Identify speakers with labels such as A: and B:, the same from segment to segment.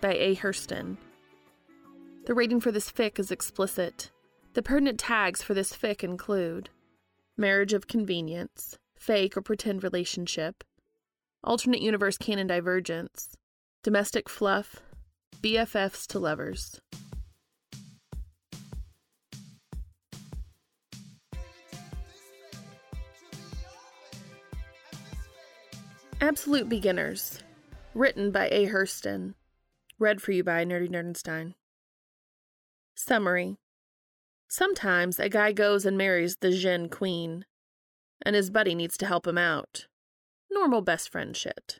A: by A. Hurston. The rating for this fic is explicit. The pertinent tags for this fic include marriage of convenience, fake or pretend relationship, alternate universe canon divergence, domestic fluff, BFFs to lovers. Absolute Beginners, written by A. Hurston, read for you by Nerdy Nerdenstein. Summary Sometimes a guy goes and marries the Djinn Queen, and his buddy needs to help him out. Normal best friend shit.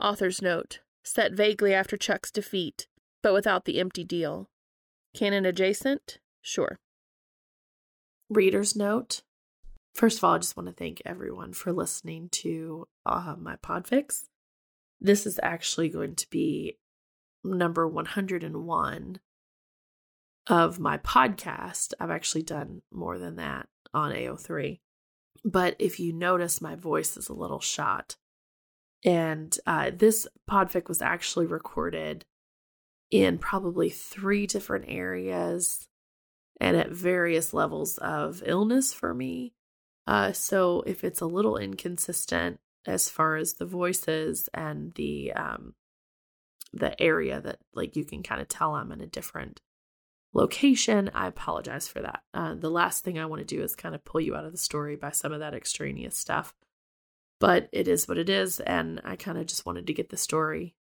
A: Author's note set vaguely after Chuck's defeat, but without the empty deal. Canon adjacent? Sure. Reader's note First of all, I just want to thank everyone for listening to uh, my podfics. This is actually going to be number 101 of my podcast. I've actually done more than that on AO3. But if you notice, my voice is a little shot. And uh, this podfic was actually recorded in probably three different areas and at various levels of illness for me. Uh, so if it's a little inconsistent as far as the voices and the um, the area that like you can kind of tell I'm in a different location, I apologize for that. Uh, the last thing I want to do is kind of pull you out of the story by some of that extraneous stuff. But it is what it is, and I kind of just wanted to get the story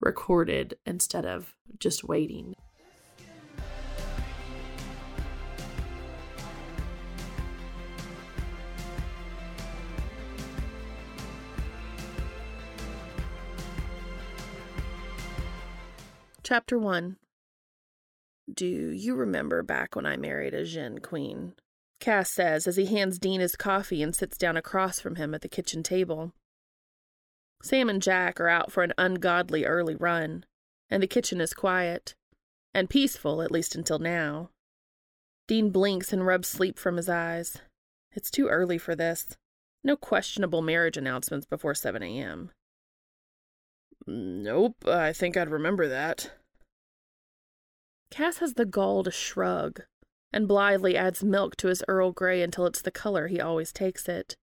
A: recorded instead of just waiting. Chapter 1 Do you remember back when I married a Djinn queen? Cas says as he hands Dean his coffee and sits down across from him at the kitchen table. Sam and Jack are out for an ungodly early run, and the kitchen is quiet and peaceful, at least until now. Dean blinks and rubs sleep from his eyes. It's too early for this. No questionable marriage announcements before 7 a.m. Nope, I think I'd remember that. Cas has the gall to shrug and blithely adds milk to his Earl Grey until it's the color he always takes it.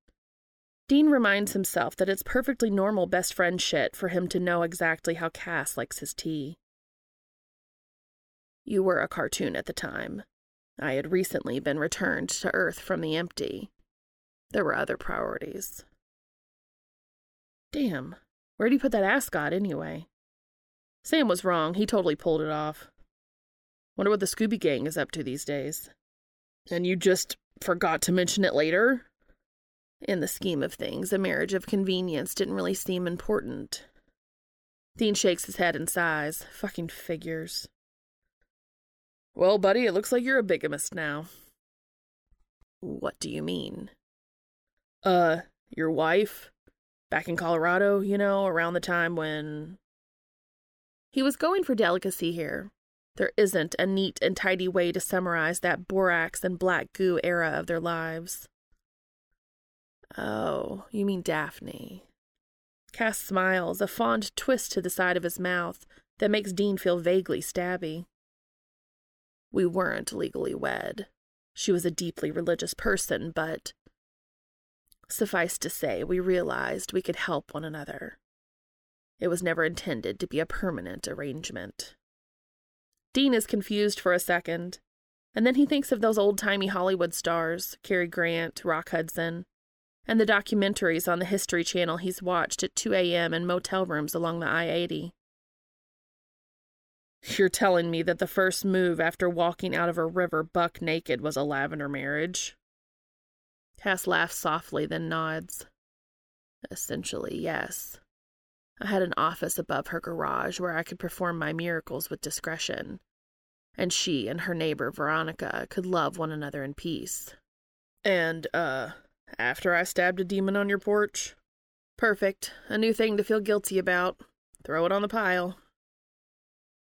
A: Dean reminds himself that it's perfectly normal best friend shit for him to know exactly how Cas likes his tea. You were a cartoon at the time. I had recently been returned to Earth from the empty. There were other priorities. Damn, Where'd he put that ascot anyway? Sam was wrong. He totally pulled it off. Wonder what the Scooby Gang is up to these days. And you just forgot to mention it later? In the scheme of things, a marriage of convenience didn't really seem important. Dean shakes his head and sighs. Fucking figures. Well, buddy, it looks like you're a bigamist now. What do you mean? Uh, your wife? back in Colorado, you know, around the time when he was going for delicacy here. There isn't a neat and tidy way to summarize that borax and black goo era of their lives. Oh, you mean Daphne. Cas smiles, a fond twist to the side of his mouth that makes Dean feel vaguely stabby. We weren't legally wed. She was a deeply religious person, but Suffice to say, we realized we could help one another. It was never intended to be a permanent arrangement. Dean is confused for a second, and then he thinks of those old timey Hollywood stars Cary Grant, Rock Hudson, and the documentaries on the History Channel he's watched at 2 a.m. in motel rooms along the I 80. You're telling me that the first move after walking out of a river buck naked was a lavender marriage? Cas laughs softly, then nods. Essentially, yes. I had an office above her garage where I could perform my miracles with discretion, and she and her neighbor Veronica could love one another in peace. And, uh, after I stabbed a demon on your porch? Perfect. A new thing to feel guilty about. Throw it on the pile.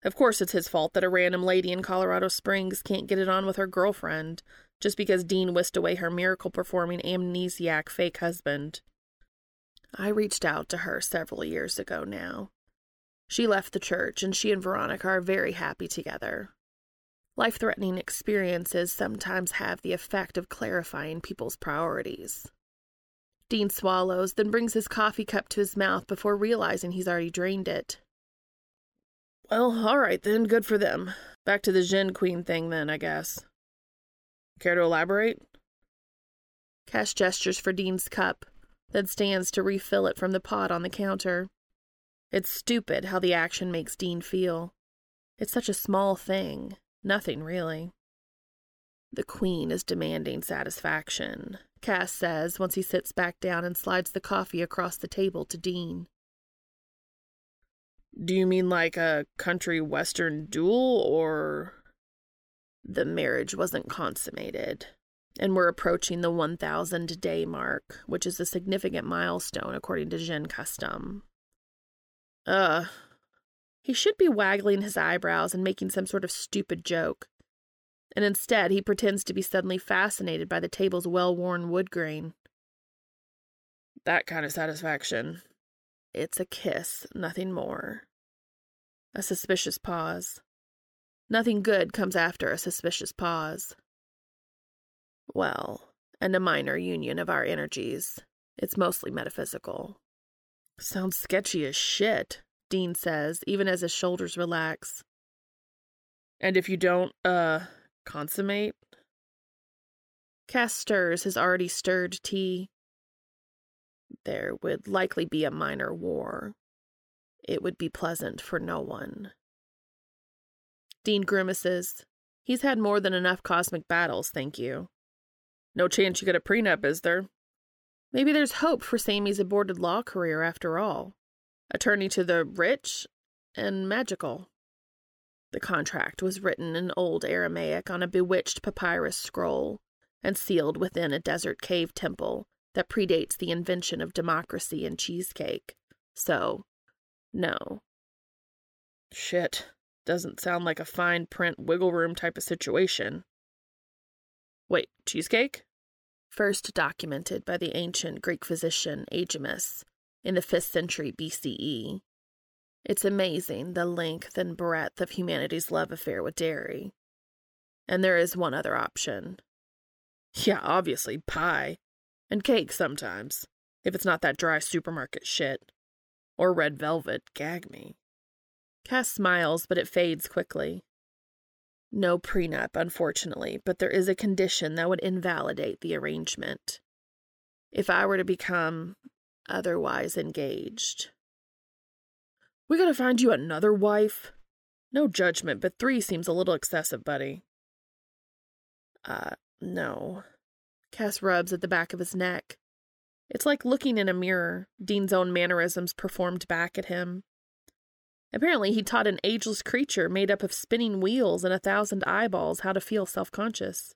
A: Of course, it's his fault that a random lady in Colorado Springs can't get it on with her girlfriend just because Dean whisked away her miracle performing amnesiac fake husband. I reached out to her several years ago now. She left the church, and she and Veronica are very happy together. Life threatening experiences sometimes have the effect of clarifying people's priorities. Dean swallows, then brings his coffee cup to his mouth before realizing he's already drained it. Well, all right then, good for them. Back to the Djinn Queen thing then, I guess. Care to elaborate? Cas gestures for Dean's cup, then stands to refill it from the pot on the counter. It's stupid how the action makes Dean feel. It's such a small thing. Nothing, really. The Queen is demanding satisfaction, Cas says once he sits back down and slides the coffee across the table to Dean. Do you mean like a country western duel, or. The marriage wasn't consummated, and we're approaching the 1,000 day mark, which is a significant milestone according to Djinn custom. Uh. He should be waggling his eyebrows and making some sort of stupid joke. And instead, he pretends to be suddenly fascinated by the table's well worn wood grain. That kind of satisfaction. It's a kiss, nothing more. A suspicious pause. Nothing good comes after a suspicious pause. Well, and a minor union of our energies. It's mostly metaphysical. Sounds sketchy as shit, Dean says, even as his shoulders relax. And if you don't, uh, consummate? Cas stirs his already stirred tea. There would likely be a minor war. It would be pleasant for no one. Dean grimaces. He's had more than enough cosmic battles, thank you. No chance you get a prenup, is there? Maybe there's hope for Sammy's aborted law career after all. Attorney to the rich and magical. The contract was written in old Aramaic on a bewitched papyrus scroll and sealed within a desert cave temple that predates the invention of democracy and cheesecake. So, no. Shit. Doesn't sound like a fine print wiggle room type of situation. Wait, cheesecake? First documented by the ancient Greek physician Aegimus in the 5th century BCE. It's amazing the length and breadth of humanity's love affair with dairy. And there is one other option. Yeah, obviously, pie. And cake sometimes, if it's not that dry supermarket shit. Or red velvet, gag me. Cas smiles, but it fades quickly. No prenup, unfortunately, but there is a condition that would invalidate the arrangement. If I were to become otherwise engaged. We gotta find you another wife? No judgment, but three seems a little excessive, buddy. Uh, no. Cas rubs at the back of his neck. It's like looking in a mirror, Dean's own mannerisms performed back at him. Apparently, he taught an ageless creature made up of spinning wheels and a thousand eyeballs how to feel self conscious.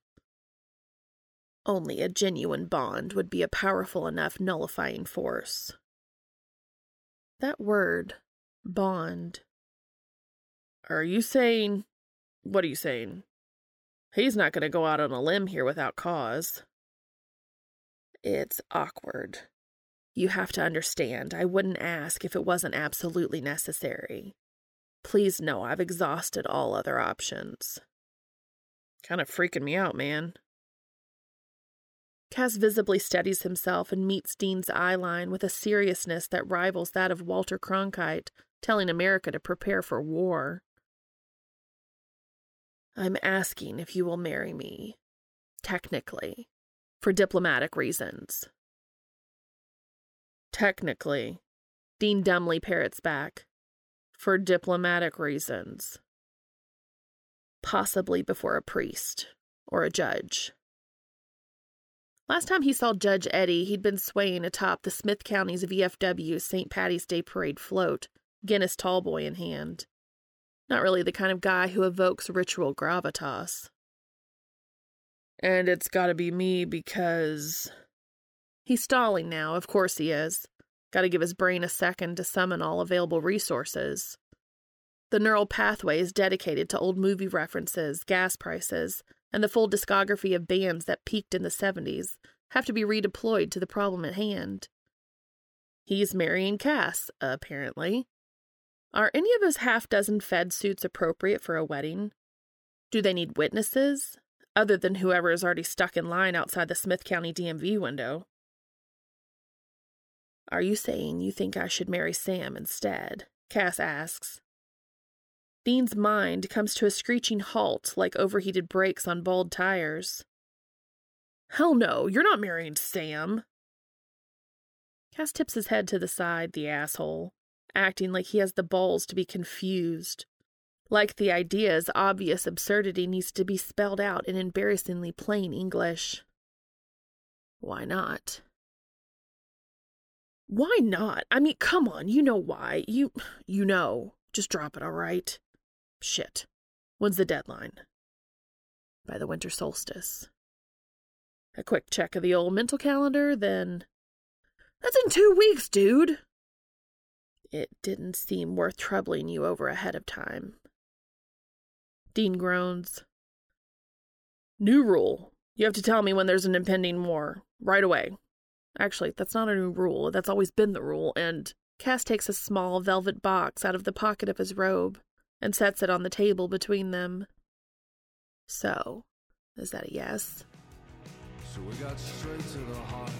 A: Only a genuine bond would be a powerful enough nullifying force. That word, bond. Are you saying. What are you saying? He's not going to go out on a limb here without cause. It's awkward. You have to understand, I wouldn't ask if it wasn't absolutely necessary. Please know I've exhausted all other options. Kind of freaking me out, man. Cas visibly steadies himself and meets Dean's eye line with a seriousness that rivals that of Walter Cronkite telling America to prepare for war. I'm asking if you will marry me, technically, for diplomatic reasons. Technically, Dean dumbly parrots back, for diplomatic reasons. Possibly before a priest or a judge. Last time he saw Judge Eddie, he'd been swaying atop the Smith County's VFW St. Patty's Day Parade float, Guinness tallboy in hand. Not really the kind of guy who evokes ritual gravitas. And it's gotta be me because. He's stalling now, of course he is. Gotta give his brain a second to summon all available resources. The neural pathway is dedicated to old movie references, gas prices, and the full discography of bands that peaked in the 70s have to be redeployed to the problem at hand. He's marrying Cas, apparently. Are any of his half dozen Fed suits appropriate for a wedding? Do they need witnesses, other than whoever is already stuck in line outside the Smith County DMV window? Are you saying you think I should marry Sam instead? Cas asks. Dean's mind comes to a screeching halt like overheated brakes on bald tires. Hell no, you're not marrying Sam. Cas tips his head to the side, the asshole acting like he has the balls to be confused. Like the idea's obvious absurdity needs to be spelled out in embarrassingly plain English. Why not? Why not? I mean, come on, you know why. You you know. Just drop it, all right? Shit. When's the deadline? By the winter solstice. A quick check of the old mental calendar, then. That's in two weeks, dude. It didn't seem worth troubling you over ahead of time. Dean groans. New rule. You have to tell me when there's an impending war. Right away. Actually, that's not a new rule. That's always been the rule, and Cas takes a small velvet box out of the pocket of his robe and sets it on the table between them. So, is that a yes? So we got straight to the heart.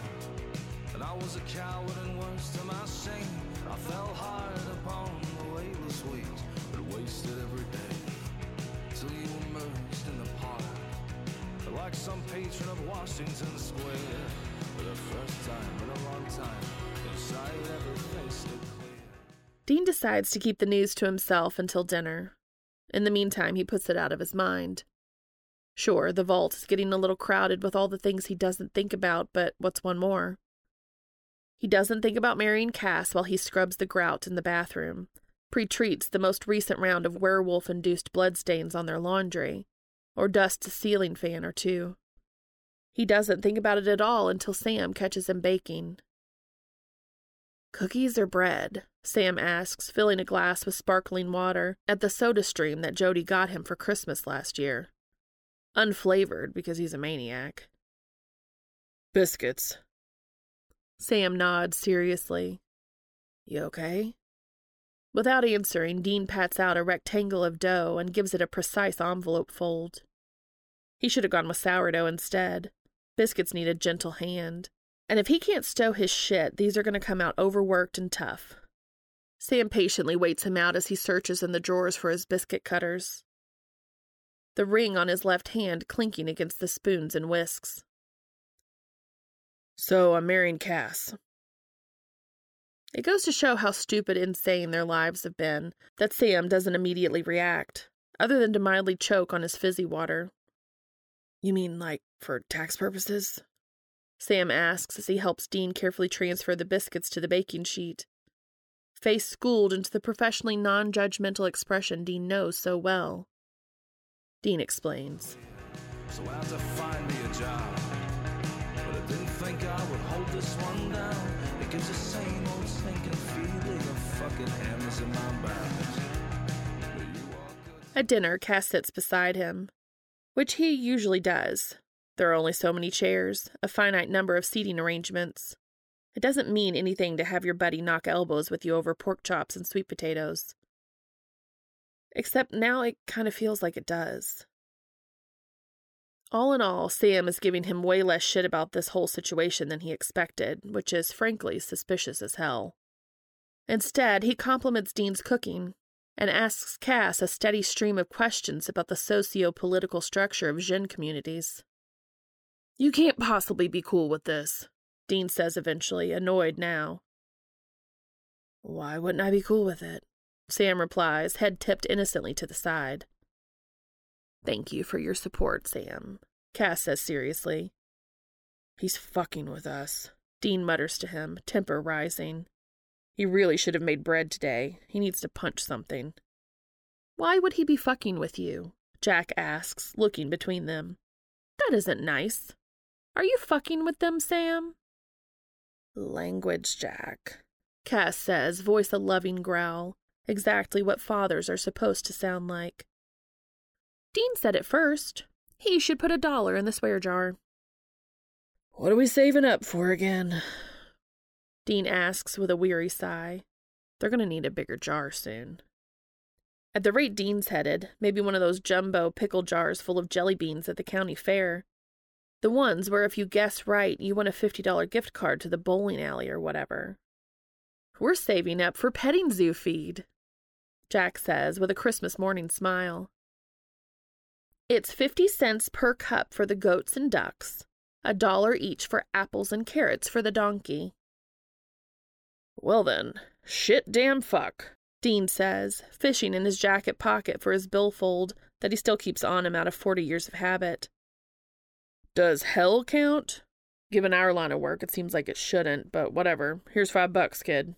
A: And I was a coward and worse to my shame. I fell hard upon the weightless weeds, but wasted every day till you emerged in the park. Like some patron of Washington Square, Dean decides to keep the news to himself until dinner. In the meantime, he puts it out of his mind. Sure, the vault is getting a little crowded with all the things he doesn't think about, but what's one more? He doesn't think about marrying Cas while he scrubs the grout in the bathroom, pre-treats the most recent round of werewolf-induced bloodstains on their laundry, or dusts a ceiling fan or two. He doesn't think about it at all until Sam catches him baking. Cookies or bread? Sam asks, filling a glass with sparkling water at the soda stream that Jody got him for Christmas last year. Unflavored because he's a maniac. Biscuits, Sam nods seriously. You okay? Without answering, Dean pats out a rectangle of dough and gives it a precise envelope fold. He should have gone with sourdough instead. Biscuits need a gentle hand. And if he can't stow his shit, these are going to come out overworked and tough. Sam patiently waits him out as he searches in the drawers for his biscuit cutters. The ring on his left hand clinking against the spoons and whisks. So I'm marrying Cas. It goes to show how stupid insane their lives have been that Sam doesn't immediately react, other than to mildly choke on his fizzy water. You mean, like, for tax purposes? Sam asks as he helps Dean carefully transfer the biscuits to the baking sheet. Face schooled into the professionally non judgmental expression Dean knows so well. Dean explains. So think I would hold this one down. It gives the same old sinking feeling of fucking hammers in my At dinner, Cas sits beside him, which he usually does. There are only so many chairs, a finite number of seating arrangements. It doesn't mean anything to have your buddy knock elbows with you over pork chops and sweet potatoes. Except now it kind of feels like it does. All in all, Sam is giving him way less shit about this whole situation than he expected, which is frankly suspicious as hell. Instead, he compliments Dean's cooking and asks Cas a steady stream of questions about the socio political structure of Djinn communities. You can't possibly be cool with this, Dean says eventually, annoyed now. Why wouldn't I be cool with it? Sam replies, head tipped innocently to the side. Thank you for your support, Sam, Cas says seriously. He's fucking with us, Dean mutters to him, temper rising. He really should have made bread today. He needs to punch something. Why would he be fucking with you? Jack asks, looking between them. That isn't nice. Are you fucking with them, Sam? Language, Jack, Cas says, voice a loving growl, exactly what fathers are supposed to sound like. Dean said it first. He should put a dollar in the swear jar. What are we saving up for again? Dean asks with a weary sigh. They're going to need a bigger jar soon. At the rate Dean's headed, maybe one of those jumbo pickle jars full of jelly beans at the county fair. The ones where if you guess right, you win a $50 gift card to the bowling alley or whatever. We're saving up for petting zoo feed, Jack says with a Christmas morning smile. It's 50 cents per cup for the goats and ducks, a dollar each for apples and carrots for the donkey. Well then, shit damn fuck, Dean says, fishing in his jacket pocket for his billfold that he still keeps on him out of 40 years of habit. Does hell count? Given our line of work, it seems like it shouldn't, but whatever. Here's five bucks, kid.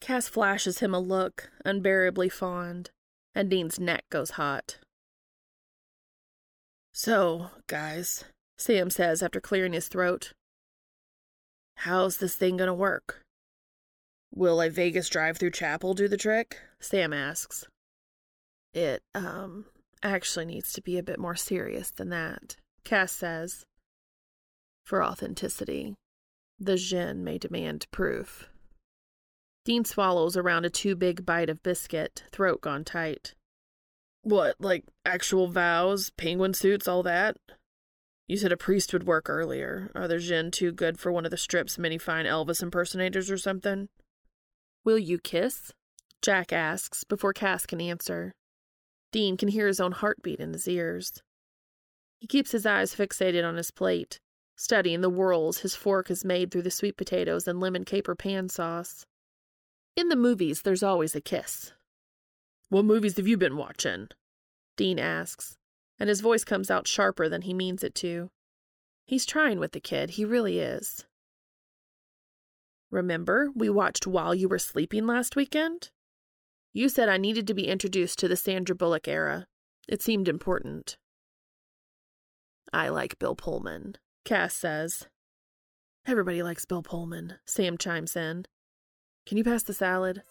A: Cas flashes him a look, unbearably fond, and Dean's neck goes hot. So, guys, Sam says after clearing his throat, how's this thing gonna work? Will a Vegas drive through chapel do the trick? Sam asks. It, um, actually needs to be a bit more serious than that, Cas says. For authenticity, the Djinn may demand proof. Dean swallows around a too big bite of biscuit, throat gone tight. What, like actual vows, penguin suits, all that? You said a priest would work earlier. Are the Djinn too good for one of the strip's many fine Elvis impersonators or something? Will you kiss? Jack asks before Cas can answer. Dean can hear his own heartbeat in his ears. He keeps his eyes fixated on his plate, studying the whirls his fork has made through the sweet potatoes and lemon caper pan sauce. In the movies, there's always a kiss, what movies have you been watching? Dean asks, and his voice comes out sharper than he means it to. He's trying with the kid, he really is. Remember, we watched While You Were Sleeping last weekend? You said I needed to be introduced to the Sandra Bullock era. It seemed important. I like Bill Pullman, Cas says. Everybody likes Bill Pullman, Sam chimes in. Can you pass the salad?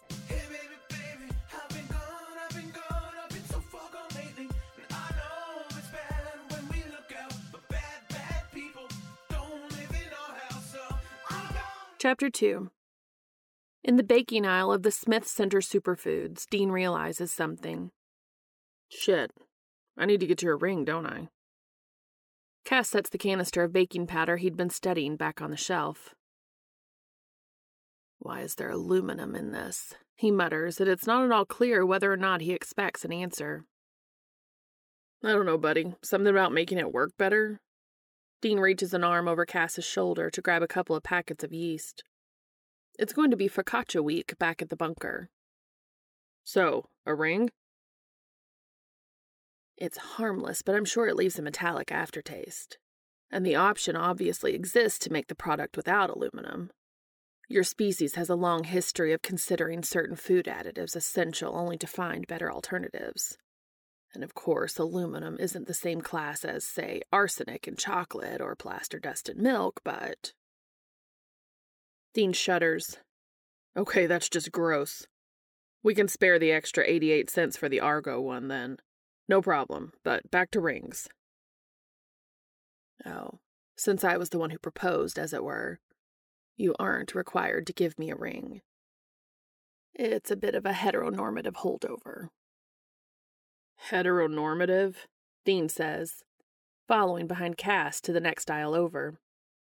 A: Chapter 2 In the baking aisle of the Smith Center Superfoods, Dean realizes something. Shit. I need to get you a ring, don't I? Cas sets the canister of baking powder he'd been studying back on the shelf. Why is there aluminum in this? He mutters, and it's not at all clear whether or not he expects an answer. I don't know, buddy. Something about making it work better? Dean reaches an arm over Cas's shoulder to grab a couple of packets of yeast. It's going to be focaccia week back at the bunker. So, a ring? It's harmless, but I'm sure it leaves a metallic aftertaste. And the option obviously exists to make the product without aluminum. Your species has a long history of considering certain food additives essential only to find better alternatives. And of course, aluminum isn't the same class as, say, arsenic in chocolate or plaster dust in milk, but. Dean shudders. Okay, that's just gross. We can spare the extra 88 cents for the Argo one then. No problem, but back to rings. Oh, since I was the one who proposed, as it were, you aren't required to give me a ring. It's a bit of a heteronormative holdover, Heteronormative, Dean says. following behind Cas to the next aisle over.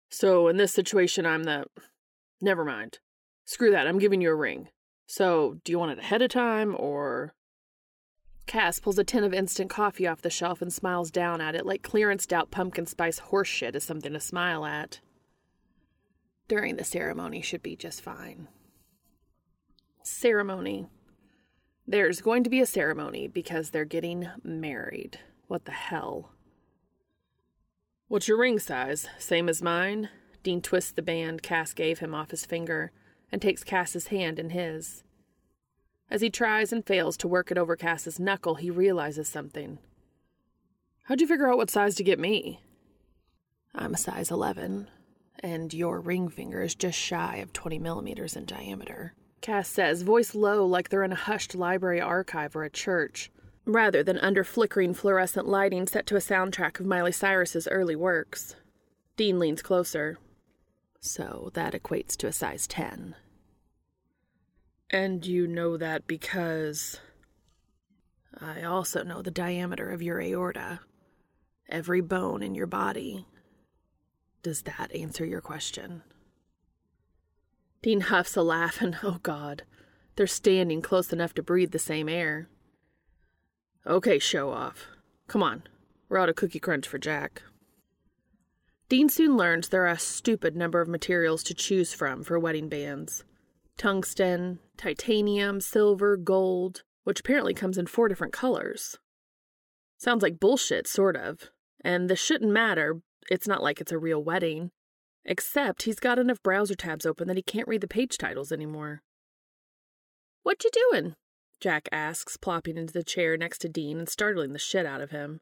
A: So, in this situation, I'm the. Never mind. Screw that, I'm giving you a ring. So, do you want it ahead of time, or. Cas pulls a tin of instant coffee off the shelf and smiles down at it like clearanced out pumpkin spice horseshit is something to smile at. During the ceremony should be just fine. Ceremony. There's going to be a ceremony because they're getting married. What the hell? What's your ring size? Same as mine? Dean twists the band Cas gave him off his finger and takes Cas's hand in his. As he tries and fails to work it over Cas's knuckle, he realizes something. How'd you figure out what size to get me? I'm a size 11, and your ring finger is just shy of 20 millimeters in diameter. Cas says, voice low like they're in a hushed library archive or a church, rather than under flickering fluorescent lighting set to a soundtrack of Miley Cyrus's early works. Dean leans closer. So that equates to a size 10. And you know that because. I also know the diameter of your aorta. Every bone in your body. Does that answer your question? Dean huffs a laugh, and oh god, they're standing close enough to breathe the same air. Okay, show off. Come on, we're out of cookie crunch for Jack. Dean soon learns there are a stupid number of materials to choose from for wedding bands tungsten, titanium, silver, gold, which apparently comes in four different colors. Sounds like bullshit, sort of. And this shouldn't matter. It's not like it's a real wedding. Except he's got enough browser tabs open that he can't read the page titles anymore. What you doing? Jack asks, plopping into the chair next to Dean and startling the shit out of him.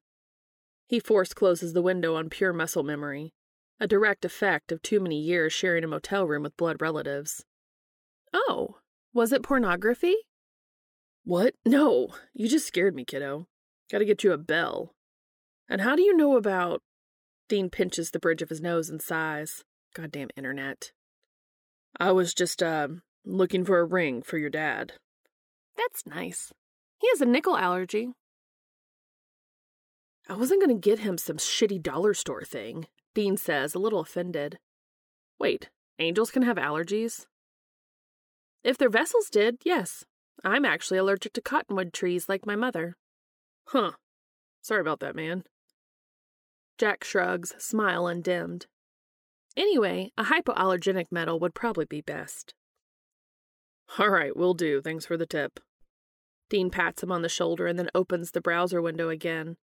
A: He force closes the window on pure muscle memory, a direct effect of too many years sharing a motel room with blood relatives. Oh, was it pornography? What? No, you just scared me, kiddo. Gotta get you a bell. And how do you know about. Dean pinches the bridge of his nose and sighs. Goddamn internet. I was just, uh, looking for a ring for your dad. That's nice. He has a nickel allergy. I wasn't gonna get him some shitty dollar store thing, Dean says, a little offended. Wait, angels can have allergies? If their vessels did, yes. I'm actually allergic to cottonwood trees like my mother. Huh. Sorry about that, man. Jack shrugs, smile undimmed. Anyway, a hypoallergenic metal would probably be best. All right, we'll do. Thanks for the tip. Dean pats him on the shoulder and then opens the browser window again,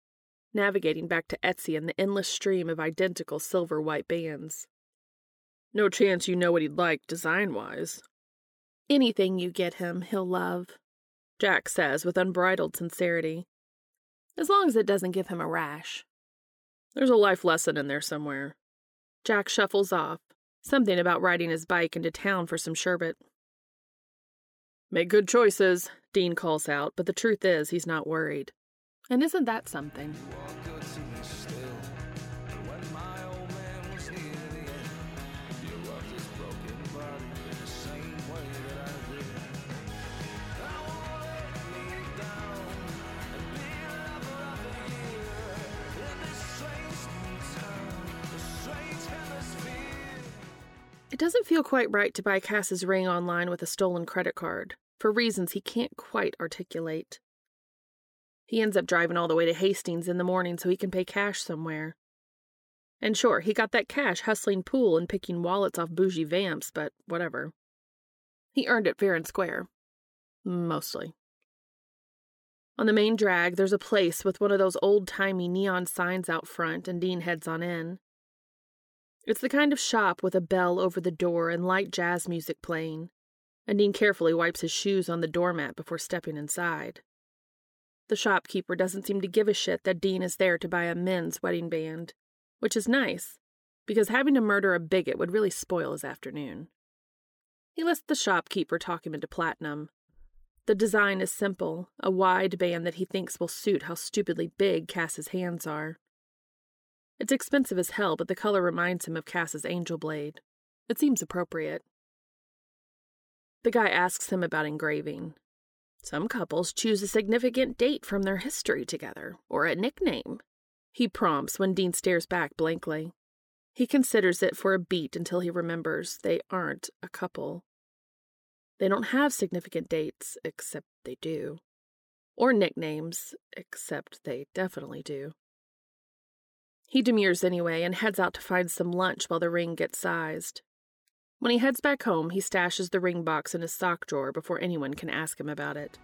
A: navigating back to Etsy and the endless stream of identical silver white bands. No chance you know what he'd like design wise. Anything you get him, he'll love, Jack says with unbridled sincerity. As long as it doesn't give him a rash. There's a life lesson in there somewhere. Jack shuffles off, something about riding his bike into town for some sherbet. Make good choices, Dean calls out, but the truth is he's not worried. And isn't that something? Doesn't feel quite right to buy Cas's ring online with a stolen credit card, for reasons he can't quite articulate. He ends up driving all the way to Hastings in the morning so he can pay cash somewhere. And sure, he got that cash hustling pool and picking wallets off bougie vamps, but whatever. He earned it fair and square. Mostly. On the main drag, there's a place with one of those old timey neon signs out front, and Dean heads on in. It's the kind of shop with a bell over the door and light jazz music playing, and Dean carefully wipes his shoes on the doormat before stepping inside. The shopkeeper doesn't seem to give a shit that Dean is there to buy a men's wedding band, which is nice, because having to murder a bigot would really spoil his afternoon. He lets the shopkeeper talk him into platinum. The design is simple, a wide band that he thinks will suit how stupidly big Cas's hands are. It's expensive as hell, but the color reminds him of Cas's angel blade. It seems appropriate. The guy asks him about engraving. Some couples choose a significant date from their history together, or a nickname. He prompts when Dean stares back blankly. He considers it for a beat until he remembers they aren't a couple. They don't have significant dates, except they do. Or nicknames, except they definitely do. He demurs anyway and heads out to find some lunch while the ring gets sized. When he heads back home, he stashes the ring box in his sock drawer before anyone can ask him about it.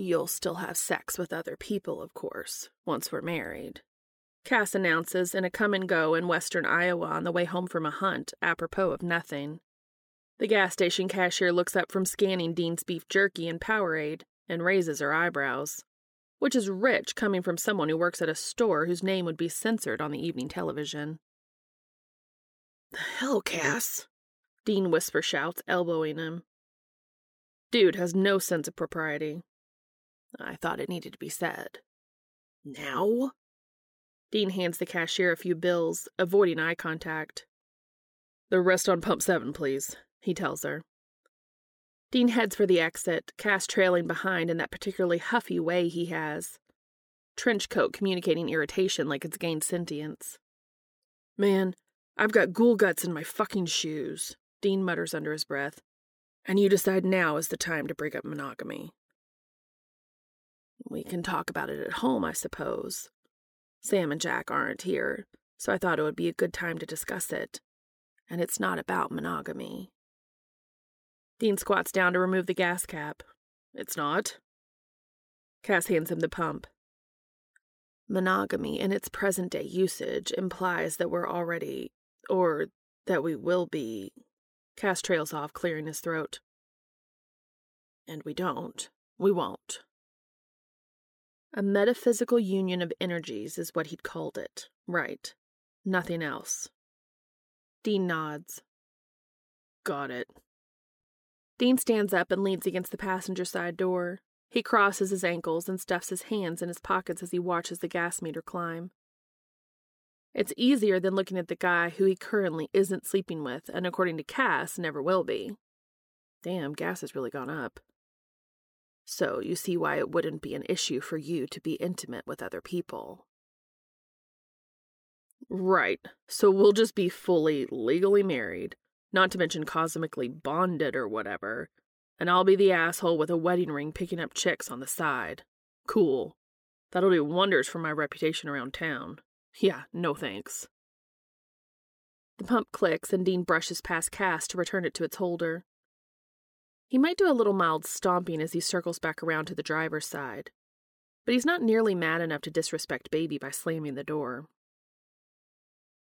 A: You'll still have sex with other people, of course, once we're married. Cas announces in a Kum & Go in western Iowa on the way home from a hunt, apropos of nothing. The gas station cashier looks up from scanning Dean's beef jerky and Powerade and raises her eyebrows, which is rich coming from someone who works at a store whose name would be censored on the evening television.
B: The hell, Cas?
A: Dean whisper shouts, elbowing him. Dude has no sense of propriety. I thought it needed to be said.
B: Now?
A: Dean hands the cashier a few bills, avoiding eye contact. The rest on pump seven, please, he tells her. Dean heads for the exit, Cas trailing behind in that particularly huffy way he has. Trench coat communicating irritation like it's gained sentience. Man, I've got ghoul guts in my fucking shoes, Dean mutters under his breath. And you decide now is the time to break up monogamy. We can talk about it at home, I suppose. Sam and Jack aren't here, so I thought it would be a good time to discuss it. And it's not about monogamy. Dean squats down to remove the gas cap. It's not. Cas hands him the pump. Monogamy in its present day usage implies that we're already, or that we will be. Cas trails off, clearing his throat. And we don't. We won't. A metaphysical union of energies is what he'd called it. Right. Nothing else. Dean nods. Got it. Dean stands up and leans against the passenger side door. He crosses his ankles and stuffs his hands in his pockets as he watches the gas meter climb. It's easier than looking at the guy who he currently isn't sleeping with, and according to Cas, never will be. Damn, gas has really gone up. So you see why it wouldn't be an issue for you to be intimate with other people. Right, so we'll just be fully legally married, not to mention cosmically bonded or whatever, and I'll be the asshole with a wedding ring picking up chicks on the side. Cool. That'll do wonders for my reputation around town. Yeah, no thanks. The pump clicks and Dean brushes past Cas to return it to its holder. He might do a little mild stomping as he circles back around to the driver's side, but he's not nearly mad enough to disrespect Baby by slamming the door.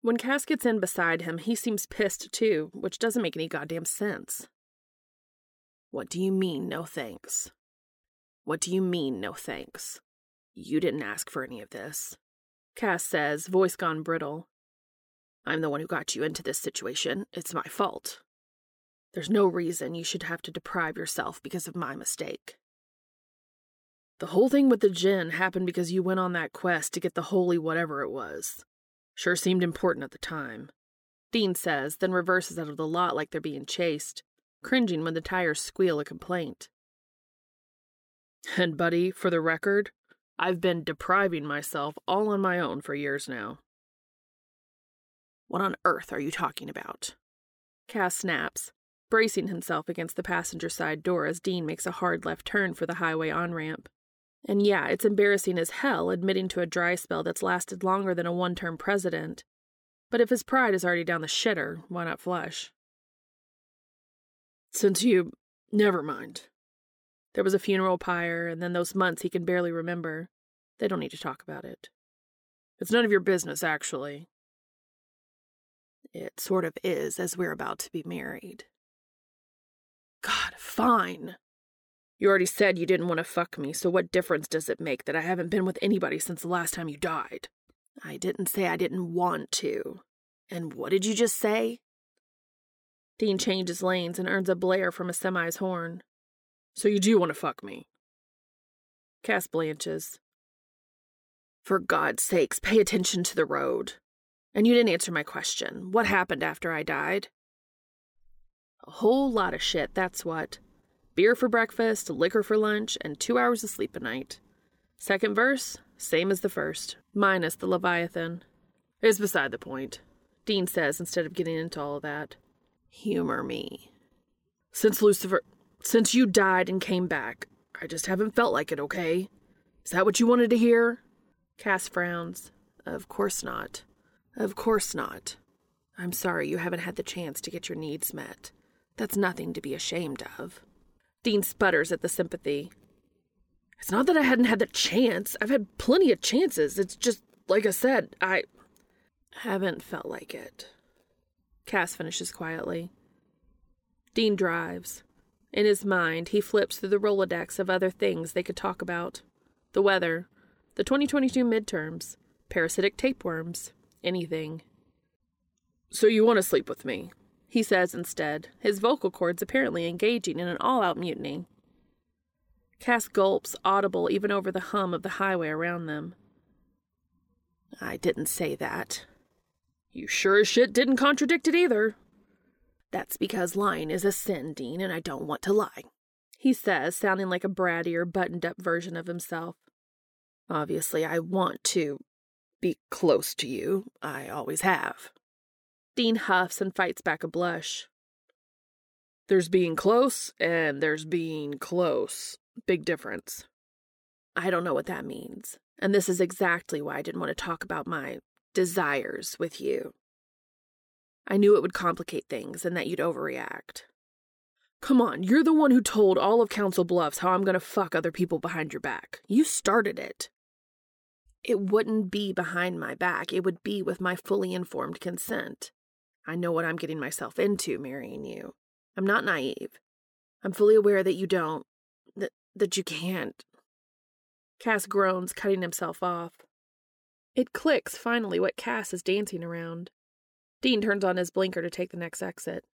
A: When Cas gets in beside him, he seems pissed too, which doesn't make any goddamn sense. What do you mean, no thanks? What do you mean, no thanks? You didn't ask for any of this. Cas says, voice gone brittle. I'm the one who got you into this situation. It's my fault. There's no reason you should have to deprive yourself because of my mistake. The whole thing with the djinn happened because you went on that quest to get the holy whatever it was. Sure seemed important at the time. Dean says, then reverses out of the lot like they're being chased, cringing when the tires squeal a complaint. And, buddy, for the record, I've been depriving myself all on my own for years now. What on earth are you talking about? Cas snaps, bracing himself against the passenger side door as Dean makes a hard left turn for the highway on ramp. And yeah, it's embarrassing as hell admitting to a dry spell that's lasted longer than a one term president. But if his pride is already down the shitter, why not flush? Since you. Never mind. There was a funeral pyre, and then those months he can barely remember. They don't need to talk about it. It's none of your business, actually. It sort of is, as we're about to be married. God, fine. You already said you didn't want to fuck me, so what difference does it make that I haven't been with anybody since the last time you died? I didn't say I didn't want to. And what did you just say? Dean changes lanes and earns a blare from a semi's horn.
B: So you do want to fuck me?
A: Cas blanches.
B: For God's sakes, pay attention to the road. And you didn't answer my question. What happened after I died?
A: A whole lot of shit, that's what. Beer for breakfast, liquor for lunch, and two hours of sleep a night. Second verse, same as the first, minus the Leviathan.
B: Is beside the point,
A: Dean says instead of getting into all of that.
B: Humor me. Since Lucifer. Since you died and came back, I just haven't felt like it, okay? Is that what you wanted to hear?
A: Cas frowns.
B: Of course not. Of course not. I'm sorry you haven't had the chance to get your needs met. That's nothing to be ashamed of.
A: Dean sputters at the sympathy.
B: It's not that I hadn't had the chance. I've had plenty of chances. It's just, like I said, I haven't felt like it.
A: Cas finishes quietly. Dean drives. In his mind, he flips through the Rolodex of other things they could talk about the weather, the 2022 midterms, parasitic tapeworms, anything.
B: So you want to sleep with me?
A: He says instead, his vocal cords apparently engaging in an all out mutiny. Cas gulps, audible even over the hum of the highway around them.
B: I didn't say that.
A: You sure as shit didn't contradict it either.
B: That's because lying is a sin, Dean, and I don't want to lie.
A: He says, sounding like a brattier, buttoned up version of himself.
B: Obviously, I want to be close to you. I always have.
A: Dean huffs and fights back a blush.
B: There's being close, and there's being close. Big difference.
A: I don't know what that means. And this is exactly why I didn't want to talk about my desires with you. I knew it would complicate things and that you'd overreact.
B: Come on, you're the one who told all of Council Bluffs how I'm gonna fuck other people behind your back. You started it.
A: It wouldn't be behind my back, it would be with my fully informed consent. I know what I'm getting myself into marrying you. I'm not naive. I'm fully aware that you don't, that, that you can't. Cas groans, cutting himself off. It clicks finally what Cas is dancing around. Dean turns on his blinker to take the next exit.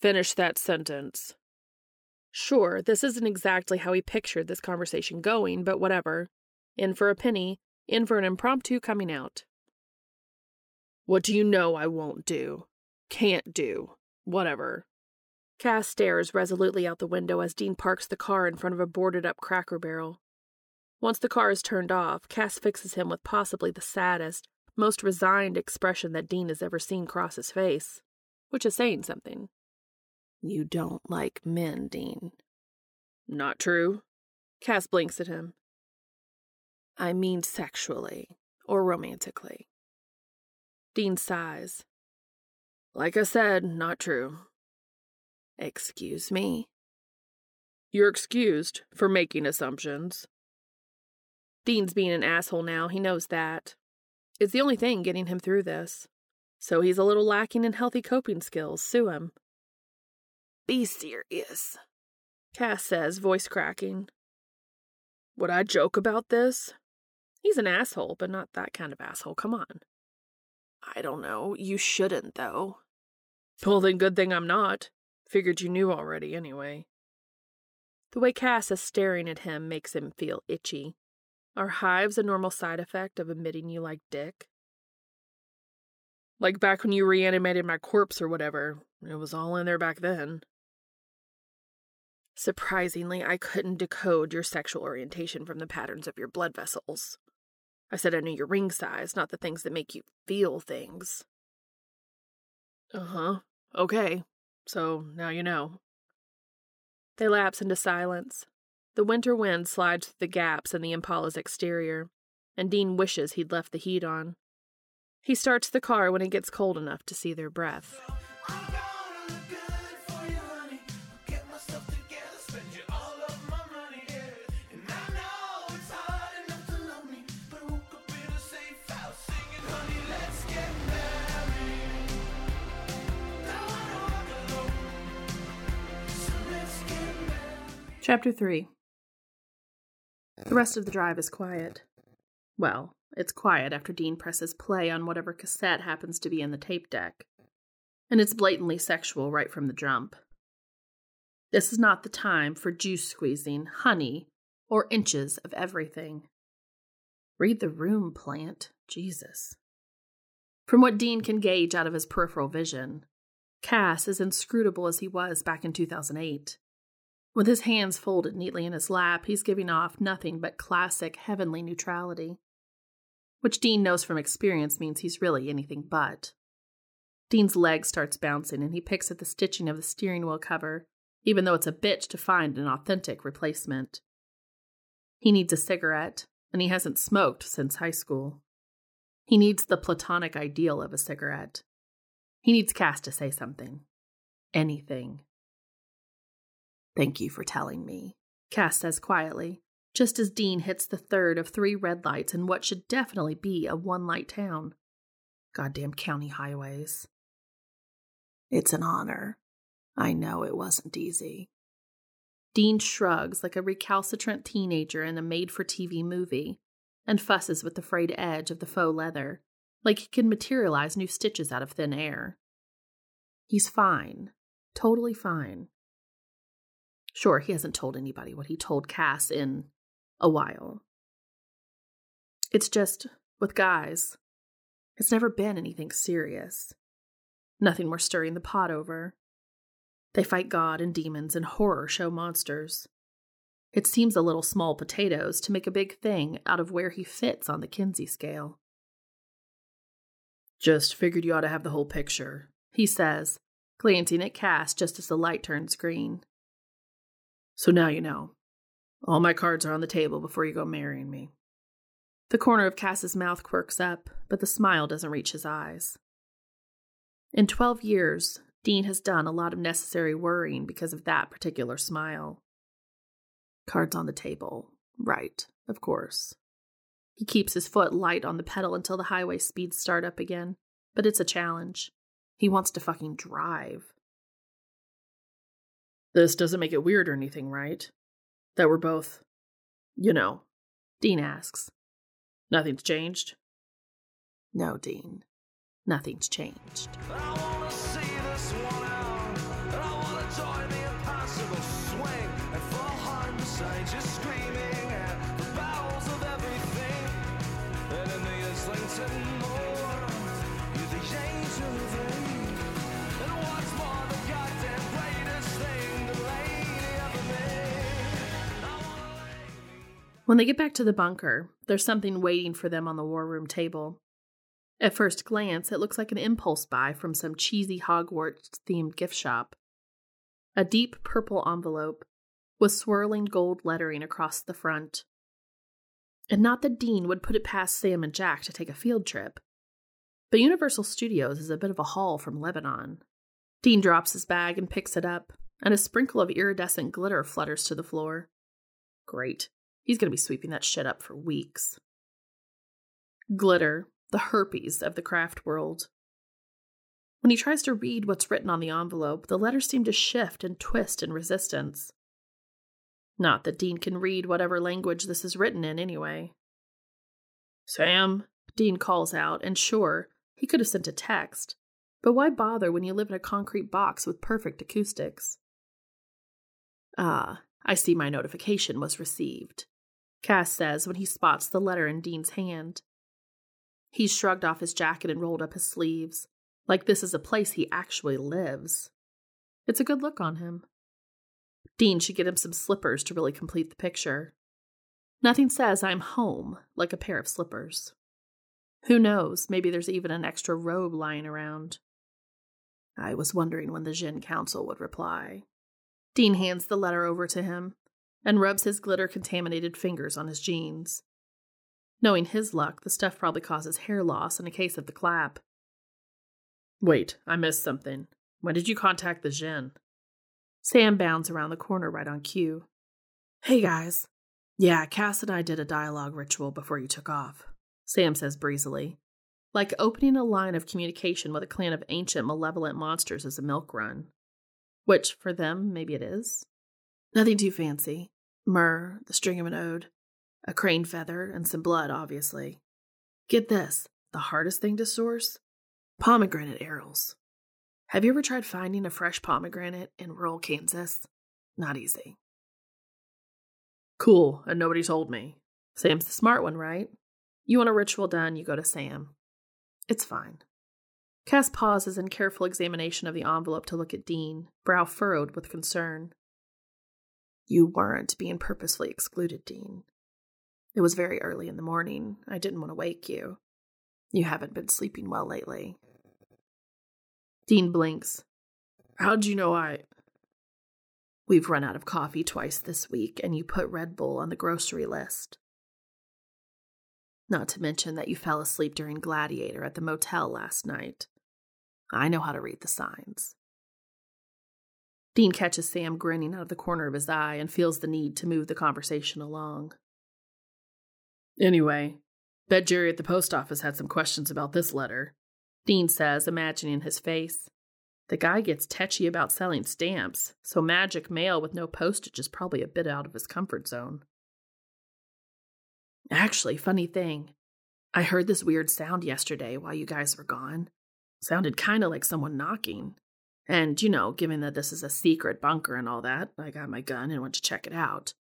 B: Finish that sentence.
A: Sure, this isn't exactly how he pictured this conversation going, but whatever. In for a penny, in for an impromptu coming out.
B: What do you know I won't do? Can't do? Whatever.
A: Cas stares resolutely out the window as Dean parks the car in front of a boarded up cracker barrel. Once the car is turned off, Cas fixes him with possibly the saddest, most resigned expression that Dean has ever seen cross his face, which is saying something.
B: You don't like men, Dean.
A: Not true. Cas blinks at him.
B: I mean sexually or romantically.
A: Dean sighs.
B: Like I said, not true. Excuse me?
A: You're excused for making assumptions. Dean's being an asshole now, he knows that. It's the only thing getting him through this. So he's a little lacking in healthy coping skills. Sue him.
B: Be serious,
A: Cas says, voice cracking.
B: Would I joke about this?
A: He's an asshole, but not that kind of asshole. Come on.
B: I don't know. You shouldn't, though.
A: Well, then good thing I'm not. Figured you knew already, anyway. The way Cas is staring at him makes him feel itchy. Are hives a normal side effect of admitting you like dick?
B: Like back when you reanimated my corpse or whatever. It was all in there back then.
A: Surprisingly, I couldn't decode your sexual orientation from the patterns of your blood vessels. I said I knew your ring size, not the things that make you feel things.
B: Uh huh. Okay. So now you know.
A: They lapse into silence. The winter wind slides through the gaps in the Impala's exterior, and Dean wishes he'd left the heat on. He starts the car when it gets cold enough to see their breath. Chapter 3 The rest of the drive is quiet. Well, it's quiet after Dean presses play on whatever cassette happens to be in the tape deck. and it's blatantly sexual right from the jump. This is not the time for juice squeezing, honey, or inches of everything. Read the room, plant. Jesus. From what Dean can gauge out of his peripheral vision, Cas is inscrutable as he was back in 2008. With his hands folded neatly in his lap, he's giving off nothing but classic heavenly neutrality, which Dean knows from experience means he's really anything but. Dean's leg starts bouncing and he picks at the stitching of the steering wheel cover, even though it's a bitch to find an authentic replacement. He needs a cigarette, and he hasn't smoked since high school. He needs the platonic ideal of a cigarette. He needs Cas to say something. Anything. Thank you for telling me, Cas says quietly, just as Dean hits the third of three red lights in what should definitely be a one light town. Goddamn county highways. It's an honor. I know it wasn't easy. Dean shrugs like a recalcitrant teenager in a made for TV movie and fusses with the frayed edge of the faux leather, like he can materialize new stitches out of thin air. He's fine. Totally fine. Sure, he hasn't told anybody what he told Cas in a while. It's just, with guys, it's never been anything serious. Nothing more stirring the pot over. They fight God and demons and horror show monsters. It seems a little small potatoes to make a big thing out of where he fits on the Kinsey scale. Just figured you ought to have the whole picture, he says, glancing at Cas just as the light turns green. So now you know. All my cards are on the table before you go marrying me. The corner of Cas's mouth quirks up, but the smile doesn't reach his eyes. In 12 years, Dean has done a lot of necessary worrying because of that particular smile. Cards on the table. Right, of course. He keeps his foot light on the pedal until the highway speeds start up again, but it's a challenge. He wants to fucking drive. This doesn't make it weird or anything, right? That we're both, you know, Dean asks. Nothing's changed? No, Dean. Nothing's changed. When they get back to the bunker, there's something waiting for them on the war room table. At first glance, it looks like an impulse buy from some cheesy Hogwarts themed gift shop. A deep purple envelope with swirling gold lettering across the front. And not that Dean would put it past Sam and Jack to take a field trip. But Universal Studios is a bit of a haul from Lebanon. Dean drops his bag and picks it up, and a sprinkle of iridescent glitter flutters to the floor. Great. He's going to be sweeping that shit up for weeks. Glitter, the herpes of the craft world. When he tries to read what's written on the envelope, the letters seem to shift and twist in resistance. Not that Dean can read whatever language this is written in, anyway. Sam, Dean calls out, and sure, he could have sent a text, but why bother when you live in a concrete box with perfect acoustics? Ah, I see my notification was received. Cas says when he spots the letter in Dean's hand. He's shrugged off his jacket and rolled up his sleeves, like this is a place he actually lives. It's a good look on him. Dean should get him some slippers to really complete the picture. Nothing says I'm home like a pair of slippers. Who knows, maybe there's even an extra robe lying around. I was wondering when the Djinn Council would reply. Dean hands the letter over to him, and rubs his glitter contaminated fingers on his jeans. Knowing his luck, the stuff probably causes hair loss in a case of the clap. Wait, I missed something. When did you contact the Djinn? Sam bounds around the corner right on cue. Hey guys. Yeah, Cas and I did a dialogue ritual before you took off, Sam says breezily. Like opening a line of communication with a clan of ancient malevolent monsters is a milk run. Which, for them, maybe it is. Nothing too fancy. Myrrh, the string of an ode, a crane feather, and some blood, obviously. Get this the hardest thing to source? Pomegranate arrows. Have you ever tried finding a fresh pomegranate in rural Kansas? Not easy. Cool, and nobody told me. Sam's the smart one, right? You want a ritual done, you go to Sam. It's fine. Cas pauses in careful examination of the envelope to look at Dean, brow furrowed with concern. You weren't being purposely excluded, Dean. It was very early in the morning. I didn't want to wake you. You haven't been sleeping well lately. Dean blinks. How'd you know I. We've run out of coffee twice this week, and you put Red Bull on the grocery list. Not to mention that you fell asleep during Gladiator at the motel last night. I know how to read the signs. Dean catches Sam grinning out of the corner of his eye and feels the need to move the conversation along. Anyway, bet Jerry at the post office had some questions about this letter, Dean says, imagining his face. The guy gets tetchy about selling stamps, so magic mail with no postage is probably a bit out of his comfort zone. Actually, funny thing, I heard this weird sound yesterday while you guys were gone. Sounded kind of like someone knocking. And, you know, given that this is a secret bunker and all that, I got my gun and went to check it out.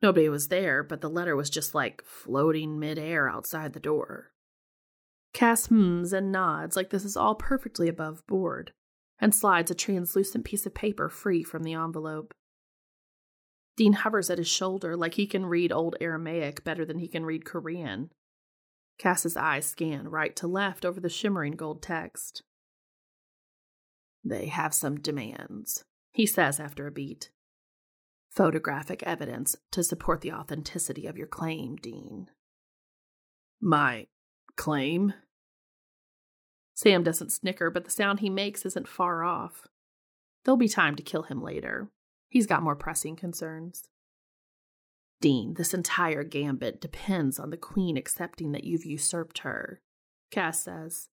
A: Nobody was there, but the letter was just like floating midair outside the door. Cas hums and nods like this is all perfectly above board, and slides a translucent piece of paper free from the envelope. Dean hovers at his shoulder like he can read Old Aramaic better than he can read Korean, Cas's eyes scan right to left over the shimmering gold text. They have some demands, he says after a beat. Photographic evidence to support the authenticity of your claim, Dean. My claim? Sam doesn't snicker, but the sound he makes isn't far off. There'll be time to kill him later. He's got more pressing concerns. Dean, this entire gambit depends on the queen accepting that you've usurped her, Cas says.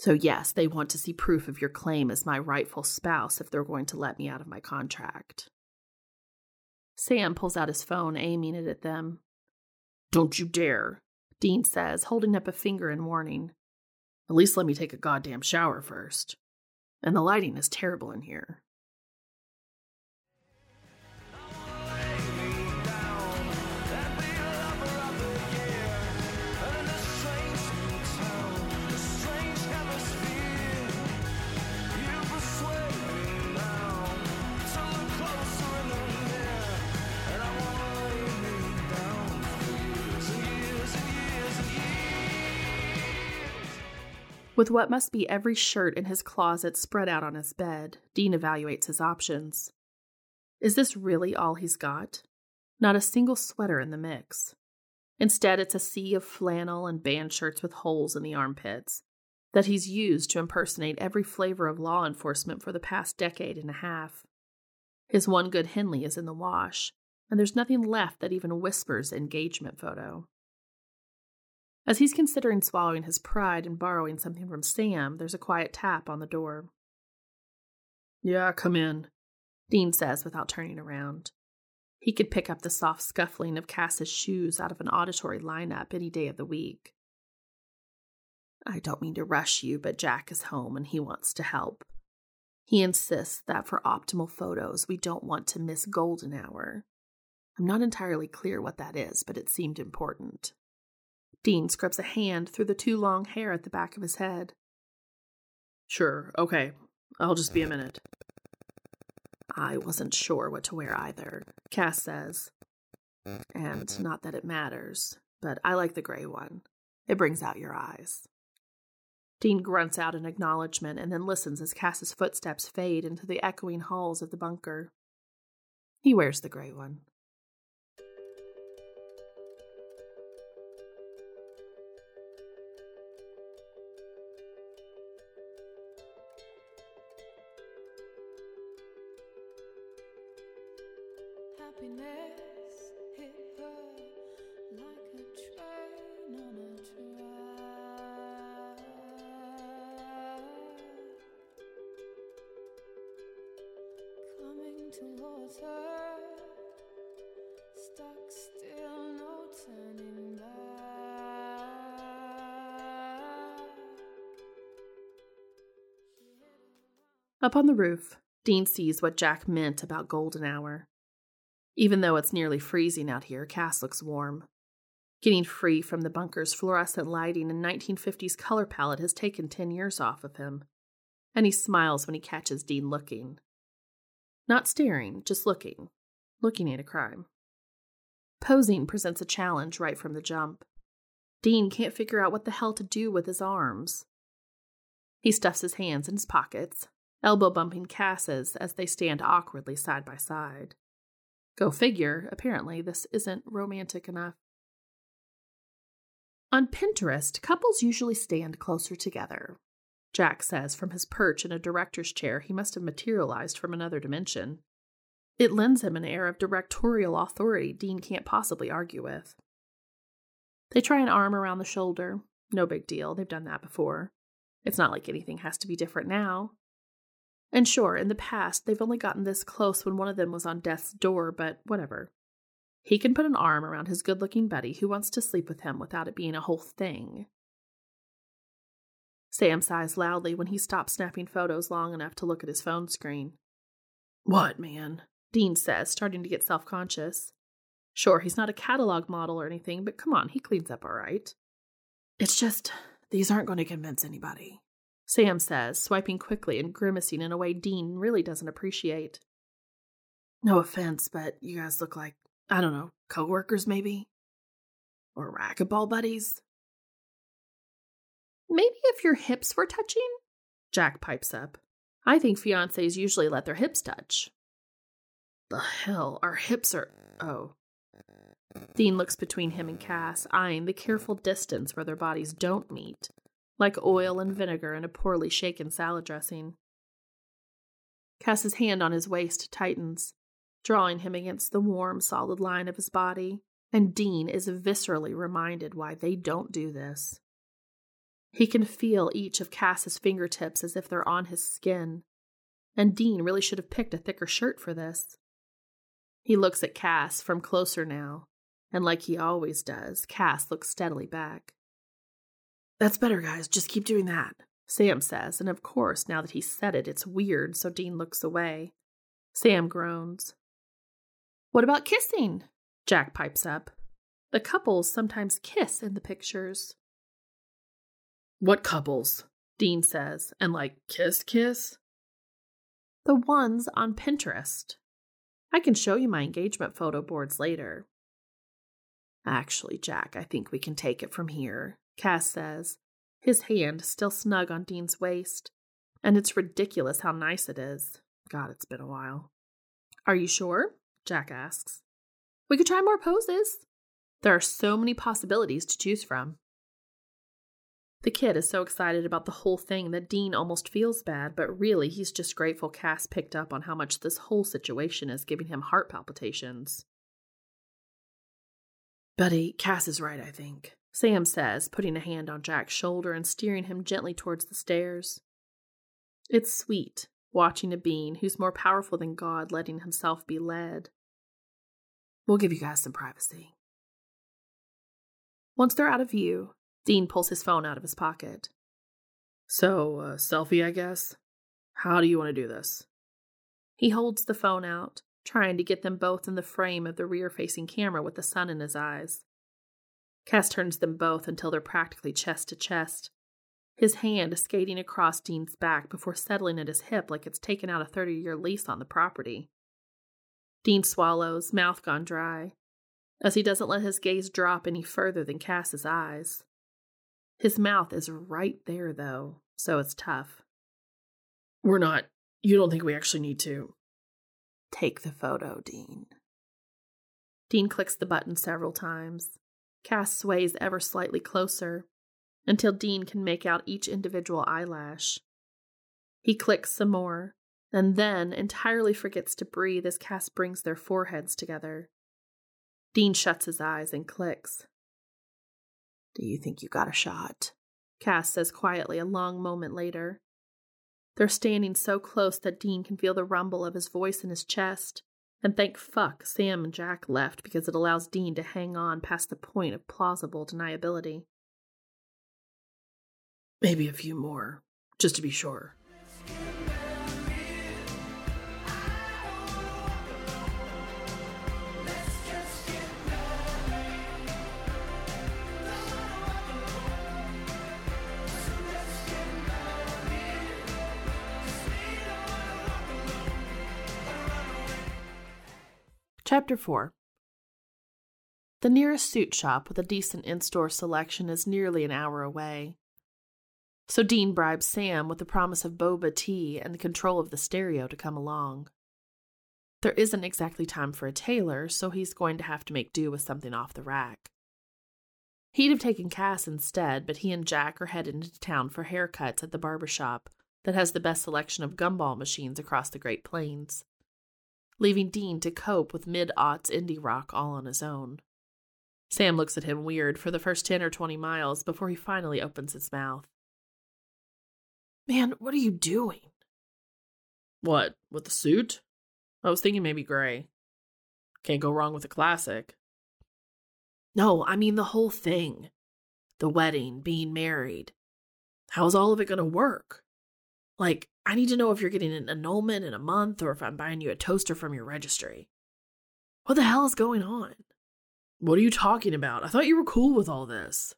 A: So, yes, they want to see proof of your claim as my rightful spouse if they're going to let me out of my contract. Sam pulls out his phone, aiming it at them. Don't you dare, Dean says, holding up a finger in warning. At least let me take a goddamn shower first. And the lighting is terrible in here. With what must be every shirt in his closet spread out on his bed, Dean evaluates his options. Is this really all he's got? Not a single sweater in the mix. Instead, it's a sea of flannel and band shirts with holes in the armpits that he's used to impersonate every flavor of law enforcement for the past decade and a half. His one good Henley is in the wash, and there's nothing left that even whispers engagement photo. As he's considering swallowing his pride and borrowing something from Sam, there's a quiet tap on the door. Yeah, come in, Dean says without turning around. He could pick up the soft scuffling of Cas's shoes out of an auditory lineup any day of the week. I don't mean to rush you, but Jack is home and he wants to help. He insists that for optimal photos, we don't want to miss golden hour. I'm not entirely clear what that is, but it seemed important. Dean scrubs a hand through the too long hair at the back of his head. Sure, okay. I'll just be a minute. I wasn't sure what to wear either, Cas says. And mm-hmm. not that it matters, but I like the gray one. It brings out your eyes. Dean grunts out an acknowledgement and then listens as Cas's footsteps fade into the echoing halls of the bunker. He wears the gray one. Up on the roof, Dean sees what Jack meant about golden hour. Even though it's nearly freezing out here, Cas looks warm. Getting free from the bunker's fluorescent lighting and 1950s color palette has taken 10 years off of him, and he smiles when he catches Dean looking. Not staring, just looking, looking at a crime. Posing presents a challenge right from the jump. Dean can't figure out what the hell to do with his arms. He stuffs his hands in his pockets, elbow bumping Cas's as they stand awkwardly side by side. Go figure, apparently, this isn't romantic enough. On Pinterest, couples usually stand closer together. Jack says from his perch in a director's chair he must have materialized from another dimension. It lends him an air of directorial authority Dean can't possibly argue with. They try an arm around the shoulder. No big deal, they've done that before. It's not like anything has to be different now. And sure, in the past, they've only gotten this close when one of them was on death's door, but whatever. He can put an arm around his good looking buddy who wants to sleep with him without it being a whole thing. Sam sighs loudly when he stops snapping photos long enough to look at his phone screen. What, man? Dean says, starting to get self conscious. Sure, he's not a catalog model or anything, but come on, he cleans up all right. It's just, these aren't going to convince anybody. Sam says, swiping quickly and grimacing in a way Dean really doesn't appreciate. No offense, but you guys look like, I don't know, coworkers maybe? Or racquetball buddies? Maybe if your hips were touching? Jack pipes up. I think fiancés usually let their hips touch. The hell, our hips are. Oh. Dean looks between him and Cas, eyeing the careful distance where their bodies don't meet like oil and vinegar in a poorly shaken salad dressing. Cas's hand on his waist tightens, drawing him against the warm, solid line of his body, and Dean is viscerally reminded why they don't do this. He can feel each of Cas's fingertips as if they're on his skin, and Dean really should have picked a thicker shirt for this. He looks at Cas from closer now, and like he always does, Cas looks steadily back. That's better, guys. Just keep doing that, Sam says, and of course, now that he's said it, it's weird, so Dean looks away. Sam groans. What about kissing? Jack pipes up. The couples sometimes kiss in the pictures. What couples? Dean says, and like kiss kiss? The ones on Pinterest. I can show you my engagement photo boards later. Actually, Jack, I think we can take it from here. Cas says, his hand still snug on Dean's waist. And it's ridiculous how nice it is. God, it's been a while. Are you sure? Jack asks. We could try more poses. There are so many possibilities to choose from. The kid is so excited about the whole thing that Dean almost feels bad, but really he's just grateful Cas picked up on how much this whole situation is giving him heart palpitations. Buddy, Cas is right, I think. Sam says, putting a hand on Jack's shoulder and steering him gently towards the stairs. It's sweet, watching a being who's more powerful than God letting himself be led. We'll give you guys some privacy. Once they're out of view, Dean pulls his phone out of his pocket. So, uh, selfie, I guess? How do you want to do this? He holds the phone out, trying to get them both in the frame of the rear facing camera with the sun in his eyes. Cas turns them both until they're practically chest to chest, his hand skating across Dean's back before settling at his hip like it's taken out a 30 year lease on the property. Dean swallows, mouth gone dry, as he doesn't let his gaze drop any further than Cas's eyes. His mouth is right there, though, so it's tough. We're not. You don't think we actually need to? Take the photo, Dean. Dean clicks the button several times. Cas sways ever slightly closer until Dean can make out each individual eyelash. He clicks some more, and then entirely forgets to breathe as Cas brings their foreheads together. Dean shuts his eyes and clicks. Do you think you got a shot? Cas says quietly a long moment later. They're standing so close that Dean can feel the rumble of his voice in his chest. And thank fuck Sam and Jack left because it allows Dean to hang on past the point of plausible deniability. Maybe a few more, just to be sure. Chapter 4 The nearest suit shop with a decent in store selection is nearly an hour away. So Dean bribes Sam with the promise of boba tea and the control of the stereo to come along. There isn't exactly time for a tailor, so he's going to have to make do with something off the rack. He'd have taken Cas instead, but he and Jack are headed into town for haircuts at the barber shop that has the best selection of gumball machines across the Great Plains, leaving Dean to cope with mid aughts indie rock all on his own. Sam looks at him weird for the first 10 or 20 miles before he finally opens his mouth. Man, what are you doing?
B: What, with the suit? I was thinking maybe gray. Can't go wrong with a classic.
A: No, I mean the whole thing. The wedding, being married. How's all of it going to work? Like, I need to know if you're getting an annulment in a month or if I'm buying you a toaster from your registry. What the hell is going on?
B: What are you talking about? I thought you were cool with all this.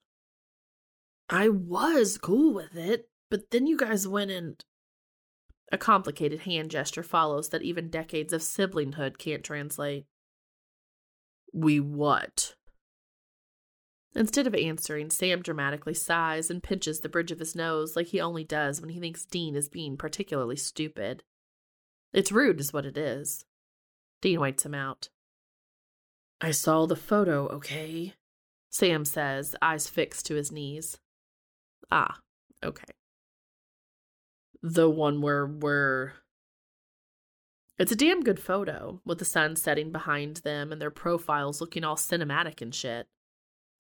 A: I was cool with it, but then you guys went and. A complicated hand gesture follows that even decades of siblinghood can't translate.
B: We what?
A: Instead of answering, Sam dramatically sighs and pinches the bridge of his nose like he only does when he thinks Dean is being particularly stupid. It's rude, is what it is. Dean waits him out.
B: I saw the photo, okay?
A: Sam says, eyes fixed to his knees. Ah, okay.
B: The one where we're.
A: It's a damn good photo, with the sun setting behind them and their profiles looking all cinematic and shit.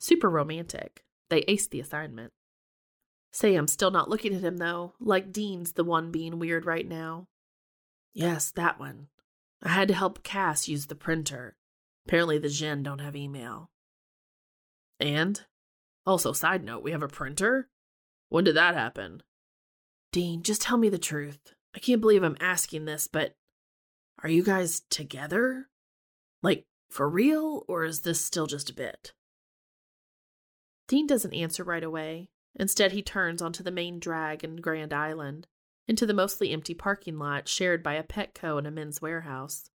A: Super romantic. They aced the assignment. Sam's still not looking at him, though, like Dean's the one being weird right now. Yes, that one. I had to help Cas use the printer. Apparently, the Djinn don't have email.
B: And? Also, side note, we have a printer? When did that happen?
A: Dean, just tell me the truth. I can't believe I'm asking this, but are you guys together? Like, for real, or is this still just a bit? Dean doesn't answer right away. Instead, he turns onto the main drag in Grand Island, into the mostly empty parking lot shared by a Petco and a Men's Wearhouse.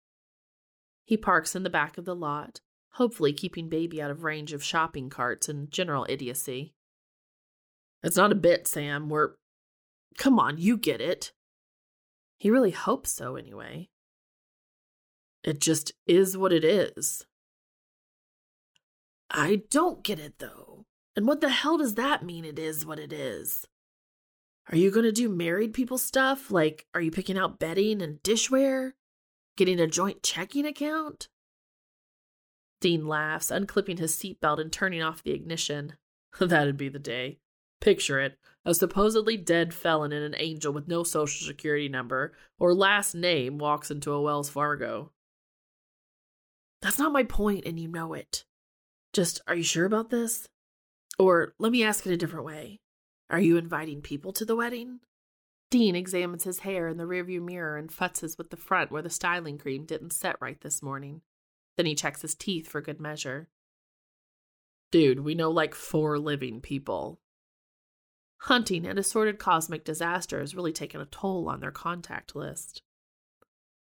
A: He parks in the back of the lot, hopefully keeping Baby out of range of shopping carts and general idiocy.
B: It's not a bit, Sam. We're.
A: Come on, you get it. He really hopes so, anyway.
B: It just is what it is.
A: I don't get it, though. And what the hell does that mean it is what it is? Are you going to do married people stuff? Like, are you picking out bedding and dishware? Getting a joint checking account? Dean laughs, unclipping his seatbelt and turning off the ignition.
B: That'd be the day. Picture it a supposedly dead felon and an angel with no social security number or last name walks into a Wells Fargo.
A: That's not my point, and you know it. Just, are you sure about this? Or let me ask it a different way. Are you inviting people to the wedding? Dean examines his hair in the rearview mirror and futzes with the front where the styling cream didn't set right this morning. Then he checks his teeth for good measure.
B: Dude, we know like four living people.
A: Hunting and assorted cosmic disaster has really taken a toll on their contact list.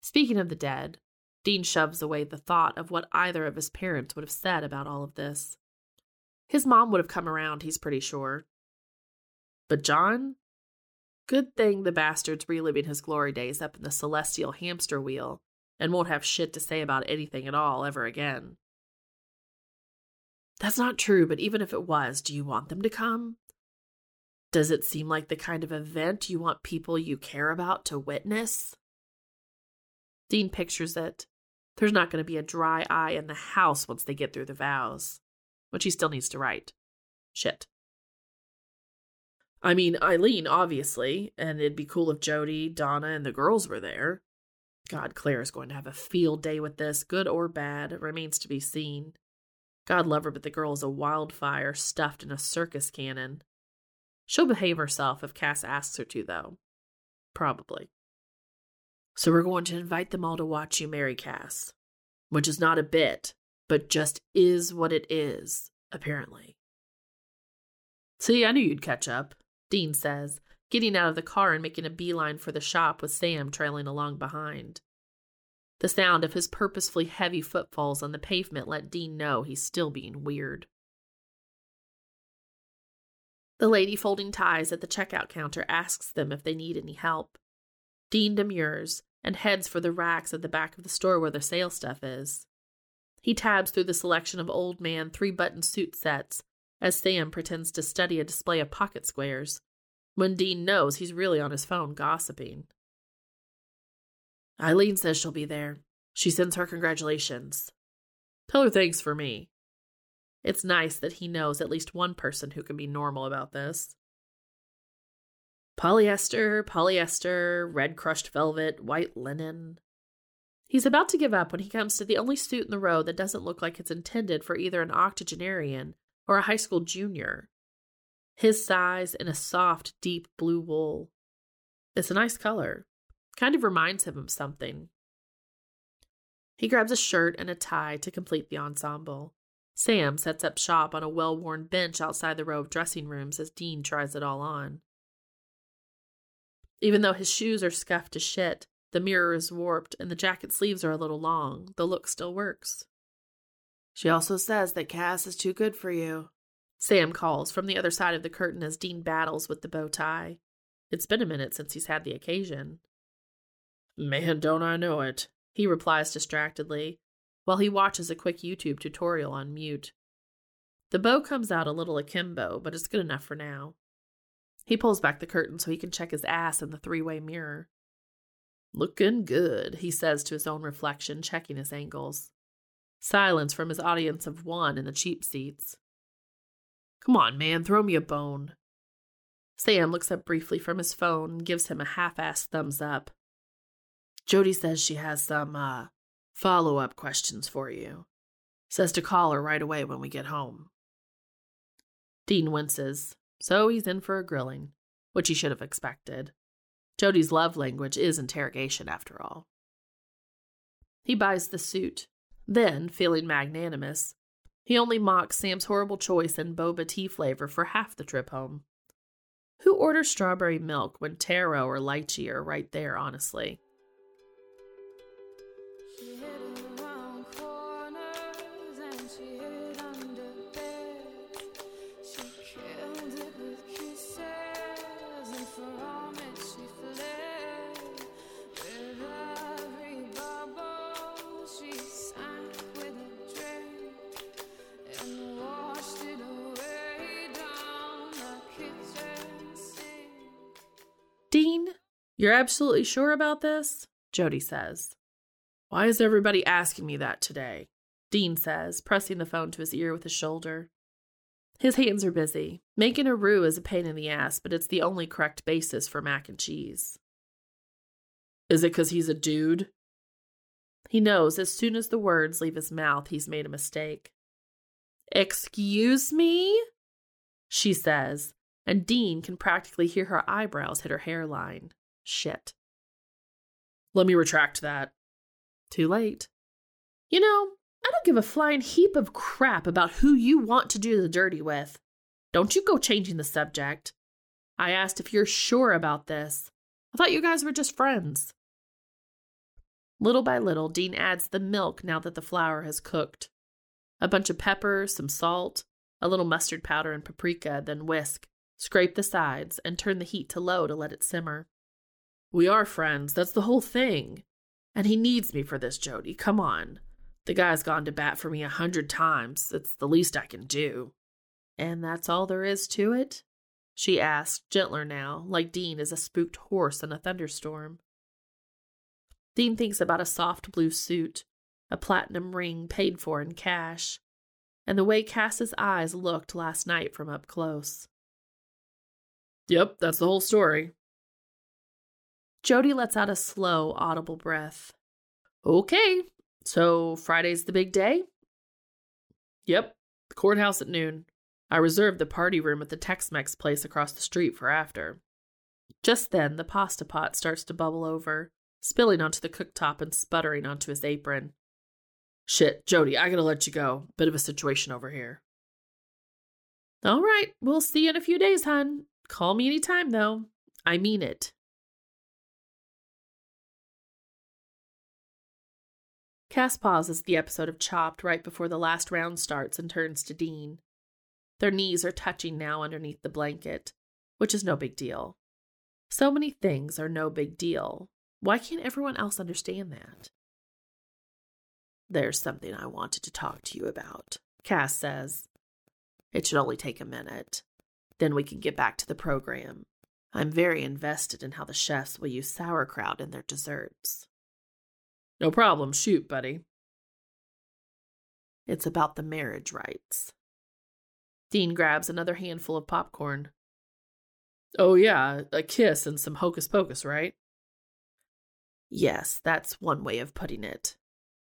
A: Speaking of the dead, Dean shoves away the thought of what either of his parents would have said about all of this. His mom would have come around, he's pretty sure. But John? Good thing the bastard's reliving his glory days up in the celestial hamster wheel and won't have shit to say about anything at all ever again. That's not true, but even if it was, do you want them to come? Does it seem like the kind of event you want people you care about to witness? Dean pictures it. There's not going to be a dry eye in the house once they get through the vows which he still needs to write. Shit. I mean, Eileen, obviously, and it'd be cool if Jody, Donna, and the girls were there. God, Claire's going to have a field day with this, good or bad, it remains to be seen. God love her, but the girl is a wildfire stuffed in a circus cannon. She'll behave herself if Cas asks her to, though. Probably. So we're going to invite them all to watch you marry Cas, which is not a bit, but just is what it is, apparently. See, I knew you'd catch up, Dean says, getting out of the car and making a beeline for the shop with Sam trailing along behind. The sound of his purposefully heavy footfalls on the pavement let Dean know he's still being weird. The lady folding ties at the checkout counter asks them if they need any help. Dean demurs and heads for the racks at the back of the store where the sale stuff is. He tabs through the selection of old man three button suit sets as Sam pretends to study a display of pocket squares, when Dean knows he's really on his phone gossiping. Eileen says she'll be there. She sends her congratulations. Tell her thanks for me. It's nice that he knows at least one person who can be normal about this. Polyester, polyester, red crushed velvet, white linen. He's about to give up when he comes to the only suit in the row that doesn't look like it's intended for either an octogenarian or a high school junior. His size in a soft, deep blue wool. It's a nice color. Kind of reminds him of something. He grabs a shirt and a tie to complete the ensemble. Sam sets up shop on a well worn bench outside the row of dressing rooms as Dean tries it all on. Even though his shoes are scuffed to shit, the mirror is warped, and the jacket sleeves are a little long, the look still works. She also says that Cas is too good for you. Sam calls from the other side of the curtain as Dean battles with the bow tie. It's been a minute since he's had the occasion. Man, don't I know it, he replies distractedly, while he watches a quick YouTube tutorial on mute. The bow comes out a little akimbo, but it's good enough for now. He pulls back the curtain so he can check his ass in the three way mirror. Looking good, he says to his own reflection, checking his angles. Silence from his audience of one in the cheap seats. Come on, man, throw me a bone. Sam looks up briefly from his phone and gives him a half assed thumbs up. Jody says she has some, uh, follow up questions for you. Says to call her right away when we get home. Dean winces, so he's in for a grilling, which he should have expected. Jody's love language is interrogation, after all. He buys the suit. Then, feeling magnanimous, he only mocks Sam's horrible choice in boba tea flavor for half the trip home. Who orders strawberry milk when taro or lychee are right there, honestly? You're absolutely sure about this? Jody says. Why is everybody asking me that today? Dean says, pressing the phone to his ear with his shoulder. His hands are busy. Making a roux is a pain in the ass, but it's the only correct basis for mac and cheese. Is it because he's a dude? He knows as soon as the words leave his mouth, he's made a mistake. Excuse me? She says, and Dean can practically hear her eyebrows hit her hairline. Shit. Let me retract that. Too late. You know, I don't give a flying heap of crap about who you want to do the dirty with. Don't you go changing the subject. I asked if you're sure about this. I thought you guys were just friends. Little by little, Dean adds the milk now that the flour has cooked. A bunch of pepper, some salt, a little mustard powder and paprika, then whisk. Scrape the sides and turn the heat to low to let it simmer. We are friends, that's the whole thing. And he needs me for this, Jody. Come on. The guy's gone to bat for me a hundred times. It's the least I can do. And that's all there is to it? She asked, gentler now, like Dean is a spooked horse in a thunderstorm. Dean thinks about a soft blue suit, a platinum ring paid for in cash, and the way Cas's eyes looked last night from up close. Yep, that's the whole story. Jody lets out a slow, audible breath. Okay, so Friday's the big day? Yep, the courthouse at noon. I reserved the party room at the Tex Mex place across the street for after. Just then, the pasta pot starts to bubble over, spilling onto the cooktop and sputtering onto his apron. Shit, Jody, I gotta let you go. Bit of a situation over here. All right, we'll see you in a few days, hon. Call me anytime, though. I mean it. Cass pauses the episode of Chopped right before the last round starts and turns to Dean. Their knees are touching now underneath the blanket, which is no big deal. So many things are no big deal. Why can't everyone else understand that? There's something I wanted to talk to you about, Cass says. It should only take a minute. Then we can get back to the program. I'm very invested in how the chefs will use sauerkraut in their desserts. No problem. Shoot, buddy. It's about the marriage rites. Dean grabs another handful of popcorn. Oh, yeah, a kiss and some hocus pocus, right? Yes, that's one way of putting it.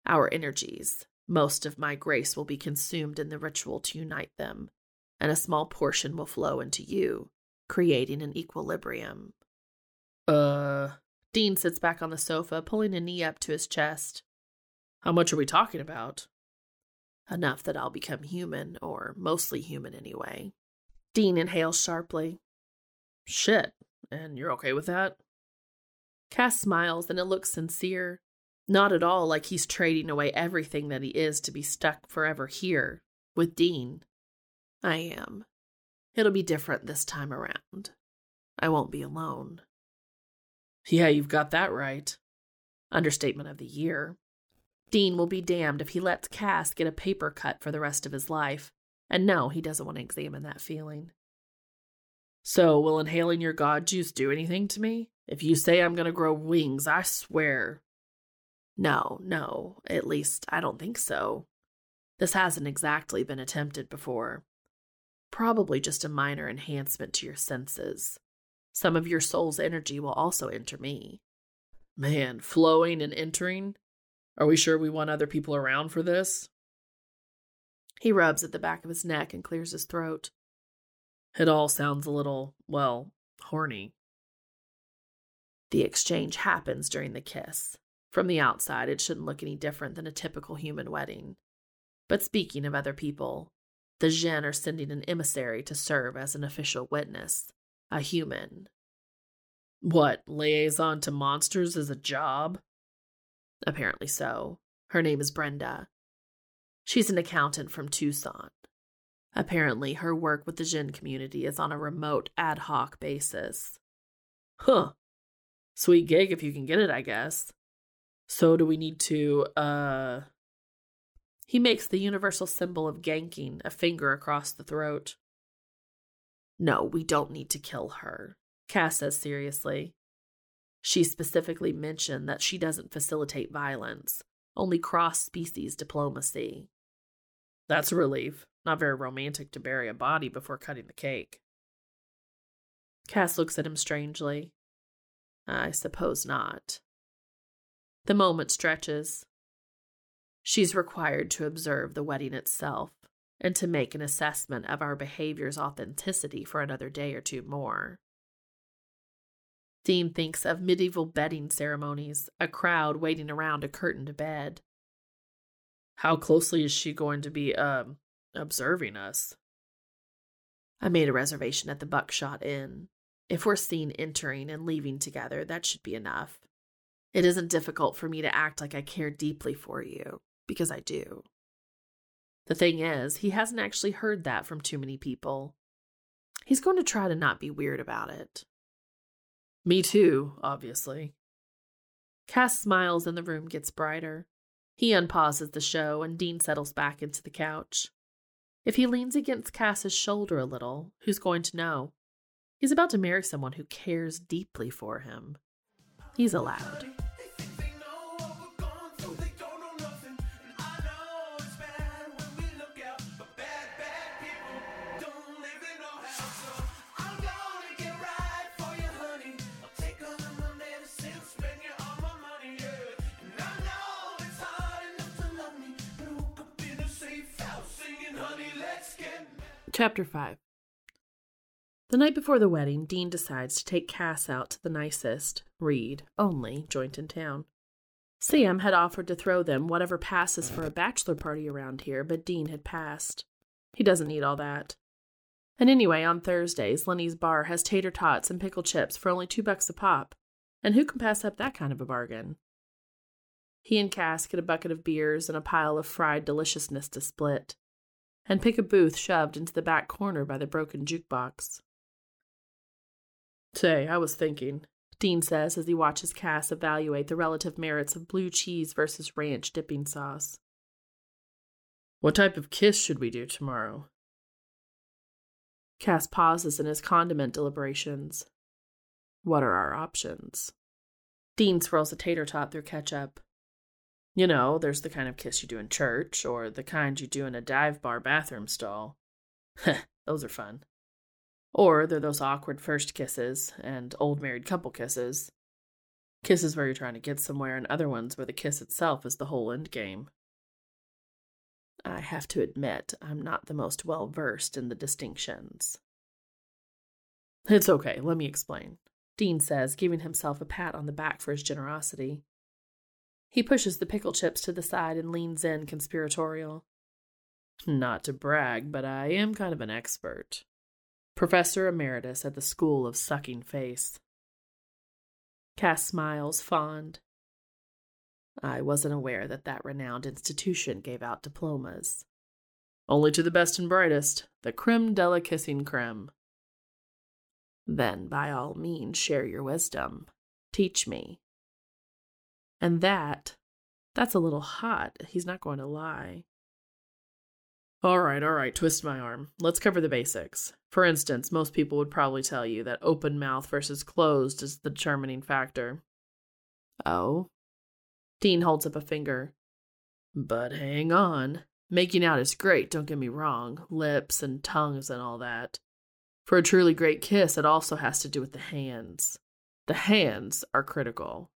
A: Our energies, most of my grace will be consumed in the ritual to unite them, and a small portion will flow into you, creating an equilibrium. Uh, Dean sits back on the sofa, pulling a knee up to his chest. How much are we talking about? Enough that I'll become human, or mostly human anyway. Dean inhales sharply. Shit, and you're okay with that? Cass smiles, and it looks sincere. Not at all like he's trading away everything that he is to be stuck forever here with Dean. I am. It'll be different this time around. I won't be alone. Yeah, you've got that right. Understatement of the year. Dean will be damned if he lets Cass get a paper cut for the rest of his life. And no, he doesn't want to examine that feeling. So, will inhaling your god juice do anything to me? If you say I'm going to grow wings, I swear. No, no, at least I don't think so. This hasn't exactly been attempted before. Probably just a minor enhancement to your senses. Some of your soul's energy will also enter me. Man, flowing and entering? Are we sure we want other people around for this? He rubs at the back of his neck and clears his throat. It all sounds a little, well, horny. The exchange happens during the kiss. From the outside, it shouldn't look any different than a typical human wedding. But speaking of other people, the Djinn are sending an emissary to serve as an official witness a human. What, liaison to monsters is a job? Apparently so. Her name is Brenda. She's an accountant from Tucson. Apparently, her work with the Djinn community is on a remote, ad hoc basis. Huh. Sweet gig if you can get it, I guess. So, do we need to, uh. He makes the universal symbol of ganking, a finger across the throat. No, we don't need to kill her, Cass says seriously. She specifically mentioned that she doesn't facilitate violence, only cross species diplomacy. That's a relief. Not very romantic to bury a body before cutting the cake. Cass looks at him strangely. I suppose not. The moment stretches. She's required to observe the wedding itself and to make an assessment of our behavior's authenticity for another day or two more. Dean thinks of medieval bedding ceremonies, a crowd waiting around a curtained bed. How closely is she going to be, um, observing us? I made a reservation at the Buckshot Inn. If we're seen entering and leaving together, that should be enough. It isn't difficult for me to act like I care deeply for you, because I do. The thing is, he hasn't actually heard that from too many people. He's going to try to not be weird about it. Me too, obviously. Cass smiles and the room gets brighter. He unpauses the show and Dean settles back into the couch. If he leans against Cass's shoulder a little, who's going to know? He's about to marry someone who cares deeply for him. He's allowed. Chapter 5 The night before the wedding, Dean decides to take Cass out to the nicest, Reed, only joint in town. Sam had offered to throw them whatever passes for a bachelor party around here, but Dean had passed. He doesn't need all that. And anyway, on Thursdays, Lenny's bar has tater tots and pickle chips for only two bucks a pop. And who can pass up that kind of a bargain? he and Cass get a bucket of beers and a pile of fried deliciousness to split, and pick a booth shoved into the back corner by the broken jukebox.
B: Say, I was thinking,
A: Dean says as he watches Cass evaluate the relative merits of blue cheese versus ranch dipping sauce.
B: What type of kiss should we do tomorrow?
A: Cass pauses in his condiment deliberations. What are our options? Dean swirls a tater tot through ketchup.
B: You know, there's the kind of kiss you do in church, or the kind you do in a dive bar bathroom stall. those are fun. Or they're those awkward first kisses and old married couple kisses. Kisses where you're trying to get somewhere, and other ones where the kiss itself is the whole end game.
A: I have to admit, I'm not the most well versed in the distinctions.
B: It's okay, let me explain.
A: Dean says, giving himself a pat on the back for his generosity. He pushes the pickle chips to the side and leans in, conspiratorial.
B: Not to brag, but I am kind of an expert. Professor Emeritus at the School of Sucking Face.
A: Cass smiles, fond. I wasn't aware that that renowned institution gave out diplomas.
B: Only to the best and brightest, the creme de la kissing creme.
A: Then, by all means, share your wisdom. Teach me. And that, that's a little hot. He's not going to lie.
B: All right, all right, twist my arm. Let's cover the basics. For instance, most people would probably tell you that open mouth versus closed is the determining factor.
A: Oh?
B: Dean holds up a finger. But hang on. Making out is great, don't get me wrong. Lips and tongues and all that. For a truly great kiss, it also has to do with the hands. The hands are critical.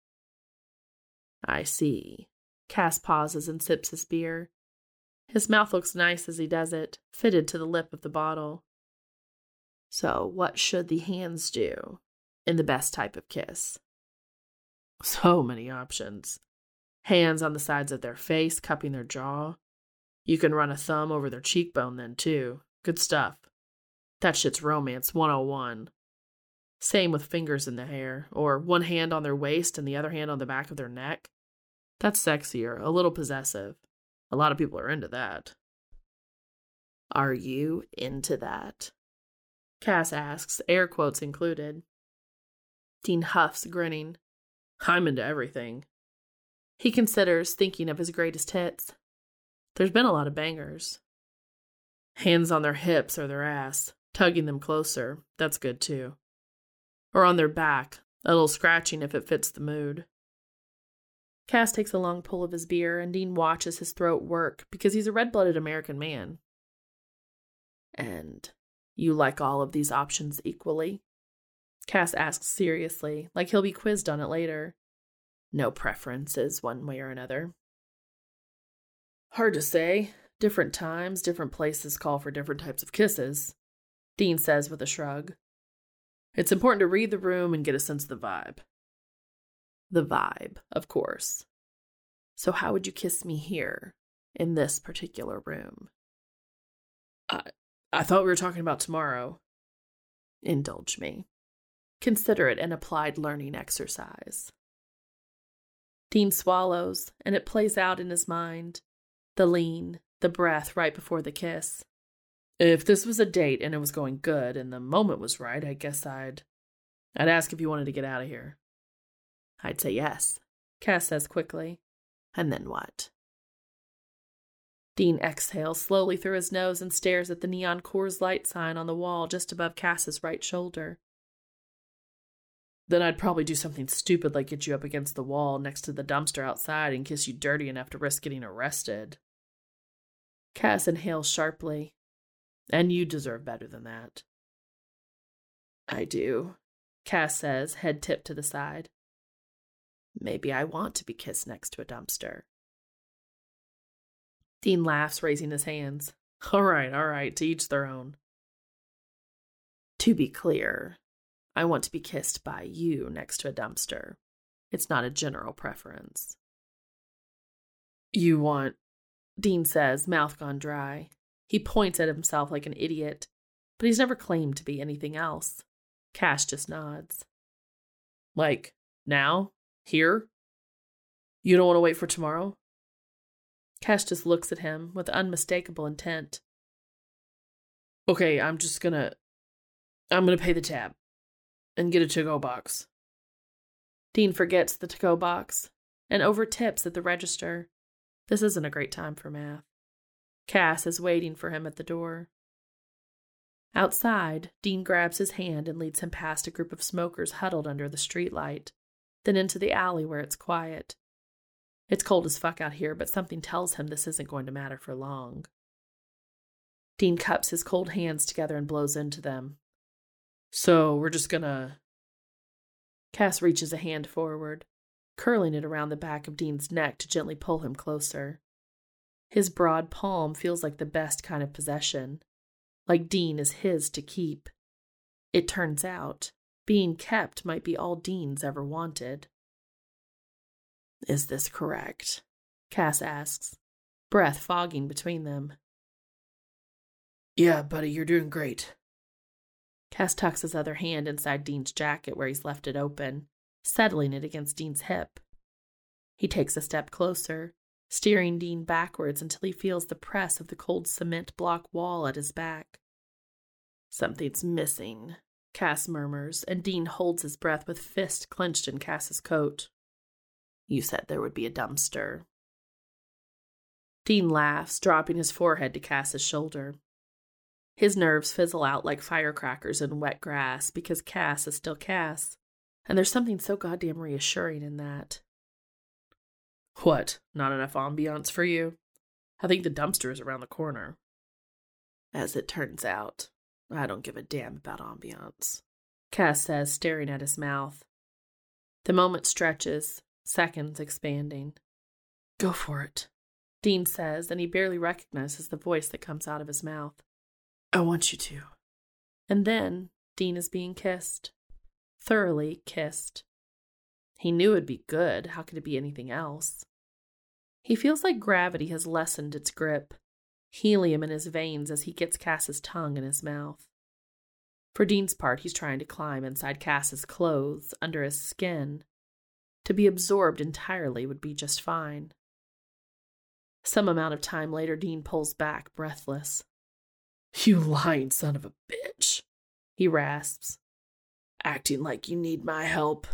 A: I see. Cass pauses and sips his beer. His mouth looks nice as he does it, fitted to the lip of the bottle. So, what should the hands do in the best type of kiss?
B: So many options. Hands on the sides of their face, cupping their jaw. You can run a thumb over their cheekbone then, too. Good stuff. That shit's romance 101. Same with fingers in the hair, or one hand on their waist and the other hand on the back of their neck. That's sexier, a little possessive. A lot of people are into that.
A: Are you into that? Cass asks, air quotes included. Dean huffs, grinning.
B: I'm into everything.
A: He considers thinking of his greatest hits. There's been a lot of bangers.
B: Hands on their hips or their ass, tugging them closer. That's good too. Or on their back, a little scratching if it fits the mood.
A: Cass takes a long pull of his beer, and Dean watches his throat work because he's a red blooded American man. And you like all of these options equally? Cass asks seriously, like he'll be quizzed on it later. No preferences one way or another.
B: Hard to say. Different times, different places call for different types of kisses, Dean says with a shrug. It's important to read the room and get a sense of the vibe.
A: The vibe, of course. So, how would you kiss me here, in this particular room?
B: I, I thought we were talking about tomorrow.
A: Indulge me. Consider it an applied learning exercise. Dean swallows, and it plays out in his mind the lean, the breath right before the kiss.
B: If this was a date and it was going good and the moment was right, I guess I'd I'd ask if you wanted to get out of here.
A: I'd say yes, Cass says quickly. And then what? Dean exhales slowly through his nose and stares at the neon Coors Light sign on the wall just above Cass's right shoulder.
B: Then I'd probably do something stupid like get you up against the wall next to the dumpster outside and kiss you dirty enough to risk getting arrested.
A: Cass inhales sharply.
B: And you deserve better than that.
A: I do, Cass says, head tipped to the side. Maybe I want to be kissed next to a dumpster. Dean laughs, raising his hands.
B: All right, all right, to each their own.
A: To be clear, I want to be kissed by you next to a dumpster. It's not a general preference.
B: You want,
A: Dean says, mouth gone dry. He points at himself like an idiot, but he's never claimed to be anything else. Cass just nods.
B: Like, now? Here?
A: You don't want to wait for tomorrow? Cass just looks at him with unmistakable intent. Okay, I'm just gonna. I'm gonna pay the tab and get a to go box. Dean forgets the to go box and over tips at the register. This isn't a great time for math. Cass is waiting for him at the door. Outside, Dean grabs his hand and leads him past a group of smokers huddled under the streetlight, then into the alley where it's quiet. It's cold as fuck out here, but something tells him this isn't going to matter for long. Dean cups his cold hands together and blows into them. So, we're just gonna. Cass reaches a hand forward, curling it around the back of Dean's neck to gently pull him closer. His broad palm feels like the best kind of possession, like Dean is his to keep. It turns out, being kept might be all Dean's ever wanted. Is this correct? Cass asks, breath fogging between them. Yeah, buddy, you're doing great. Cass tucks his other hand inside Dean's jacket where he's left it open, settling it against Dean's hip. He takes a step closer, steering Dean backwards until he feels the press of the cold cement block wall at his back. Something's missing, Cass murmurs, and Dean holds his breath with fist clenched in Cass's coat. You said there would be a dumpster. Dean laughs, dropping his forehead to Cass's shoulder. His nerves fizzle out like firecrackers in wet grass because Cass is still Cass, and there's something so goddamn reassuring in that. What? Not enough ambiance for you? I think the dumpster is around the corner. As it turns out, I don't give a damn about ambiance, Cass says, staring at his mouth. The moment stretches, seconds expanding. Go for it, Dean says, and he barely recognizes the voice that comes out of his mouth. I want you to. And then Dean is being kissed. Thoroughly kissed. He knew it'd be good. How could it be anything else? He feels like gravity has lessened its grip, helium in his veins as he gets Cass's tongue in his mouth. For Dean's part, he's trying to climb inside Cass's clothes, under his skin, to be absorbed entirely would be just fine. Some amount of time later, Dean pulls back, breathless. You lying son of a bitch, he rasps, acting like you need my help.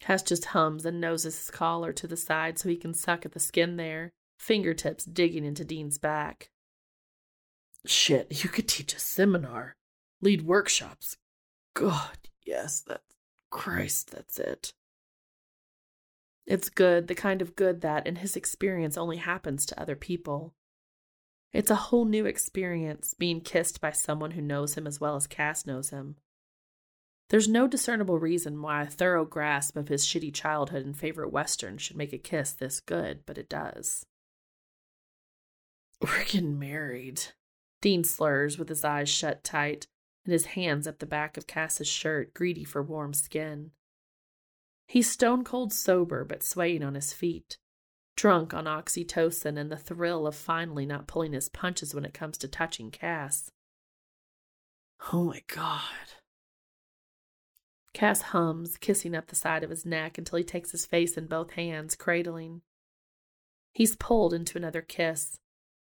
A: Cass just hums and noses his collar to the side so he can suck at the skin there, fingertips digging into Dean's back. Shit, you could teach a seminar, lead workshops. God, yes, that's Christ, that's it. It's good, the kind of good that, in his experience, only happens to other people. It's a whole new experience being kissed by someone who knows him as well as Cass knows him. There's no discernible reason why a thorough grasp of his shitty childhood and favorite Western should make a kiss this good, but it does. We're getting married. Dean slurs with his eyes shut tight and his hands up the back of Cass's shirt, greedy for warm skin. He's stone cold sober, but swaying on his feet, drunk on oxytocin and the thrill of finally not pulling his punches when it comes to touching Cass. Oh my god. Cass hums, kissing up the side of his neck until he takes his face in both hands, cradling. He's pulled into another kiss,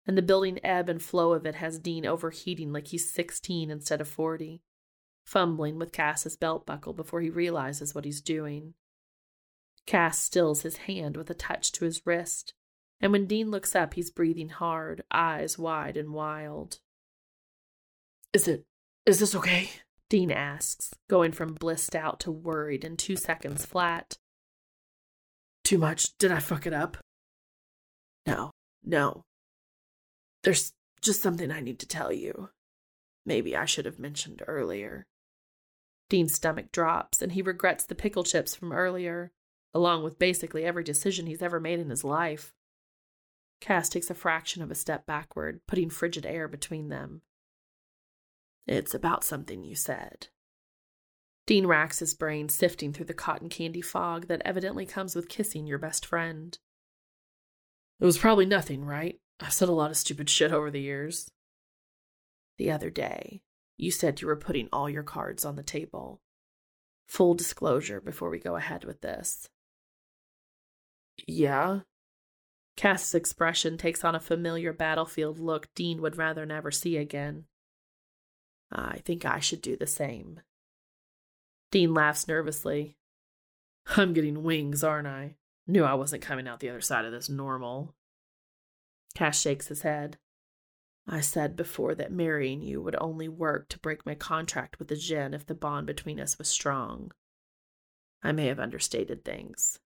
A: and the building ebb and flow of it has Dean overheating like he's 16 instead of 40, fumbling with Cass's belt buckle before he realizes what he's doing. Cass stills his hand with a touch to his wrist, and when Dean looks up, he's breathing hard, eyes wide and wild. Is it. is this okay? Dean asks, going from blissed out to worried in two seconds flat. Too much? Did I fuck it up? No, no. There's just something I need to tell you. Maybe I should have mentioned earlier. Dean's stomach drops, and he regrets the pickle chips from earlier along with basically every decision he's ever made in his life. Cass takes a fraction of a step backward, putting frigid air between them. It's about something you said. Dean racks his brain, sifting through the cotton candy fog that evidently comes with kissing your best friend. It was probably nothing, right? I've said a lot of stupid shit over the years. The other day, you said you were putting all your cards on the table. Full disclosure before we go ahead with this. Yeah?
C: Cass's expression takes on a familiar battlefield look Dean would rather never see again.
A: I think I should do the same.
C: Dean laughs nervously.
A: I'm getting wings, aren't I? Knew I wasn't coming out the other side of this normal.
C: Cass shakes his head.
A: I said before that marrying you would only work to break my contract with the Djinn if the bond between us was strong. I may have understated things.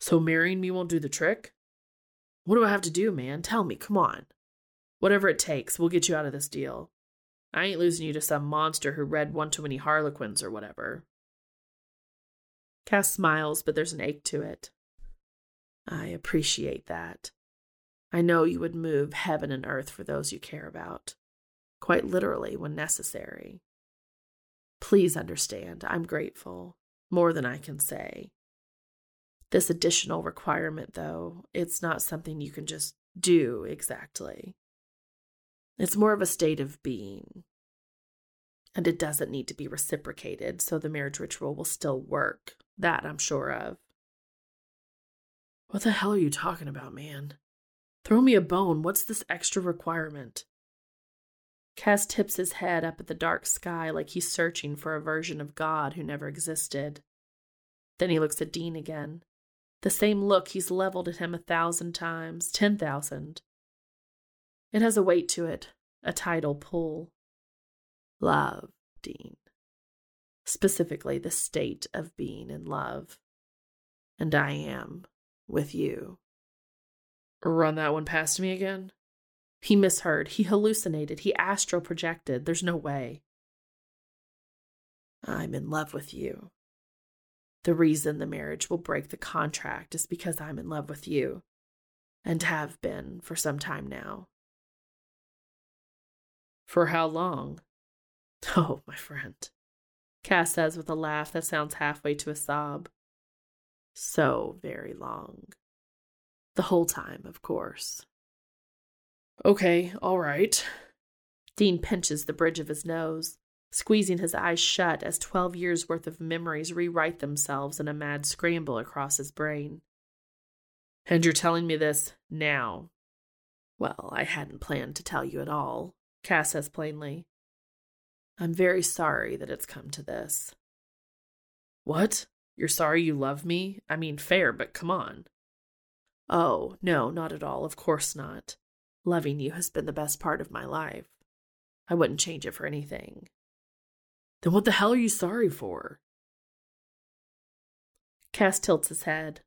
A: So marrying me won't do the trick? What do I have to do, man? Tell me, come on. Whatever it takes, we'll get you out of this deal. I ain't losing you to some monster who read one too many Harlequins or whatever.
C: Cass smiles, but there's an ache to it.
A: I appreciate that. I know you would move heaven and earth for those you care about, quite literally when necessary. Please understand, I'm grateful, more than I can say. This additional requirement, though, it's not something you can just do exactly. It's more of a state of being. And it doesn't need to be reciprocated, so the marriage ritual will still work. That I'm sure of. What the hell are you talking about, man? Throw me a bone. What's this extra requirement?
C: Cass tips his head up at the dark sky like he's searching for a version of God who never existed. Then he looks at Dean again. The same look he's leveled at him a thousand times, ten thousand. It has a weight to it, a tidal pull.
A: Love, Dean. Specifically, the state of being in love. And I am with you.
C: Run that one past me again? He misheard. He hallucinated. He astral projected. There's no way.
A: I'm in love with you. The reason the marriage will break the contract is because I'm in love with you, and have been for some time now.
C: For how long?
A: Oh, my friend, Cass says with a laugh that sounds halfway to a sob. So very long. The whole time, of course.
C: Okay, all right.
A: Dean pinches the bridge of his nose squeezing his eyes shut as 12 years' worth of memories rewrite themselves in a mad scramble across his brain.
C: And you're telling me this now?
A: Well, I hadn't planned to tell you at all, Cass says plainly. I'm very sorry that it's come to this.
C: What? You're sorry you love me? I mean, fair, but come on.
A: Oh, no, not at all. Of course not. Loving you has been the best part of my life. I wouldn't change it for anything.
C: Then what the hell are you sorry for?
A: Cass tilts his head.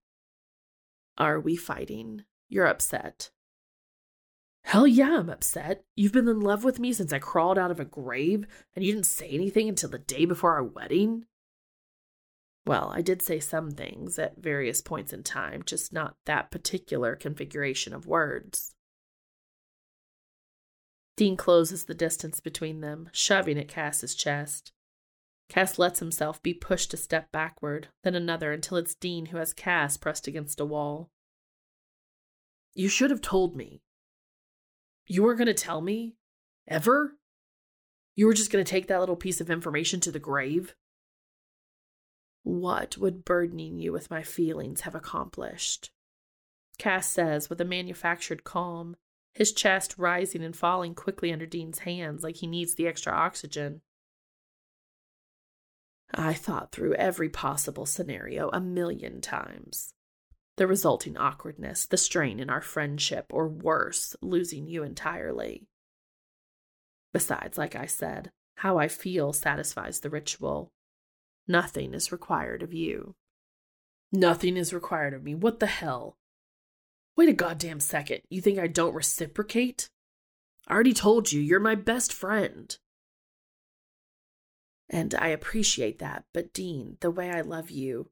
A: Are we fighting? You're upset.
C: Hell yeah, I'm upset. You've been in love with me since I crawled out of a grave, and you didn't say anything until the day before our wedding?
A: Well, I did say some things at various points in time, just not that particular configuration of words.
C: Dean closes the distance between them, shoving at Cass's chest. Cass lets himself be pushed a step backward, then another until it's Dean who has Cass pressed against a wall.
A: You should have told me.
C: You weren't going to tell me? Ever? You were just going to take that little piece of information to the grave?
A: What would burdening you with my feelings have accomplished?
C: Cass says with a manufactured calm, his chest rising and falling quickly under Dean's hands like he needs the extra oxygen.
A: I thought through every possible scenario a million times. The resulting awkwardness, the strain in our friendship, or worse, losing you entirely. Besides, like I said, how I feel satisfies the ritual. Nothing is required of you.
C: Nothing is required of me. What the hell? Wait a goddamn second. You think I don't reciprocate? I already told you, you're my best friend.
A: And I appreciate that, but Dean, the way I love you,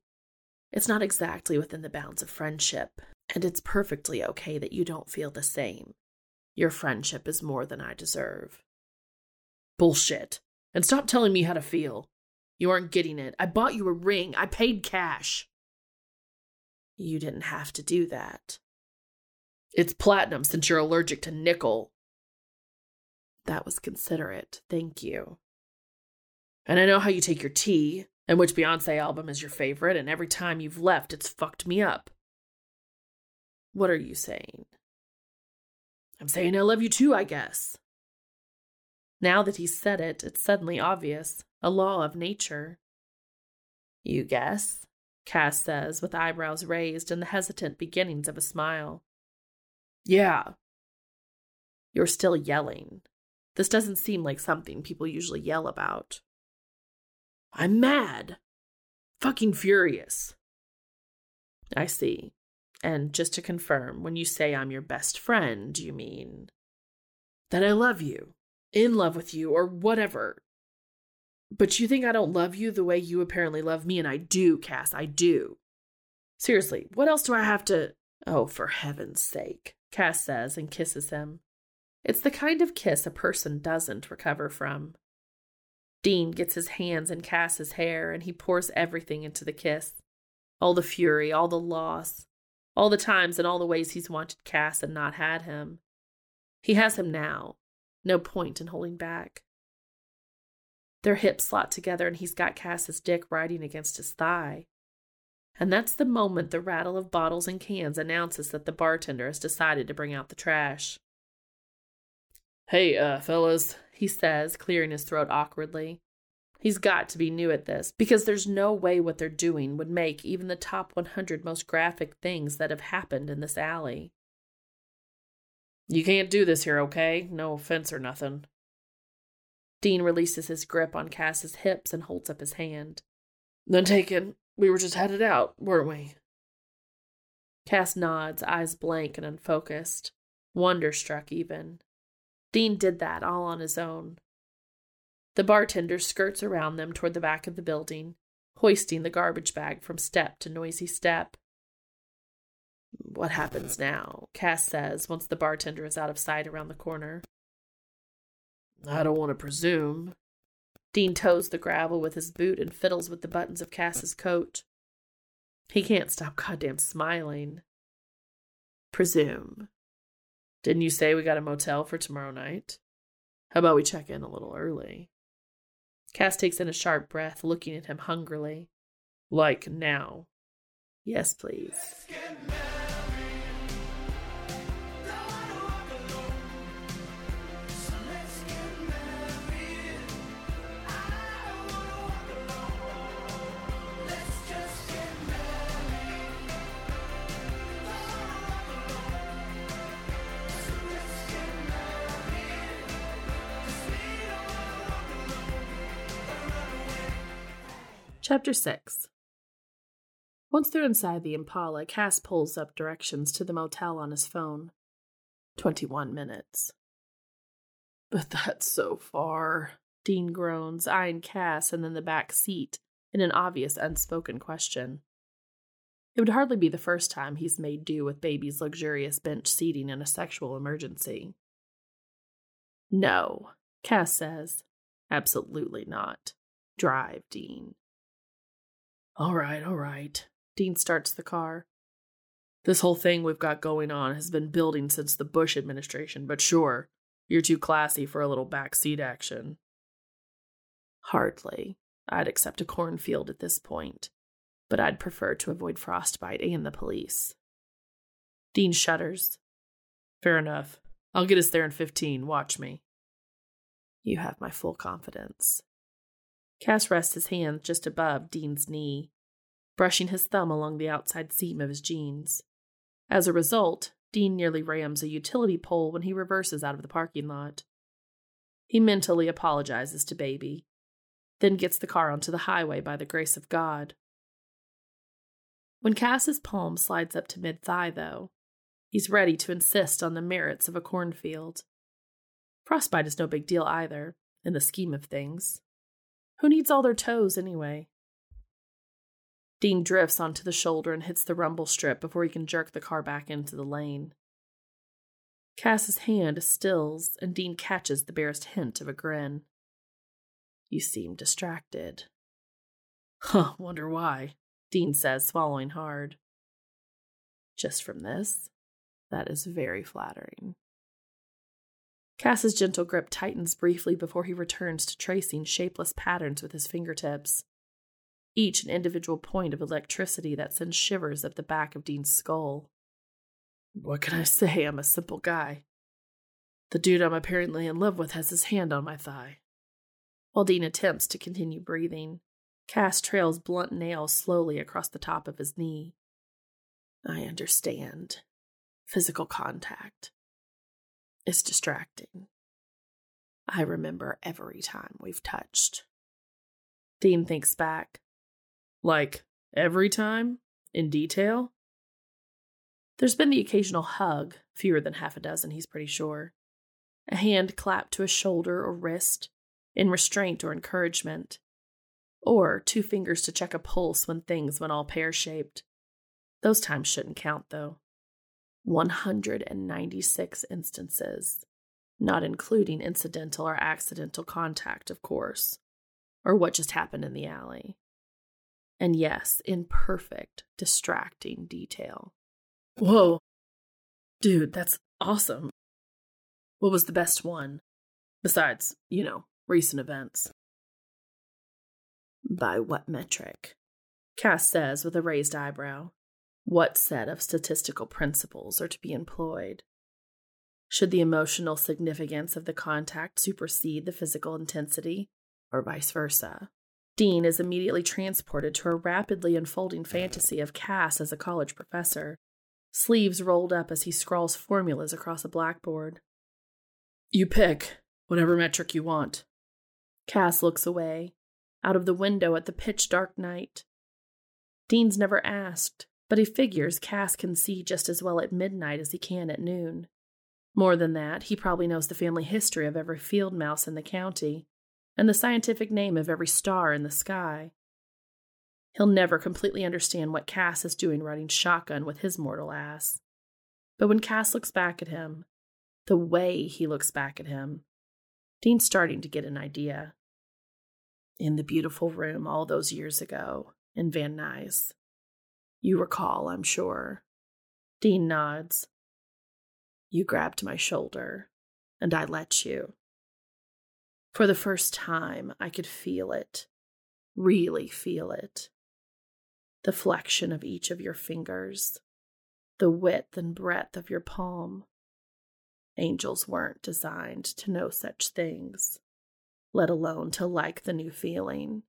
A: it's not exactly within the bounds of friendship, and it's perfectly okay that you don't feel the same. Your friendship is more than I deserve.
C: Bullshit. And stop telling me how to feel. You aren't getting it. I bought you a ring. I paid cash.
A: You didn't have to do that.
C: It's platinum since you're allergic to nickel.
A: That was considerate. Thank you.
C: And I know how you take your tea.
A: And which Beyonce album is your favorite? And every time you've left, it's fucked me up. What are you saying? I'm saying I love you too, I guess. Now that he's said it, it's suddenly obvious a law of nature. You guess? Cass says, with eyebrows raised and the hesitant beginnings of a smile. Yeah. You're still yelling. This doesn't seem like something people usually yell about. I'm mad. Fucking furious. I see. And just to confirm, when you say I'm your best friend, you mean that I love you, in love with you, or whatever. But you think I don't love you the way you apparently love me, and I do, Cass, I do. Seriously, what else do I have to. Oh, for heaven's sake, Cass says and kisses him. It's the kind of kiss a person doesn't recover from. Dean gets his hands in Cass's hair and he pours everything into the kiss. All the fury, all the loss, all the times and all the ways he's wanted Cass and not had him. He has him now. No point in holding back. Their hips slot together and he's got Cass's dick riding against his thigh. And that's the moment the rattle of bottles and cans announces that the bartender has decided to bring out the trash. Hey, uh, fellas, he says, clearing his throat awkwardly. He's got to be new at this, because there's no way what they're doing would make even the top 100 most graphic things that have happened in this alley. You can't do this here, okay? No offense or nothing. Dean releases his grip on Cass's hips and holds up his hand. Then taken, we were just headed out, weren't we? Cass nods, eyes blank and unfocused, wonderstruck even. Dean did that all on his own. The bartender skirts around them toward the back of the building, hoisting the garbage bag from step to noisy step. What happens now? Cass says once the bartender is out of sight around the corner. I don't want to presume. Dean toes the gravel with his boot and fiddles with the buttons of Cass's coat. He can't stop goddamn smiling. Presume. Didn't you say we got a motel for tomorrow night? How about we check in a little early? Cass takes in a sharp breath, looking at him hungrily. Like now. Yes, please. Chapter 6 Once they're inside the Impala, Cass pulls up directions to the motel on his phone. 21 minutes. But that's so far, Dean groans, eyeing Cass and then the back seat in an obvious unspoken question. It would hardly be the first time he's made do with baby's luxurious bench seating in a sexual emergency. No, Cass says. Absolutely not. Drive, Dean. All right, all right. Dean starts the car. This whole thing we've got going on has been building since the Bush administration, but sure, you're too classy for a little backseat action. Hardly. I'd accept a cornfield at this point, but I'd prefer to avoid frostbite and the police. Dean shudders. Fair enough. I'll get us there in 15. Watch me. You have my full confidence. Cass rests his hand just above Dean's knee, brushing his thumb along the outside seam of his jeans. As a result, Dean nearly rams a utility pole when he reverses out of the parking lot. He mentally apologizes to Baby, then gets the car onto the highway by the grace of God. When Cass's palm slides up to mid thigh, though, he's ready to insist on the merits of a cornfield. Frostbite is no big deal either, in the scheme of things. Who needs all their toes anyway? Dean drifts onto the shoulder and hits the rumble strip before he can jerk the car back into the lane. Cass's hand stills, and Dean catches the barest hint of a grin. You seem distracted. Huh, wonder why, Dean says, swallowing hard. Just from this? That is very flattering. Cass's gentle grip tightens briefly before he returns to tracing shapeless patterns with his fingertips. each an individual point of electricity that sends shivers up the back of Dean's skull. What can I say? I'm a simple guy. The dude I'm apparently in love with has his hand on my thigh. While Dean attempts to continue breathing, Cass trails blunt nails slowly across the top of his knee. I understand. Physical contact. It's distracting. I remember every time we've touched. Dean thinks back. Like, every time? In detail? There's been the occasional hug, fewer than half a dozen, he's pretty sure. A hand clapped to a shoulder or wrist, in restraint or encouragement. Or two fingers to check a pulse when things went all pear shaped. Those times shouldn't count, though. 196 instances, not including incidental or accidental contact, of course, or what just happened in the alley. And yes, in perfect, distracting detail. Whoa. Dude, that's awesome. What was the best one? Besides, you know, recent events. By what metric? Cass says with a raised eyebrow. What set of statistical principles are to be employed? Should the emotional significance of the contact supersede the physical intensity, or vice versa? Dean is immediately transported to a rapidly unfolding fantasy of Cass as a college professor, sleeves rolled up as he scrawls formulas across a blackboard. You pick whatever metric you want. Cass looks away, out of the window at the pitch dark night. Dean's never asked, but he figures Cass can see just as well at midnight as he can at noon. More than that, he probably knows the family history of every field mouse in the county and the scientific name of every star in the sky. He'll never completely understand what Cass is doing riding shotgun with his mortal ass. But when Cass looks back at him, the way he looks back at him, Dean's starting to get an idea. In the beautiful room all those years ago in Van Nuys. You recall, I'm sure. Dean nods. You grabbed my shoulder, and I let you. For the first time, I could feel it, really feel it. The flexion of each of your fingers, the width and breadth of your palm. Angels weren't designed to know such things, let alone to like the new feeling,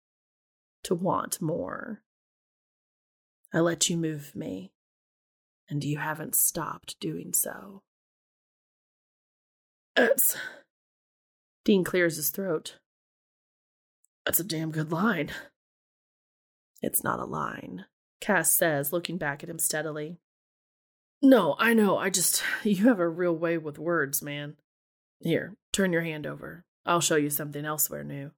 A: to want more. I let you move me, and you haven't stopped doing so. It's Dean clears his throat. That's a damn good line. It's not a line, Cass says, looking back at him steadily. No, I know. I just. You have a real way with words, man. Here, turn your hand over. I'll show you something elsewhere new.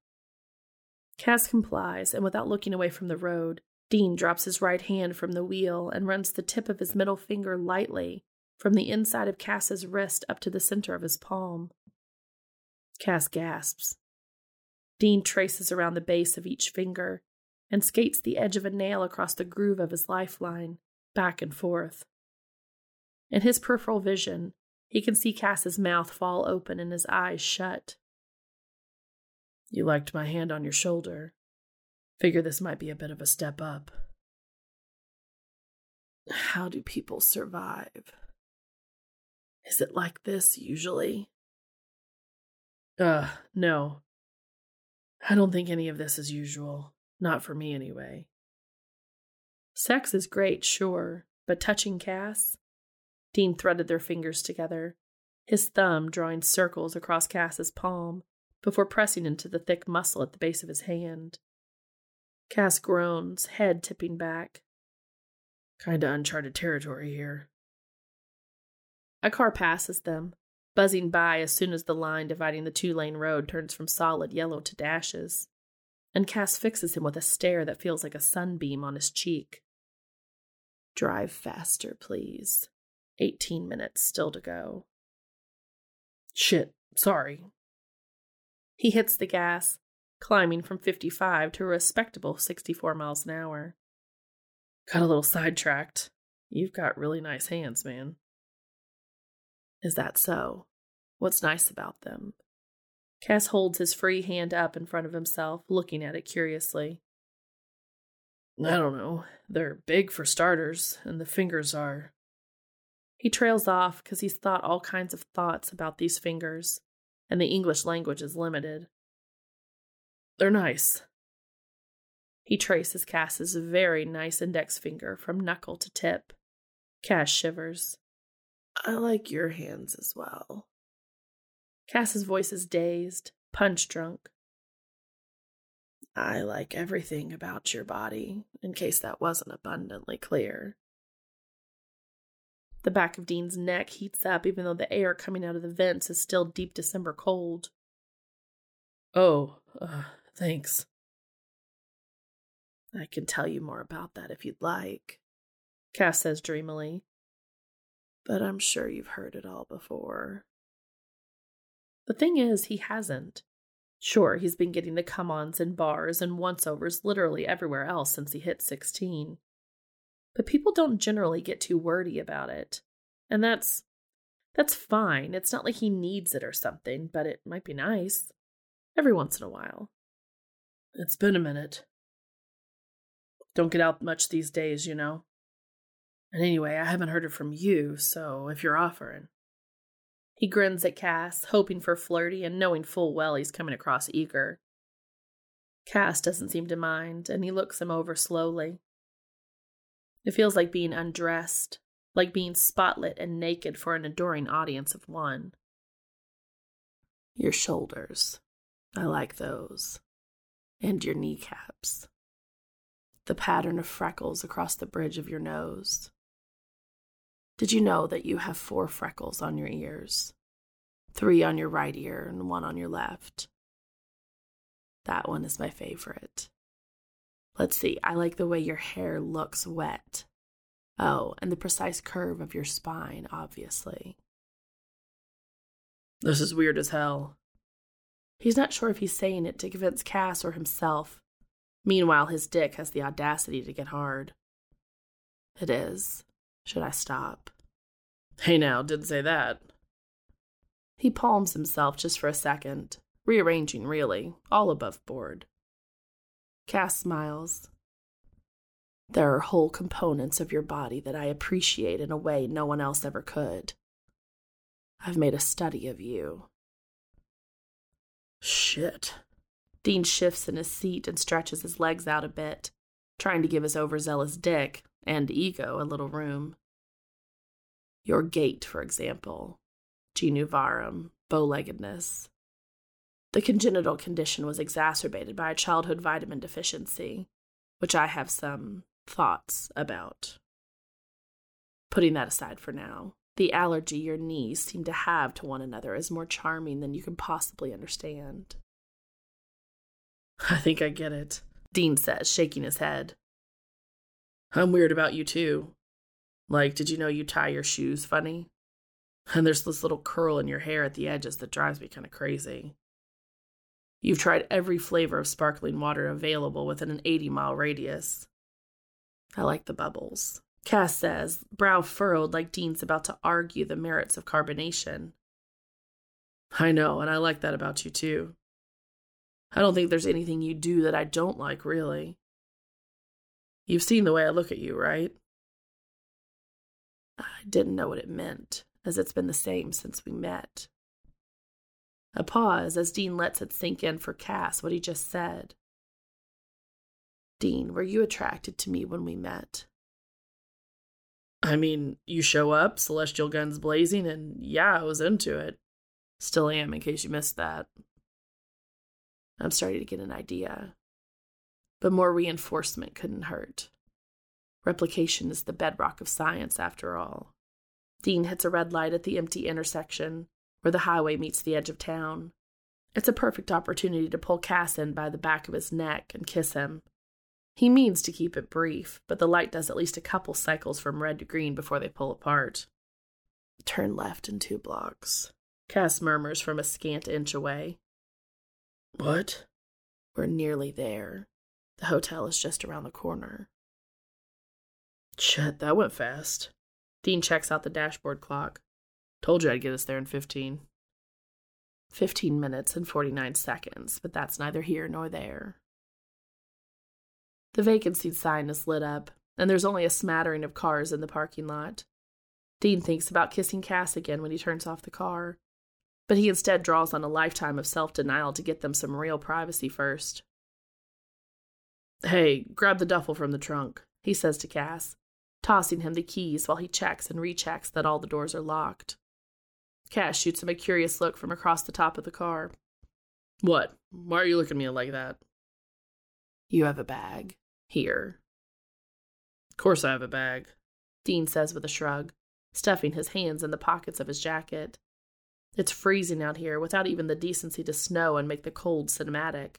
A: Cass complies, and without looking away from the road, Dean drops his right hand from the wheel and runs the tip of his middle finger lightly from the inside of Cass's wrist up to the center of his palm. Cass gasps. Dean traces around the base of each finger and skates the edge of a nail across the groove of his lifeline, back and forth. In his peripheral vision, he can see Cass's mouth fall open and his eyes shut. You liked my hand on your shoulder. Figure this might be a bit of a step up. How do people survive? Is it like this usually? Uh, no. I don't think any of this is usual. Not for me, anyway. Sex is great, sure, but touching Cass? Dean threaded their fingers together, his thumb drawing circles across Cass's palm before pressing into the thick muscle at the base of his hand. Cass groans, head tipping back. Kinda uncharted territory here. A car passes them, buzzing by as soon as the line dividing the two lane road turns from solid yellow to dashes, and Cass fixes him with a stare that feels like a sunbeam on his cheek. Drive faster, please. Eighteen minutes still to go. Shit, sorry. He hits the gas, climbing from 55 to a respectable 64 miles an hour. Got a little sidetracked. You've got really nice hands, man. Is that so? What's nice about them? Cass holds his free hand up in front of himself, looking at it curiously. I don't know. They're big for starters, and the fingers are.
D: He trails off because he's thought all kinds of thoughts about these fingers, and the English language is limited.
A: They're nice.
D: He traces Cass's very nice index finger from knuckle to tip. Cass shivers.
A: I like your hands as well.
D: Cass's voice is dazed, punch drunk.
A: I like everything about your body, in case that wasn't abundantly clear.
D: The back of Dean's neck heats up, even though the air coming out of the vents is still deep December cold.
A: Oh, uh, thanks.
D: I can tell you more about that if you'd like, Cass says dreamily.
A: But I'm sure you've heard it all before.
D: The thing is, he hasn't. Sure, he's been getting the come ons in bars and once overs literally everywhere else since he hit 16. But people don't generally get too wordy about it. And that's that's fine. It's not like he needs it or something, but it might be nice every once in a while.
A: It's been a minute. Don't get out much these days, you know. And anyway, I haven't heard it from you, so if you're offering.
D: He grins at Cass, hoping for flirty and knowing full well he's coming across eager. Cass doesn't seem to mind, and he looks him over slowly. It feels like being undressed, like being spotlit and naked for an adoring audience of one.
A: Your shoulders. I like those. And your kneecaps. The pattern of freckles across the bridge of your nose. Did you know that you have four freckles on your ears? Three on your right ear and one on your left. That one is my favorite. Let's see, I like the way your hair looks wet. Oh, and the precise curve of your spine, obviously.
E: This is weird as hell.
D: He's not sure if he's saying it to convince Cass or himself. Meanwhile, his dick has the audacity to get hard.
A: It is. Should I stop?
E: Hey now, didn't say that.
D: He palms himself just for a second, rearranging really, all above board.
A: Cass smiles. There are whole components of your body that I appreciate in a way no one else ever could. I've made a study of you.
E: Shit.
D: Dean shifts in his seat and stretches his legs out a bit, trying to give his overzealous dick and ego a little room.
A: Your gait, for example, genu varum, bow leggedness. The congenital condition was exacerbated by a childhood vitamin deficiency, which I have some thoughts about. Putting that aside for now, the allergy your knees seem to have to one another is more charming than you can possibly understand.
E: I think I get it,
A: Dean says, shaking his head.
E: I'm weird about you too. Like, did you know you tie your shoes funny? And there's this little curl in your hair at the edges that drives me kind of crazy. You've tried every flavor of sparkling water available within an 80 mile radius.
A: I like the bubbles. Cass says, brow furrowed like Dean's about to argue the merits of carbonation.
E: I know, and I like that about you too. I don't think there's anything you do that I don't like, really. You've seen the way I look at you, right?
A: I didn't know what it meant, as it's been the same since we met. A pause as Dean lets it sink in for Cass what he just said. Dean, were you attracted to me when we met?
E: I mean, you show up, celestial guns blazing, and yeah, I was into it. Still am, in case you missed that.
A: I'm starting to get an idea. But more reinforcement couldn't hurt. Replication is the bedrock of science, after all. Dean hits a red light at the empty intersection where the highway meets the edge of town. It's a perfect opportunity to pull Cass in by the back of his neck and kiss him. He means to keep it brief, but the light does at least a couple cycles from red to green before they pull apart. Turn left in two blocks, Cass murmurs from a scant inch away.
E: What?
A: We're nearly there. The hotel is just around the corner.
E: Shit, that went fast.
D: Dean checks out the dashboard clock.
E: Told you I'd get us there in 15.
A: 15 minutes and 49 seconds, but that's neither here nor there. The vacancy sign is lit up, and there's only a smattering of cars in the parking lot. Dean thinks about kissing Cass again when he turns off the car, but he instead draws on a lifetime of self denial to get them some real privacy first. Hey, grab the duffel from the trunk, he says to Cass, tossing him the keys while he checks and rechecks that all the doors are locked. Cass shoots him a curious look from across the top of the car.
F: What? Why are you looking at me like that?
A: You have a bag. Here.
F: Of course I have a bag,
A: Dean says with a shrug, stuffing his hands in the pockets of his jacket. It's freezing out here without even the decency to snow and make the cold cinematic.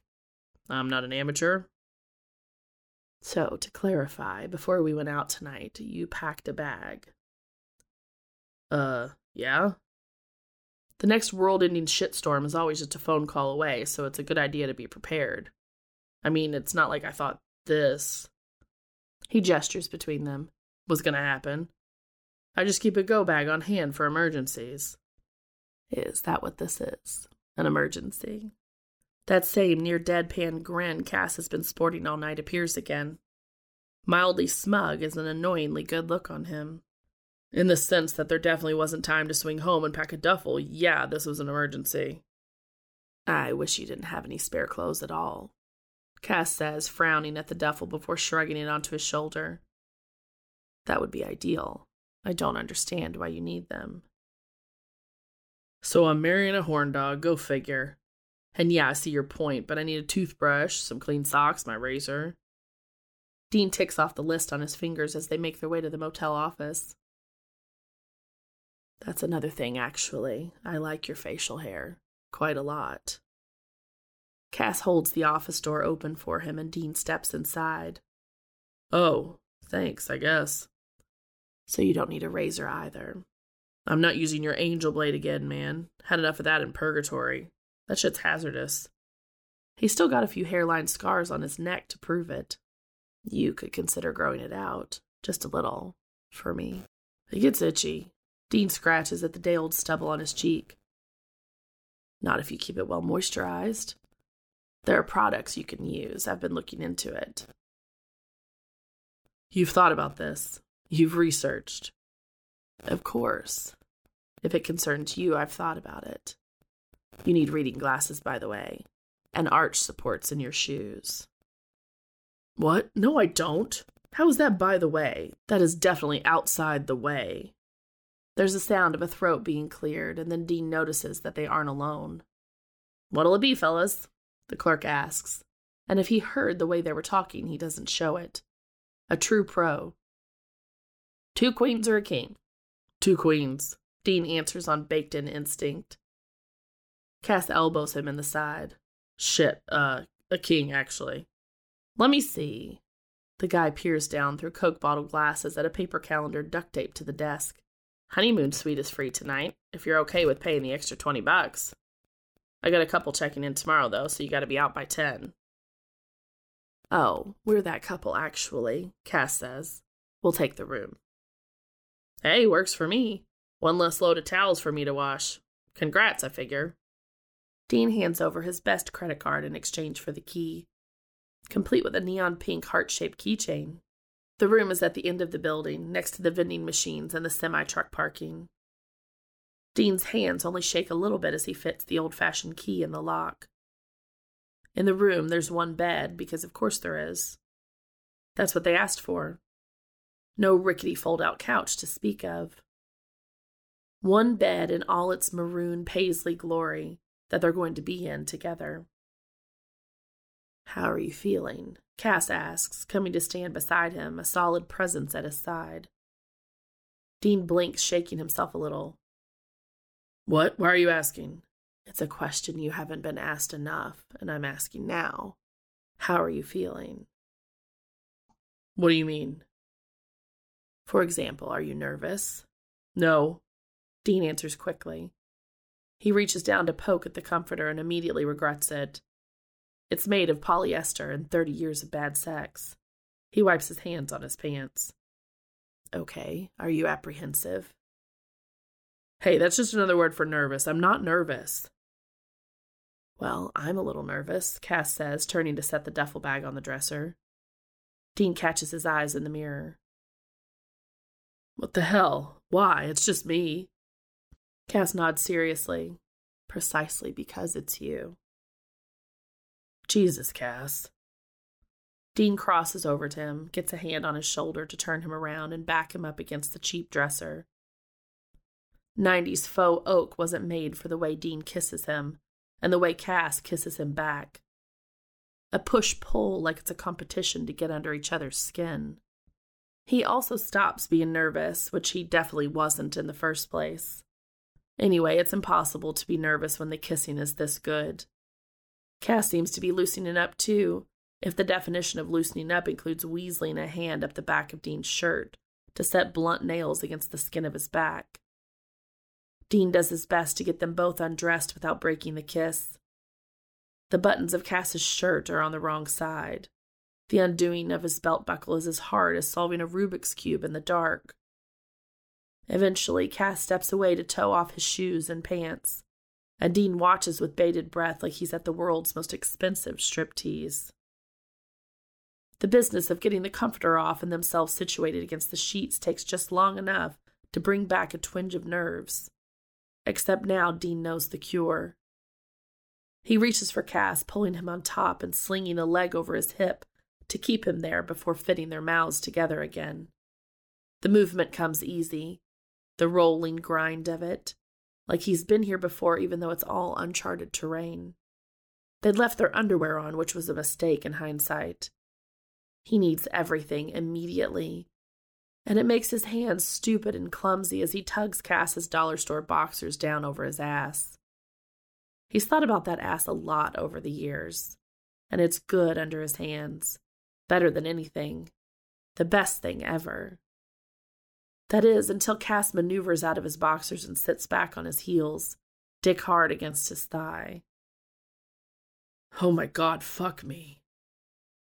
F: I'm not an amateur.
A: So, to clarify, before we went out tonight, you packed a bag.
F: Uh, yeah?
A: The next world ending shitstorm is always just a phone call away, so it's a good idea to be prepared. I mean, it's not like I thought this. He gestures between them. Was gonna happen. I just keep a go bag on hand for emergencies. Is that what this is? An emergency? That same near deadpan grin Cass has been sporting all night appears again. Mildly smug is an annoyingly good look on him.
F: In the sense that there definitely wasn't time to swing home and pack a duffel. Yeah, this was an emergency.
A: I wish you didn't have any spare clothes at all. Cass says, frowning at the duffel before shrugging it onto his shoulder. That would be ideal. I don't understand why you need them.
F: So I'm marrying a horn dog, go figure. And yeah, I see your point, but I need a toothbrush, some clean socks, my razor.
A: Dean ticks off the list on his fingers as they make their way to the motel office. That's another thing, actually. I like your facial hair. Quite a lot. Cass holds the office door open for him, and Dean steps inside.
F: Oh, thanks, I guess.
A: So you don't need a razor either.
F: I'm not using your angel blade again, man. Had enough of that in purgatory. That shit's hazardous.
A: He's still got a few hairline scars on his neck to prove it. You could consider growing it out, just a little, for me. It gets itchy. Dean scratches at the day old stubble on his cheek. Not if you keep it well moisturized. There are products you can use. I've been looking into it.
F: You've thought about this. You've researched.
A: Of course. If it concerns you, I've thought about it. You need reading glasses, by the way, and arch supports in your shoes.
F: What? No, I don't. How is that by the way? That is definitely outside the way.
A: There's a sound of a throat being cleared, and then Dean notices that they aren't alone.
F: What'll it be, fellas?
A: The clerk asks, and if he heard the way they were talking, he doesn't show it. A true pro.
F: Two queens or a king?
A: Two queens, Dean answers on baked in instinct. Cass elbows him in the side.
F: Shit, uh, a king, actually.
A: Let me see. The guy peers down through Coke bottle glasses at a paper calendar duct taped to the desk. Honeymoon suite is free tonight, if you're okay with paying the extra 20 bucks. I got a couple checking in tomorrow, though, so you gotta be out by 10. Oh, we're that couple, actually, Cass says. We'll take the room.
F: Hey, works for me. One less load of towels for me to wash. Congrats, I figure.
A: Dean hands over his best credit card in exchange for the key, complete with a neon pink heart shaped keychain. The room is at the end of the building, next to the vending machines and the semi truck parking. Dean's hands only shake a little bit as he fits the old fashioned key in the lock. In the room, there's one bed, because of course there is. That's what they asked for. No rickety fold out couch to speak of. One bed in all its maroon paisley glory that they're going to be in together. How are you feeling? Cass asks, coming to stand beside him, a solid presence at his side. Dean blinks, shaking himself a little.
F: What? Why are you asking?
A: It's a question you haven't been asked enough, and I'm asking now. How are you feeling?
F: What do you mean?
A: For example, are you nervous?
F: No.
A: Dean answers quickly. He reaches down to poke at the comforter and immediately regrets it. It's made of polyester and 30 years of bad sex. He wipes his hands on his pants. Okay, are you apprehensive?
F: Hey, that's just another word for nervous. I'm not nervous.
A: Well, I'm a little nervous, Cass says, turning to set the duffel bag on the dresser. Dean catches his eyes in the mirror.
G: What the hell? Why? It's just me.
A: Cass nods seriously. Precisely because it's you.
G: Jesus, Cass.
A: Dean crosses over to him, gets a hand on his shoulder to turn him around and back him up against the cheap dresser. 90s faux oak wasn't made for the way Dean kisses him, and the way Cass kisses him back. A push pull like it's a competition to get under each other's skin. He also stops being nervous, which he definitely wasn't in the first place. Anyway, it's impossible to be nervous when the kissing is this good. Cass seems to be loosening up too, if the definition of loosening up includes weaseling a hand up the back of Dean's shirt to set blunt nails against the skin of his back. Dean does his best to get them both undressed without breaking the kiss. The buttons of Cass's shirt are on the wrong side. The undoing of his belt buckle is as hard as solving a Rubik's Cube in the dark. Eventually, Cass steps away to tow off his shoes and pants, and Dean watches with bated breath like he's at the world's most expensive striptease. The business of getting the comforter off and themselves situated against the sheets takes just long enough to bring back a twinge of nerves. Except now Dean knows the cure. He reaches for Cass, pulling him on top and slinging a leg over his hip to keep him there before fitting their mouths together again. The movement comes easy, the rolling grind of it, like he's been here before, even though it's all uncharted terrain. They'd left their underwear on, which was a mistake in hindsight. He needs everything immediately. And it makes his hands stupid and clumsy as he tugs Cass's dollar store boxers down over his ass. He's thought about that ass a lot over the years, and it's good under his hands. Better than anything. The best thing ever. That is, until Cass maneuvers out of his boxers and sits back on his heels, dick hard against his thigh.
G: Oh my god, fuck me.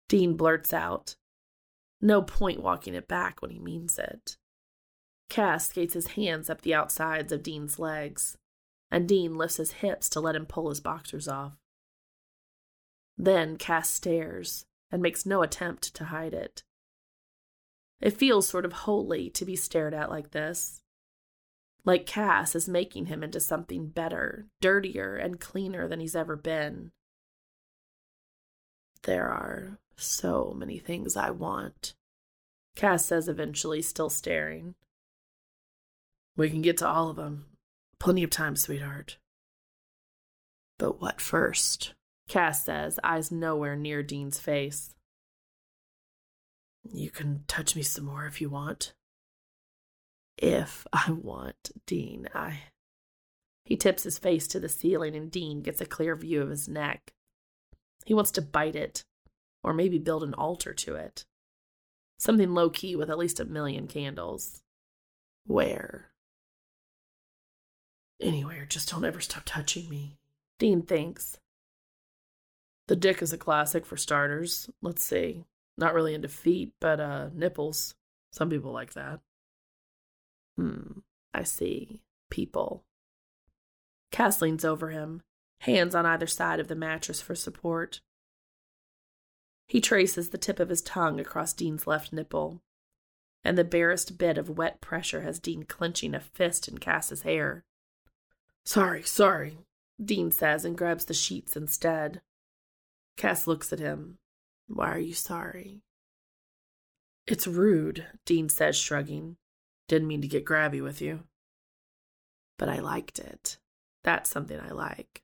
A: Dean blurts out. No point walking it back when he means it. Cass skates his hands up the outsides of Dean's legs, and Dean lifts his hips to let him pull his boxers off. Then Cass stares and makes no attempt to hide it. It feels sort of holy to be stared at like this. Like Cass is making him into something better, dirtier, and cleaner than he's ever been. There are so many things I want, Cass says eventually, still staring.
G: We can get to all of them. Plenty of time, sweetheart.
A: But what first? Cass says, eyes nowhere near Dean's face.
G: You can touch me some more if you want.
A: If I want, Dean, I. He tips his face to the ceiling, and Dean gets a clear view of his neck. He wants to bite it, or maybe build an altar to it. Something low key with at least a million candles. Where?
G: Anywhere, just don't ever stop touching me.
A: Dean thinks.
G: The dick is a classic for starters. Let's see. Not really into feet, but uh nipples. Some people like that.
A: Hmm, I see. People. Cass leans over him, hands on either side of the mattress for support. He traces the tip of his tongue across Dean's left nipple, and the barest bit of wet pressure has Dean clenching a fist in Cass's hair.
G: Sorry, sorry,
A: Dean says and grabs the sheets instead. Cass looks at him, why are you sorry?
G: It's rude, Dean says, shrugging. Didn't mean to get grabby with you.
A: But I liked it. That's something I like.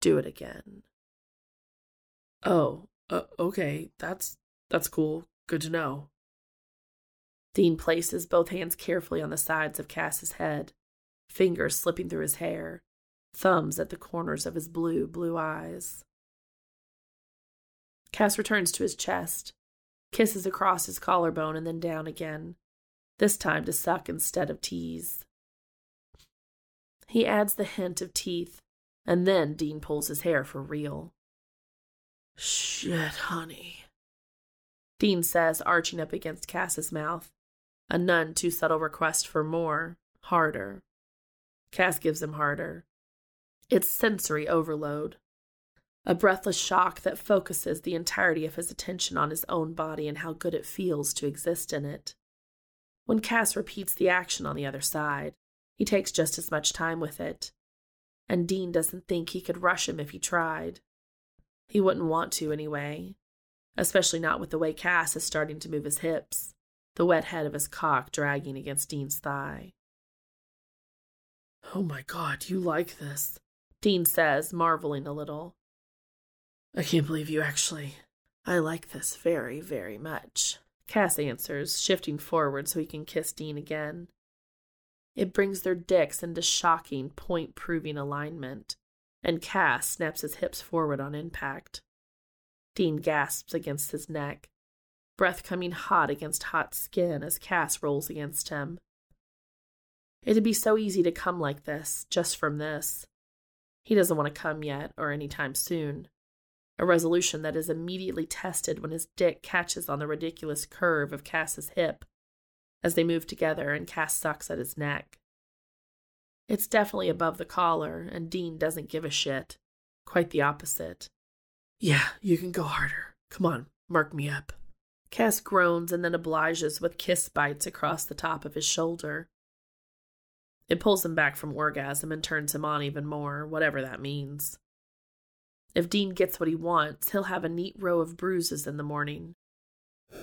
A: Do it again.
G: Oh, uh, okay. That's that's cool. Good to know.
A: Dean places both hands carefully on the sides of Cass's head, fingers slipping through his hair, thumbs at the corners of his blue, blue eyes. Cass returns to his chest, kisses across his collarbone, and then down again, this time to suck instead of tease. He adds the hint of teeth, and then Dean pulls his hair for real.
G: Shit, honey.
A: Dean says, arching up against Cass's mouth, a none too subtle request for more, harder. Cass gives him harder. It's sensory overload. a breathless shock that focuses the entirety of his attention on his own body and how good it feels to exist in it. When Cass repeats the action on the other side, he takes just as much time with it, and Dean doesn't think he could rush him if he tried. He wouldn't want to anyway, especially not with the way Cass is starting to move his hips, the wet head of his cock dragging against Dean's thigh.
G: Oh my god, you like this,
A: Dean says, marveling a little.
G: I can't believe you actually. I like this very, very much.
A: Cass answers, shifting forward so he can kiss Dean again. It brings their dicks into shocking, point proving alignment, and Cass snaps his hips forward on impact. Dean gasps against his neck, breath coming hot against hot skin as Cass rolls against him. It'd be so easy to come like this, just from this. He doesn't want to come yet, or any time soon. A resolution that is immediately tested when his dick catches on the ridiculous curve of Cass's hip as they move together and Cass sucks at his neck. It's definitely above the collar, and Dean doesn't give a shit. Quite the opposite.
G: Yeah, you can go harder. Come on, mark me up.
A: Cass groans and then obliges with kiss bites across the top of his shoulder. It pulls him back from orgasm and turns him on even more, whatever that means. If Dean gets what he wants, he'll have a neat row of bruises in the morning.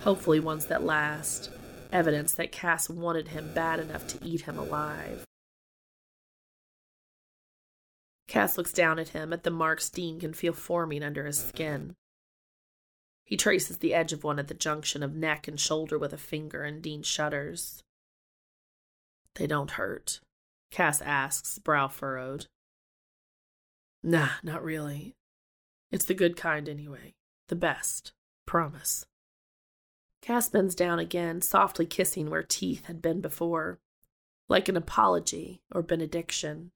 A: Hopefully, ones that last evidence that Cass wanted him bad enough to eat him alive. Cass looks down at him at the marks Dean can feel forming under his skin. He traces the edge of one at the junction of neck and shoulder with a finger, and Dean shudders. They don't hurt, Cass asks, brow furrowed.
G: Nah, not really. It's the good kind anyway. The best. Promise.
A: Cass bends down again, softly kissing where teeth had been before, like an apology or benediction.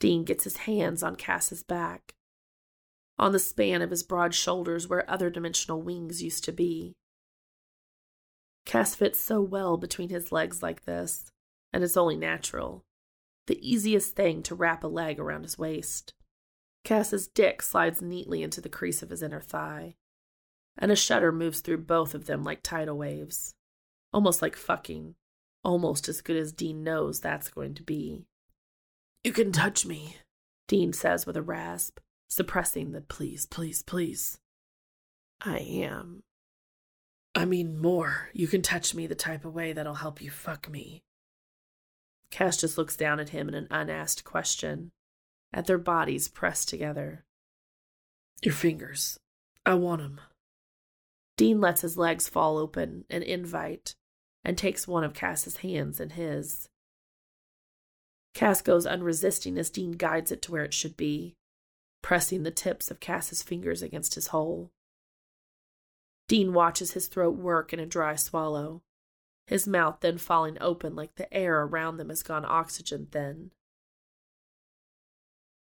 A: Dean gets his hands on Cass's back, on the span of his broad shoulders where other dimensional wings used to be. Cass fits so well between his legs like this, and it's only natural. The easiest thing to wrap a leg around his waist. Cass's dick slides neatly into the crease of his inner thigh and a shudder moves through both of them like tidal waves. Almost like fucking. Almost as good as Dean knows that's going to be.
G: You can touch me, Dean says with a rasp, suppressing the please, please, please.
A: I am.
G: I mean, more. You can touch me the type of way that'll help you fuck me.
A: Cass just looks down at him in an unasked question, at their bodies pressed together.
G: Your fingers. I want 'em.
A: Dean lets his legs fall open, an invite, and takes one of Cass's hands in his. Cass goes unresisting as Dean guides it to where it should be, pressing the tips of Cass's fingers against his hole. Dean watches his throat work in a dry swallow, his mouth then falling open like the air around them has gone oxygen thin.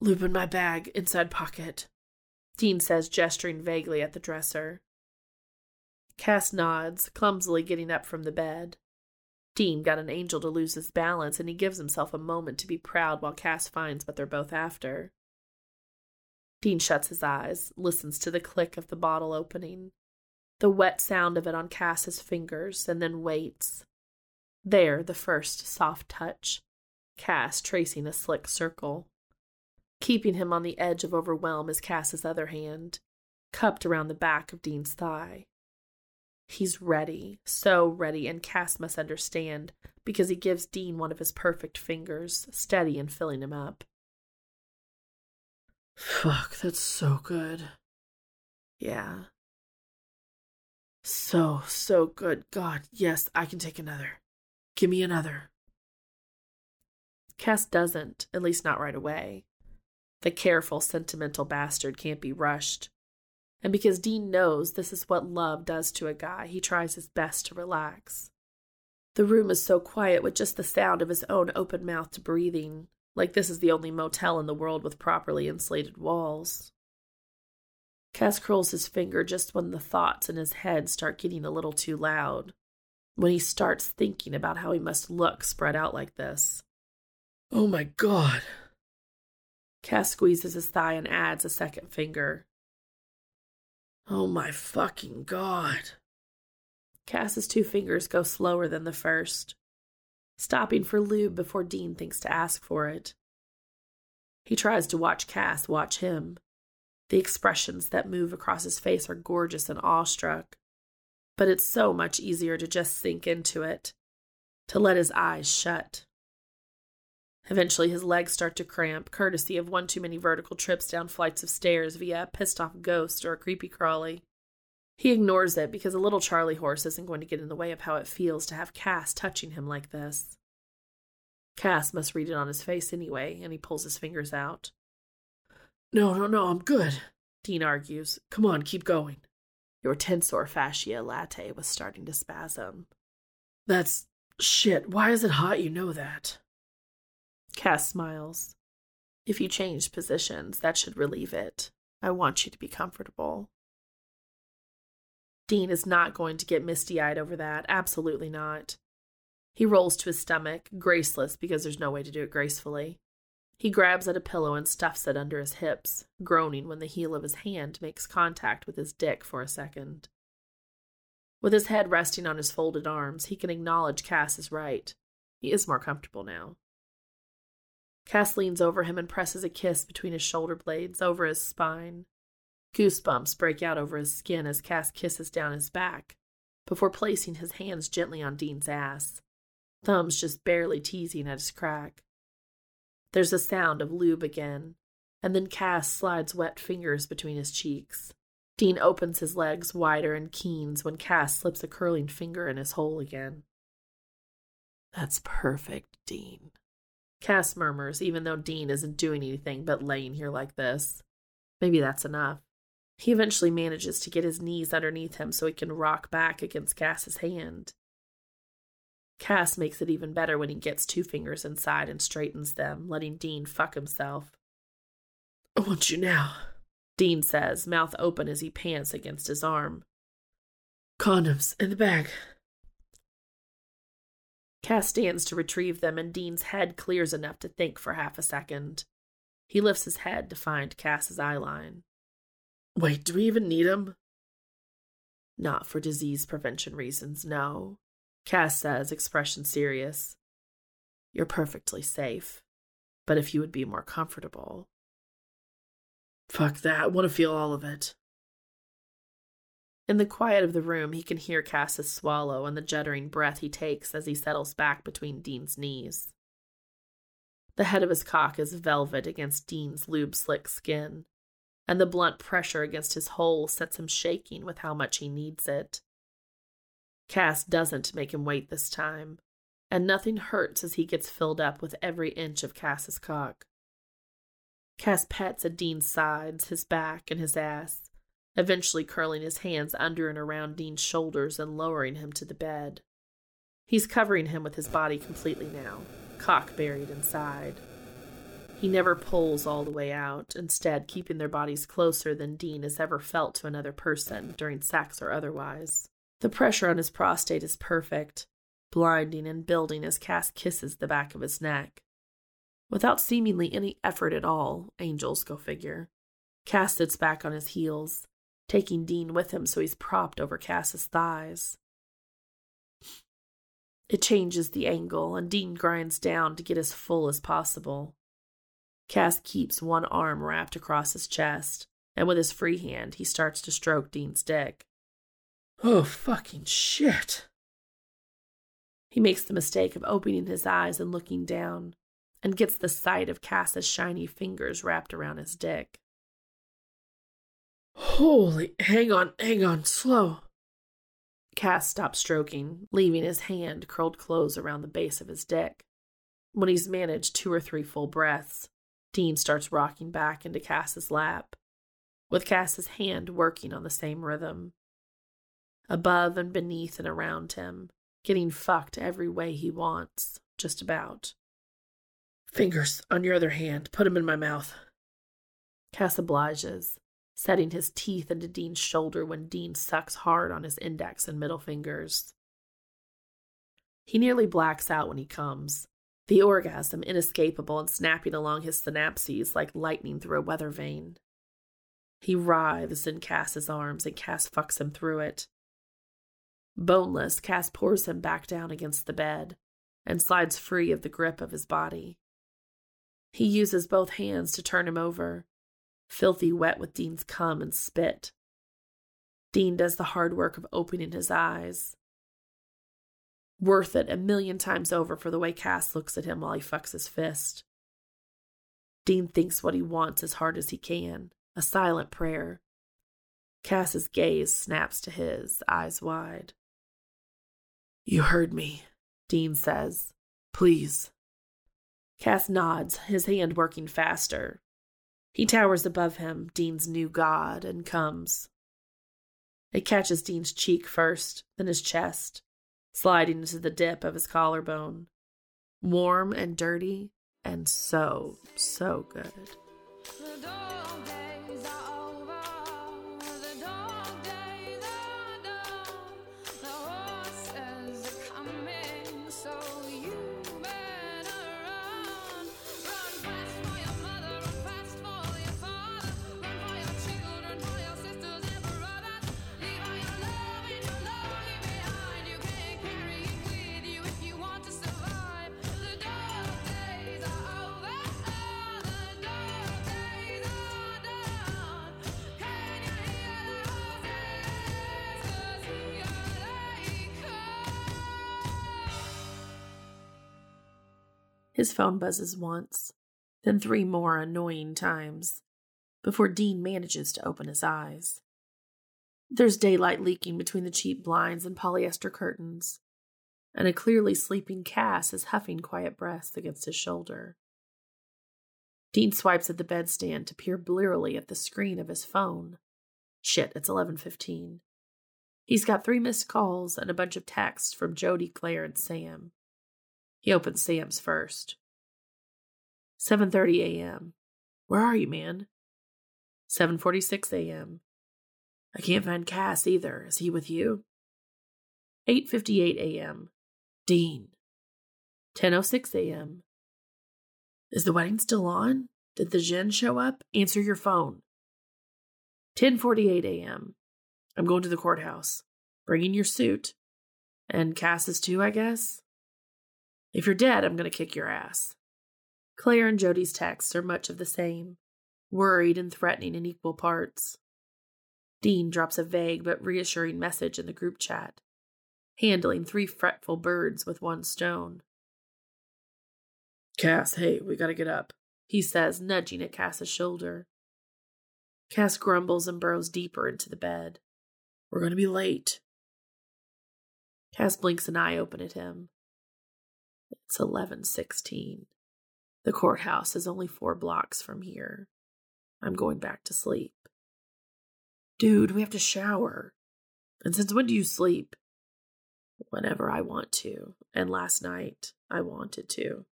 G: Loop in my bag, inside pocket,
A: Dean says, gesturing vaguely at the dresser. Cass nods, clumsily getting up from the bed. Dean got an angel to lose his balance, and he gives himself a moment to be proud while Cass finds what they're both after. Dean shuts his eyes, listens to the click of the bottle opening, the wet sound of it on Cass's fingers, and then waits. There, the first soft touch, Cass tracing a slick circle. Keeping him on the edge of overwhelm is Cass's other hand, cupped around the back of Dean's thigh. He's ready, so ready, and Cass must understand because he gives Dean one of his perfect fingers, steady and filling him up.
G: Fuck, that's so good.
A: Yeah.
G: So, so good. God, yes, I can take another. Give me another.
A: Cass doesn't, at least not right away. The careful, sentimental bastard can't be rushed. And because Dean knows this is what love does to a guy, he tries his best to relax. The room is so quiet with just the sound of his own open mouthed breathing, like this is the only motel in the world with properly insulated walls. Cass curls his finger just when the thoughts in his head start getting a little too loud, when he starts thinking about how he must look spread out like this.
G: Oh my god.
A: Cass squeezes his thigh and adds a second finger. Oh my fucking god. Cass's two fingers go slower than the first, stopping for lube before Dean thinks to ask for it. He tries to watch Cass watch him. The expressions that move across his face are gorgeous and awestruck, but it's so much easier to just sink into it, to let his eyes shut. Eventually, his legs start to cramp, courtesy of one too many vertical trips down flights of stairs via a pissed off ghost or a creepy crawly. He ignores it because a little Charlie horse isn't going to get in the way of how it feels to have Cass touching him like this. Cass must read it on his face anyway, and he pulls his fingers out. No, no, no, I'm good, Dean argues. Come on, keep going. Your tensor fascia latae was starting to spasm. That's shit. Why is it hot? You know that. Cass smiles. If you change positions, that should relieve it. I want you to be comfortable. Dean is not going to get misty eyed over that. Absolutely not. He rolls to his stomach, graceless because there's no way to do it gracefully. He grabs at a pillow and stuffs it under his hips, groaning when the heel of his hand makes contact with his dick for a second. With his head resting on his folded arms, he can acknowledge Cass is right. He is more comfortable now. Cass leans over him and presses a kiss between his shoulder blades over his spine. Goosebumps break out over his skin as Cass kisses down his back, before placing his hands gently on Dean's ass thumbs just barely teasing at his crack. There's a sound of lube again, and then Cass slides wet fingers between his cheeks. Dean opens his legs wider and keens when Cass slips a curling finger in his hole again. That's perfect, Dean. Cass murmurs, even though Dean isn't doing anything but laying here like this. Maybe that's enough. He eventually manages to get his knees underneath him so he can rock back against Cass's hand. Cass makes it even better when he gets two fingers inside and straightens them, letting Dean fuck himself. I want you now, Dean says, mouth open as he pants against his arm. Condoms in the bag. Cass stands to retrieve them, and Dean's head clears enough to think for half a second. He lifts his head to find Cass's eyeline. Wait, do we even need them? Not for disease prevention reasons, no. Cass says, expression serious. You're perfectly safe, but if you would be more comfortable. Fuck that, I want to feel all of it. In the quiet of the room, he can hear Cass's swallow and the juddering breath he takes as he settles back between Dean's knees. The head of his cock is velvet against Dean's lube slick skin, and the blunt pressure against his hole sets him shaking with how much he needs it. Cass doesn't make him wait this time, and nothing hurts as he gets filled up with every inch of Cass's cock. Cass pets at Dean's sides, his back, and his ass, eventually curling his hands under and around Dean's shoulders and lowering him to the bed. He's covering him with his body completely now, cock buried inside. He never pulls all the way out, instead, keeping their bodies closer than Dean has ever felt to another person, during sex or otherwise. The pressure on his prostate is perfect, blinding and building as Cass kisses the back of his neck. Without seemingly any effort at all, angels go figure. Cass sits back on his heels, taking Dean with him so he's propped over Cass's thighs. It changes the angle, and Dean grinds down to get as full as possible. Cass keeps one arm wrapped across his chest, and with his free hand, he starts to stroke Dean's dick. Oh, fucking shit. He makes the mistake of opening his eyes and looking down, and gets the sight of Cass's shiny fingers wrapped around his dick. Holy, hang on, hang on, slow. Cass stops stroking, leaving his hand curled close around the base of his dick. When he's managed two or three full breaths, Dean starts rocking back into Cass's lap, with Cass's hand working on the same rhythm above and beneath and around him, getting fucked every way he wants, just about. Fingers on your other hand, put 'em in my mouth. Cass obliges, setting his teeth into Dean's shoulder when Dean sucks hard on his index and middle fingers. He nearly blacks out when he comes, the orgasm inescapable and snapping along his synapses like lightning through a weather vane. He writhes in Cass's arms, and Cass fucks him through it. Boneless, Cass pours him back down against the bed and slides free of the grip of his body. He uses both hands to turn him over, filthy wet with Dean's cum and spit. Dean does the hard work of opening his eyes. Worth it a million times over for the way Cass looks at him while he fucks his fist. Dean thinks what he wants as hard as he can, a silent prayer. Cass's gaze snaps to his, eyes wide. You heard me, Dean says. Please. Cass nods, his hand working faster. He towers above him, Dean's new god, and comes. It catches Dean's cheek first, then his chest, sliding into the dip of his collarbone. Warm and dirty, and so, so good. His phone buzzes once, then three more annoying times, before Dean manages to open his eyes. There's daylight leaking between the cheap blinds and polyester curtains, and a clearly sleeping Cass is huffing quiet breaths against his shoulder. Dean swipes at the bedstand to peer blearily at the screen of his phone. Shit, it's 11:15. He's got three missed calls and a bunch of texts from Jody, Claire, and Sam. He opened Sam's first. 7:30 a.m. Where are you, man? 7:46 a.m. I can't find Cass either. Is he with you? 8:58 a.m. Dean. 10:06 a.m. Is the wedding still on? Did the Djinn show up? Answer your phone. 10:48 a.m. I'm going to the courthouse. Bringing your suit. And Cass's too, I guess. If you're dead, I'm going to kick your ass. Claire and Jody's texts are much of the same, worried and threatening in equal parts. Dean drops a vague but reassuring message in the group chat, handling three fretful birds with one stone. Cass, hey, we gotta get up, he says, nudging at Cass's shoulder. Cass grumbles and burrows deeper into the bed. We're gonna be late. Cass blinks an eye open at him. It's 11:16. The courthouse is only 4 blocks from here. I'm going back to sleep. Dude, we have to shower. And since when do you sleep? Whenever I want to. And last night, I wanted to.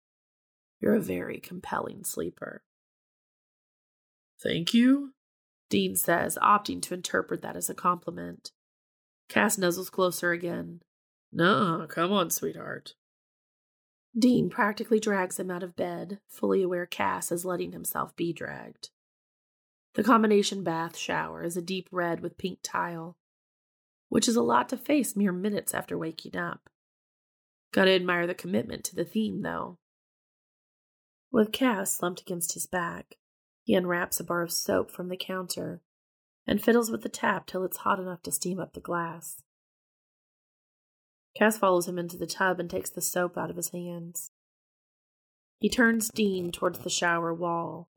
A: You're a very compelling sleeper. Thank you, Dean says, opting to interpret that as a compliment. Cass nuzzles closer again. No, come on, sweetheart. Dean practically drags him out of bed, fully aware Cass is letting himself be dragged. The combination bath shower is a deep red with pink tile, which is a lot to face mere minutes after waking up. Gotta admire the commitment to the theme, though. With Cass slumped against his back, he unwraps a bar of soap from the counter and fiddles with the tap till it's hot enough to steam up the glass. Cass follows him into the tub and takes the soap out of his hands. He turns Dean towards the shower wall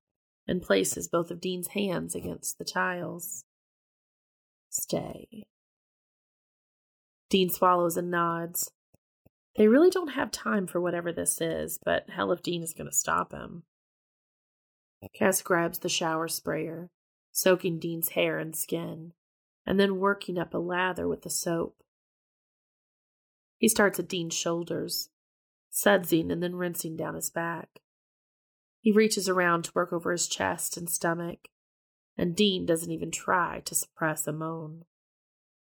A: and places both of Dean's hands against the tiles. Stay. Dean swallows and nods. They really don't have time for whatever this is, but hell if Dean is going to stop him. Cass grabs the shower sprayer, soaking Dean's hair and skin, and then working up a lather with the soap. He starts at Dean's shoulders, sudsing and then rinsing down his back. He reaches around to work over his chest and stomach, and Dean doesn't even try to suppress a moan.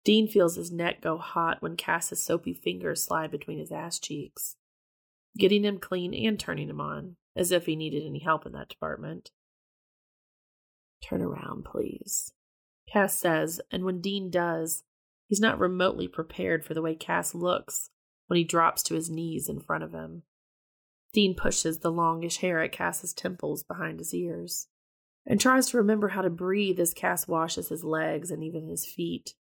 A: Dean feels his neck go hot when Cass's soapy fingers slide between his ass cheeks. getting him clean and turning him on, as if he needed any help in that department. Turn around, please, Cass says, and when Dean does, he's not remotely prepared for the way Cass looks when he drops to his knees in front of him. Dean pushes the longish hair at Cass's temples behind his ears and tries to remember how to breathe as Cass washes his legs and even his feet.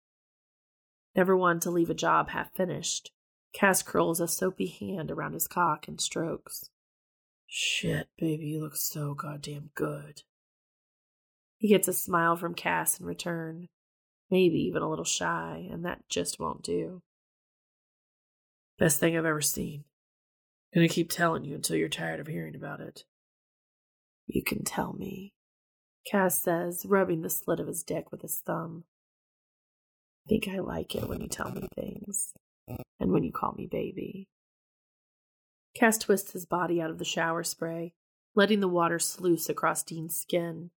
A: Never one to leave a job half finished, Cass curls a soapy hand around his cock and strokes. Shit, baby, you look so goddamn good. He gets a smile from Cass in return, maybe even a little shy, and that just won't do. Best thing I've ever seen. Gonna keep telling you until you're tired of hearing about it. You can tell me, Cass says, rubbing the slit of his dick with his thumb. I think I like it when you tell me things, and when you call me baby. Cass twists his body out of the shower spray, letting the water sluice across Dean's skin.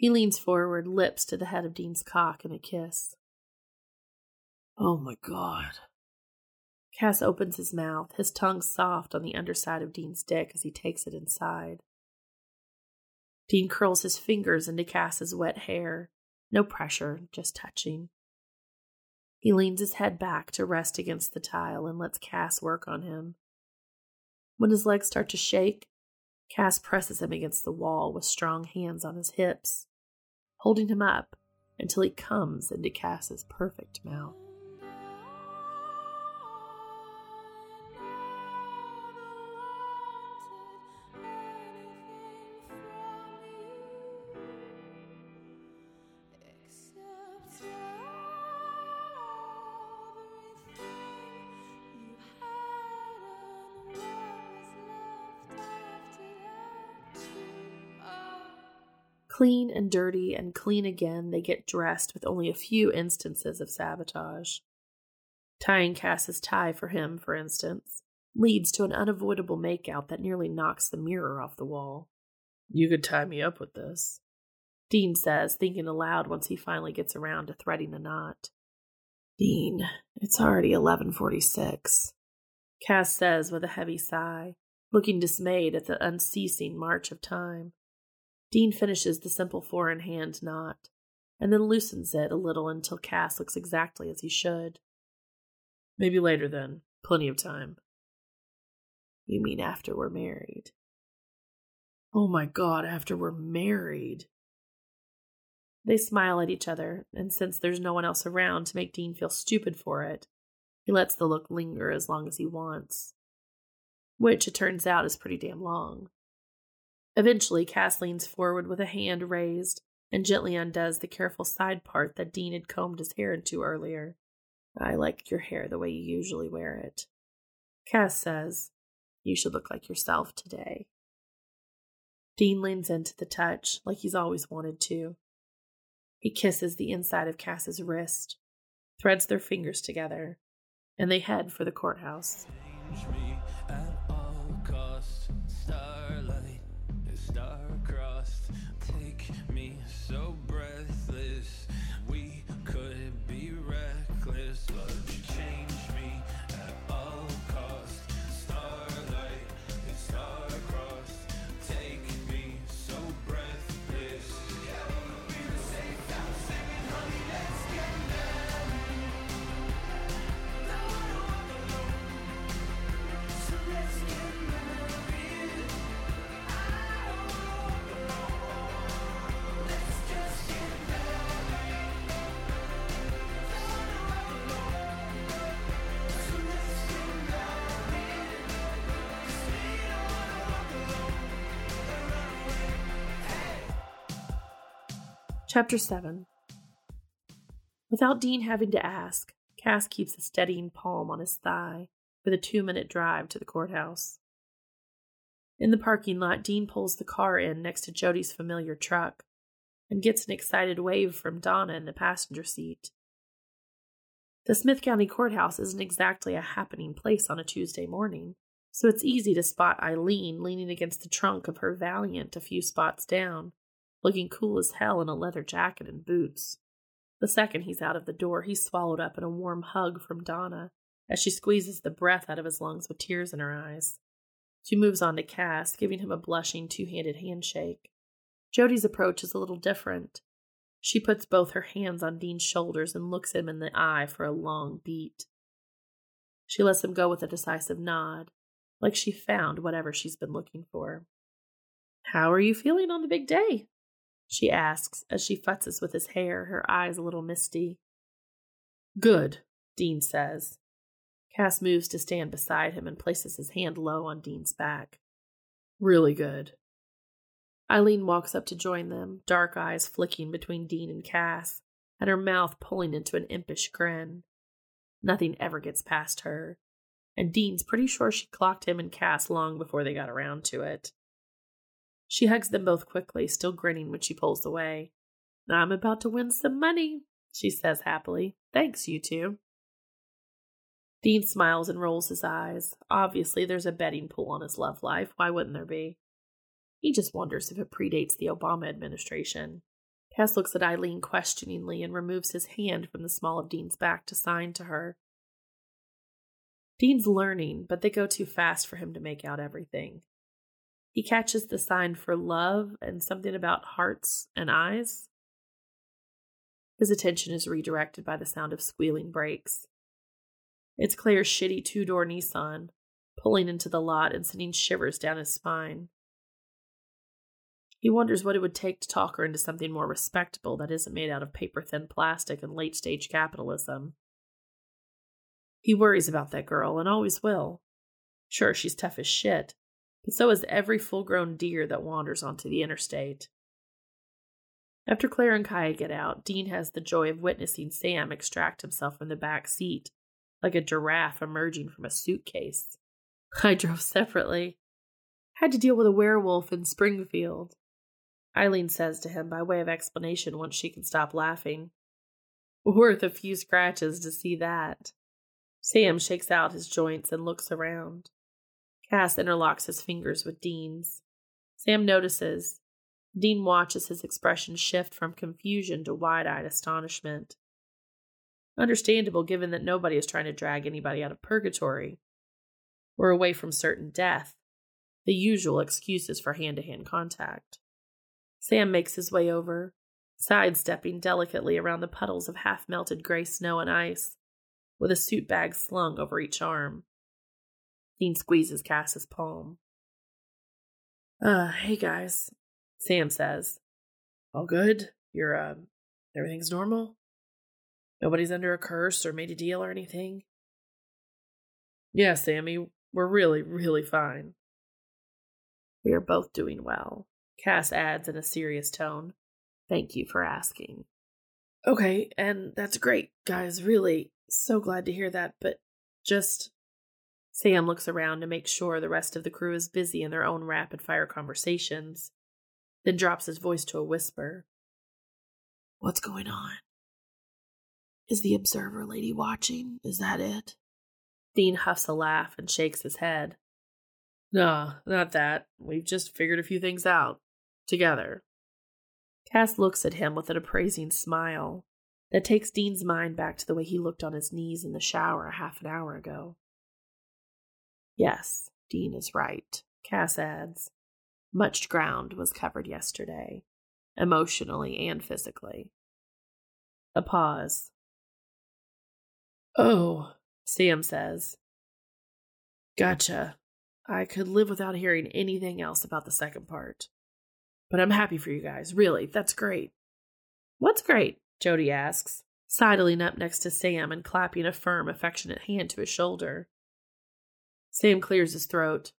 A: He leans forward, lips to the head of Dean's cock in a kiss. Oh my god. Cass opens his mouth, his tongue soft on the underside of Dean's dick as he takes it inside. Dean curls his fingers into Cass's wet hair. No pressure, just touching. He leans his head back to rest against the tile and lets Cass work on him. When his legs start to shake, Cass presses him against the wall with strong hands on his hips, holding him up until he comes into Cass's perfect mouth. Clean and dirty and clean again, they get dressed with only a few instances of sabotage. Tying Cass's tie for him, for instance, leads to an unavoidable makeout that nearly knocks the mirror off the wall. You could tie me up with this, Dean says, thinking aloud once he finally gets around to threading the knot. Dean, it's already 1146, Cass says with a heavy sigh, looking dismayed at the unceasing march of time. Dean finishes the simple four in hand knot, and then loosens it a little until Cass looks exactly as he should. Maybe later then. Plenty of time. You mean after we're married? Oh my god, after we're married. They smile at each other, and since there's no one else around to make Dean feel stupid for it, he lets the look linger as long as he wants. Which, it turns out, is pretty damn long. Eventually, Cass leans forward with a hand raised and gently undoes the careful side part that Dean had combed his hair into earlier. I like your hair the way you usually wear it. Cass says, You should look like yourself today. Dean leans into the touch like he's always wanted to. He kisses the inside of Cass's wrist, threads their fingers together, and they head for the courthouse. Chapter 7 Without Dean having to ask, Cass keeps a steadying palm on his thigh for the two minute drive to the courthouse. In the parking lot, Dean pulls the car in next to Jody's familiar truck and gets an excited wave from Donna in the passenger seat. The Smith County Courthouse isn't exactly a happening place on a Tuesday morning, so it's easy to spot Eileen leaning against the trunk of her Valiant a few spots down looking cool as hell in a leather jacket and boots. The second he's out of the door, he's swallowed up in a warm hug from Donna as she squeezes the breath out of his lungs with tears in her eyes. She moves on to Cass, giving him a blushing two handed handshake. Jody's approach is a little different. She puts both her hands on Dean's shoulders and looks him in the eye for a long beat. She lets him go with a decisive nod, like she found whatever she's been looking for. How are you feeling on the big day? She asks as she futzes with his hair, her eyes a little misty.
G: Good,
A: Dean says. Cass moves to stand beside him and places his hand low on Dean's back.
G: Really good.
A: Eileen walks up to join them, dark eyes flicking between Dean and Cass, and her mouth pulling into an impish grin. Nothing ever gets past her, and Dean's pretty sure she clocked him and Cass long before they got around to it. She hugs them both quickly, still grinning when she pulls away. I'm about to win some money, she says happily. Thanks, you two. Dean smiles and rolls his eyes. Obviously, there's a betting pool on his love life. Why wouldn't there be? He just wonders if it predates the Obama administration. Cass looks at Eileen questioningly and removes his hand from the small of Dean's back to sign to her. Dean's learning, but they go too fast for him to make out everything. He catches the sign for love and something about hearts and eyes. His attention is redirected by the sound of squealing brakes. It's Claire's shitty two door Nissan, pulling into the lot and sending shivers down his spine. He wonders what it would take to talk her into something more respectable that isn't made out of paper thin plastic and late stage capitalism. He worries about that girl and always will. Sure, she's tough as shit, but so is every full grown deer that wanders onto the interstate. After Claire and Kaya get out, Dean has the joy of witnessing Sam extract himself from the back seat, like a giraffe emerging from a suitcase. I drove separately. Had to deal with a werewolf in Springfield. Eileen says to him by way of explanation once she can stop laughing. Worth a few scratches to see that. Sam shakes out his joints and looks around. Cass interlocks his fingers with Dean's. Sam notices. Dean watches his expression shift from confusion to wide eyed astonishment. Understandable given that nobody is trying to drag anybody out of purgatory or away from certain death, the usual excuses for hand to hand contact. Sam makes his way over, sidestepping delicately around the puddles of half melted gray snow and ice, with a suit bag slung over each arm. Dean squeezes Cass's palm. Uh, hey guys, Sam says. All good? You're, uh, everything's normal? Nobody's under a curse or made a deal or anything? Yeah, Sammy, we're really, really fine. We are both doing well, Cass adds in a serious tone. Thank you for asking. Okay, and that's great, guys. Really, so glad to hear that, but just Sam looks around to make sure the rest of the crew is busy in their own rapid fire conversations, then drops his voice to a whisper. What's going on? Is the observer lady watching? Is that it? Dean huffs a laugh and shakes his head. No, not that. We've just figured a few things out. Together. Cass looks at him with an appraising smile that takes Dean's mind back to the way he looked on his knees in the shower half an hour ago. Yes, Dean is right, Cass adds. Much ground was covered yesterday, emotionally and physically. A pause. Oh, Sam says. Gotcha. I could live without hearing anything else about the second part. But I'm happy for you guys, really. That's great. What's great? Jody asks, sidling up next to Sam and clapping a firm, affectionate hand to his shoulder. Sam clears his throat.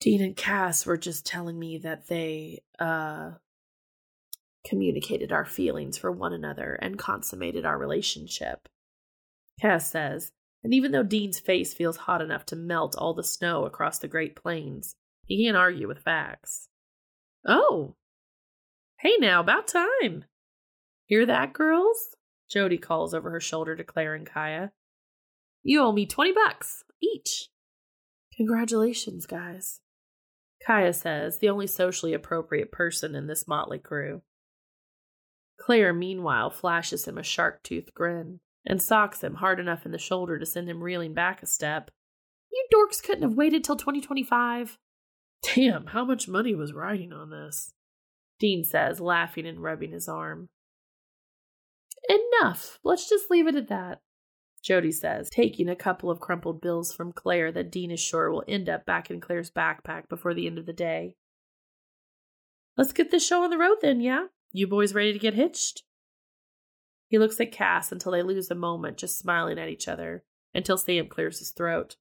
A: Dean and Cass were just telling me that they, uh, communicated our feelings for one another and consummated our relationship. Cass says, and even though Dean's face feels hot enough to melt all the snow across the Great Plains, he can't argue with facts. Oh, hey now, about time. Hear that, girls? Jody calls over her shoulder to Claire and Kaya. You owe me 20 bucks each. Congratulations, guys. Kaya says, the only socially appropriate person in this motley crew. Claire, meanwhile, flashes him a shark toothed grin and socks him hard enough in the shoulder to send him reeling back a step. You dorks couldn't have waited till 2025. Damn, how much money was riding on this? Dean says, laughing and rubbing his arm.
H: Enough. Let's just leave it at that.
A: Jody says, taking a couple of crumpled bills from Claire that Dean is sure will end up back in Claire's backpack before the end of the day.
H: Let's get this show on the road then, yeah? You boys ready to get hitched?
A: He looks at Cass until they lose a moment, just smiling at each other, until Sam clears his throat.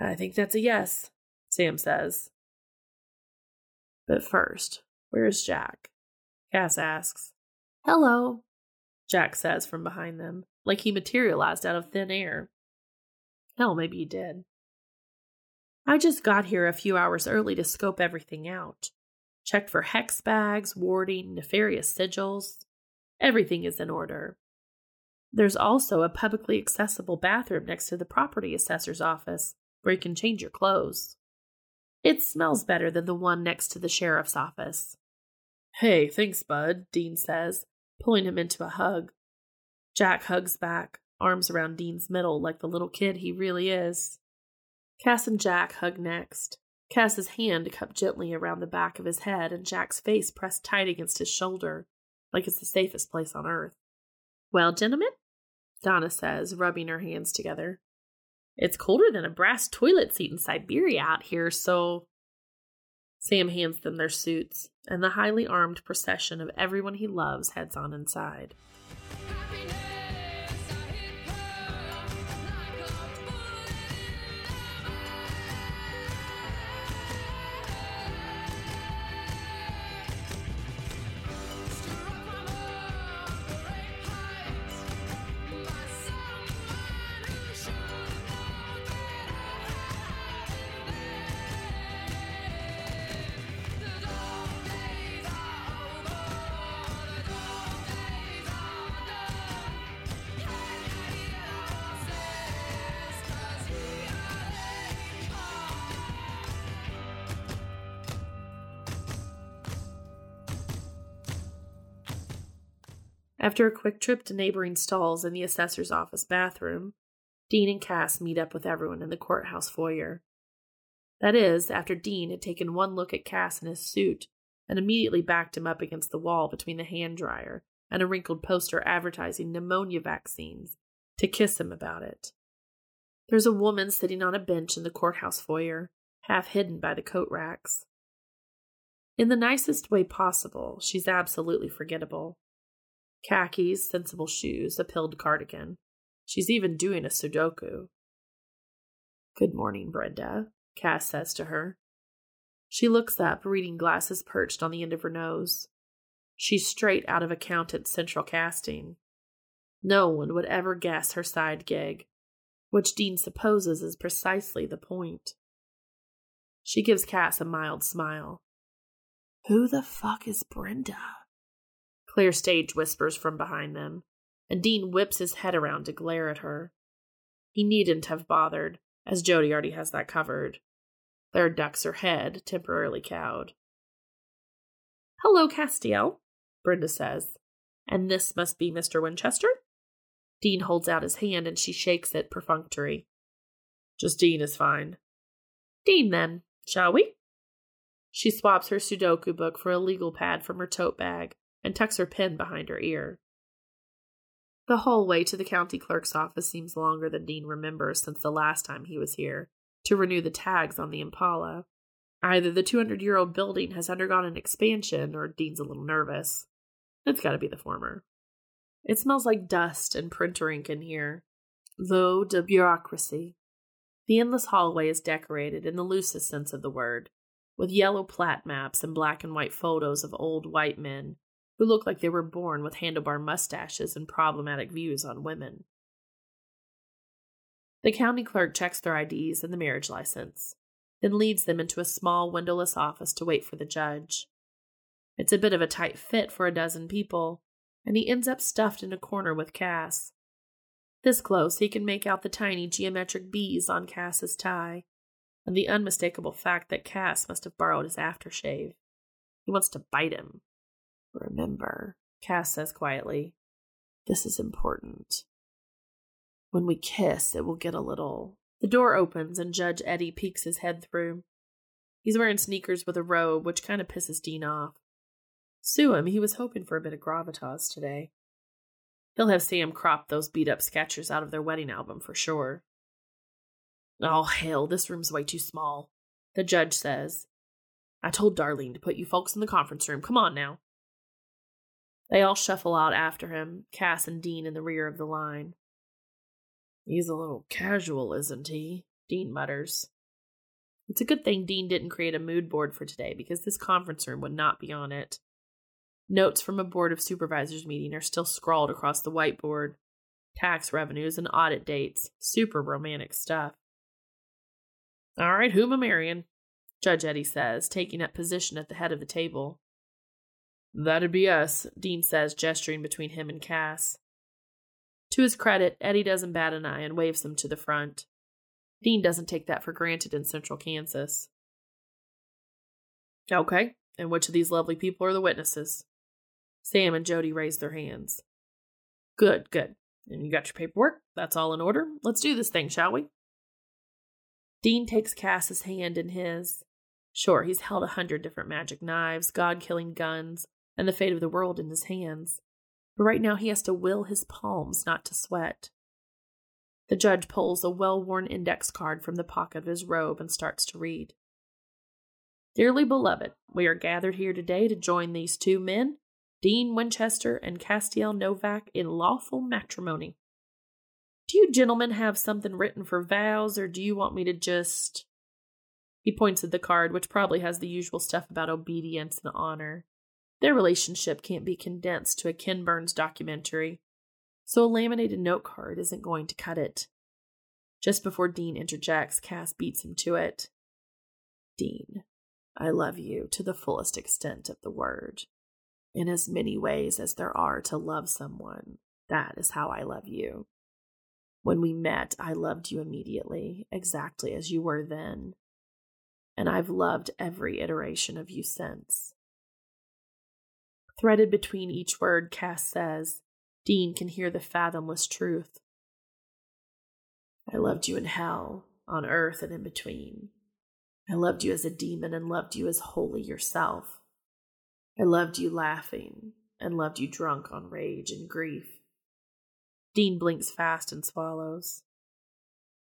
A: I think that's a yes, Sam says. But first, where's Jack? Cass asks.
H: Hello,
A: Jack says from behind them, like he materialized out of thin air. Hell, maybe he did. I just got here a few hours early to scope everything out. Checked for hex bags, warding, nefarious sigils. Everything is in order. There's also a publicly accessible bathroom next to the property assessor's office where you can change your clothes. It smells better than the one next to the sheriff's office. Hey, thanks, bud, Dean says, pulling him into a hug. Jack hugs back, arms around Dean's middle like the little kid he really is. Cass and Jack hug next. Cass's hand cupped gently around the back of his head and Jack's face pressed tight against his shoulder, like it's the safest place on earth. Well, gentlemen, Donna says, rubbing her hands together. It's colder than a brass toilet seat in Siberia out here, so. Sam hands them their suits, and the highly armed procession of everyone he loves heads on inside. After a quick trip to neighboring stalls and the assessor's office bathroom, Dean and Cass meet up with everyone in the courthouse foyer. That is, after Dean had taken one look at Cass in his suit and immediately backed him up against the wall between the hand dryer and a wrinkled poster advertising pneumonia vaccines to kiss him about it. There's a woman sitting on a bench in the courthouse foyer, half hidden by the coat racks. In the nicest way possible, she's absolutely forgettable khakis, sensible shoes, a pilled cardigan. She's even doing a Sudoku. Good morning, Brenda, Cass says to her. She looks up, reading glasses perched on the end of her nose. She's straight out of accountant's central casting. No one would ever guess her side gig, which Dean supposes is precisely the point. She gives Cass a mild smile. Who the fuck is Brenda? Claire Stage whispers from behind them, and Dean whips his head around to glare at her. He needn't have bothered, as Jody already has that covered. Claire ducks her head, temporarily cowed. Hello, Castiel, Brenda says. And this must be Mr. Winchester? Dean holds out his hand and she shakes it perfunctory. Just Dean is fine. Dean, then, shall we? She swaps her Sudoku book for a legal pad from her tote bag and tucks her pen behind her ear. The whole way to the county clerk's office seems longer than Dean remembers since the last time he was here to renew the tags on the Impala. Either the 200 year old building has undergone an expansion or Dean's a little nervous. It's got to be the former. It smells like dust and printer ink in here. Though de bureaucracy. The endless hallway is decorated in the loosest sense of the word, with yellow plat maps and black and white photos of old white men who look like they were born with handlebar mustaches and problematic views on women. The county clerk checks their IDs and the marriage license, then leads them into a small windowless office to wait for the judge. It's a bit of a tight fit for a dozen people, and he ends up stuffed in a corner with Cass. This close, he can make out the tiny geometric bees on Cass's tie, and the unmistakable fact that Cass must have borrowed his aftershave. He wants to bite him. Remember, Cass says quietly, this is important. When we kiss, it will get a little. The door opens and Judge Eddie peeks his head through. He's wearing sneakers with a robe, which kind of pisses Dean off. Sue him, he was hoping for a bit of gravitas today. He'll have Sam crop those beat up Skechers out of their wedding album for sure. Oh, hell, this room's way too small, the judge says. I told Darlene to put you folks in the conference room. Come on now. They all shuffle out after him, Cass and Dean in the rear of the line. He's a little casual, isn't he? Dean mutters. It's a good thing Dean didn't create a mood board for today because this conference room would not be on it. Notes from a Board of Supervisors meeting are still scrawled across the whiteboard. Tax revenues and audit dates. Super romantic stuff. All right, whom am I marrying? Judge Eddie says, taking up position at the head of the table. That'd be us, Dean says, gesturing between him and Cass. To his credit, Eddie doesn't bat an eye and waves them to the front. Dean doesn't take that for granted in central Kansas. Okay, and which of these lovely people are the witnesses? Sam and Jody raise their hands. Good, good. And you got your paperwork? That's all in order. Let's do this thing, shall we? Dean takes Cass's hand in his. Sure, he's held a hundred different magic knives, god killing guns, and the fate of the world in his hands. But right now he has to will his palms not to sweat. The judge pulls a well worn index card from the pocket of his robe and starts to read. Dearly beloved, we are gathered here today to join these two men, Dean Winchester and Castiel Novak, in lawful matrimony. Do you gentlemen have something written for vows, or do you want me to just. He points at the card, which probably has the usual stuff about obedience and honor. Their relationship can't be condensed to a Ken Burns documentary, so a laminated note card isn't going to cut it. Just before Dean interjects, Cass beats him to it. Dean, I love you to the fullest extent of the word. In as many ways as there are to love someone, that is how I love you. When we met, I loved you immediately, exactly as you were then. And I've loved every iteration of you since. Threaded between each word, Cass says, Dean can hear the fathomless truth. I loved you in hell, on earth, and in between. I loved you as a demon and loved you as wholly yourself. I loved you laughing and loved you drunk on rage and grief. Dean blinks fast and swallows.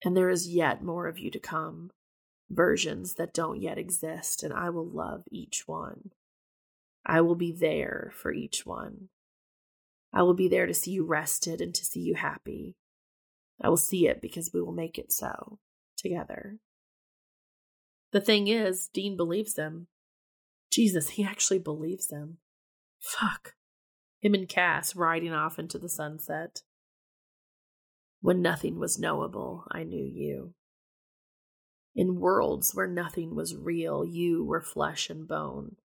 A: And there is yet more of you to come, versions that don't yet exist, and I will love each one. I will be there for each one. I will be there to see you rested and to see you happy. I will see it because we will make it so together. The thing is, Dean believes them. Jesus, he actually believes them. Fuck. Him and Cass riding off into the sunset. When nothing was knowable, I knew you. In worlds where nothing was real, you were flesh and bone.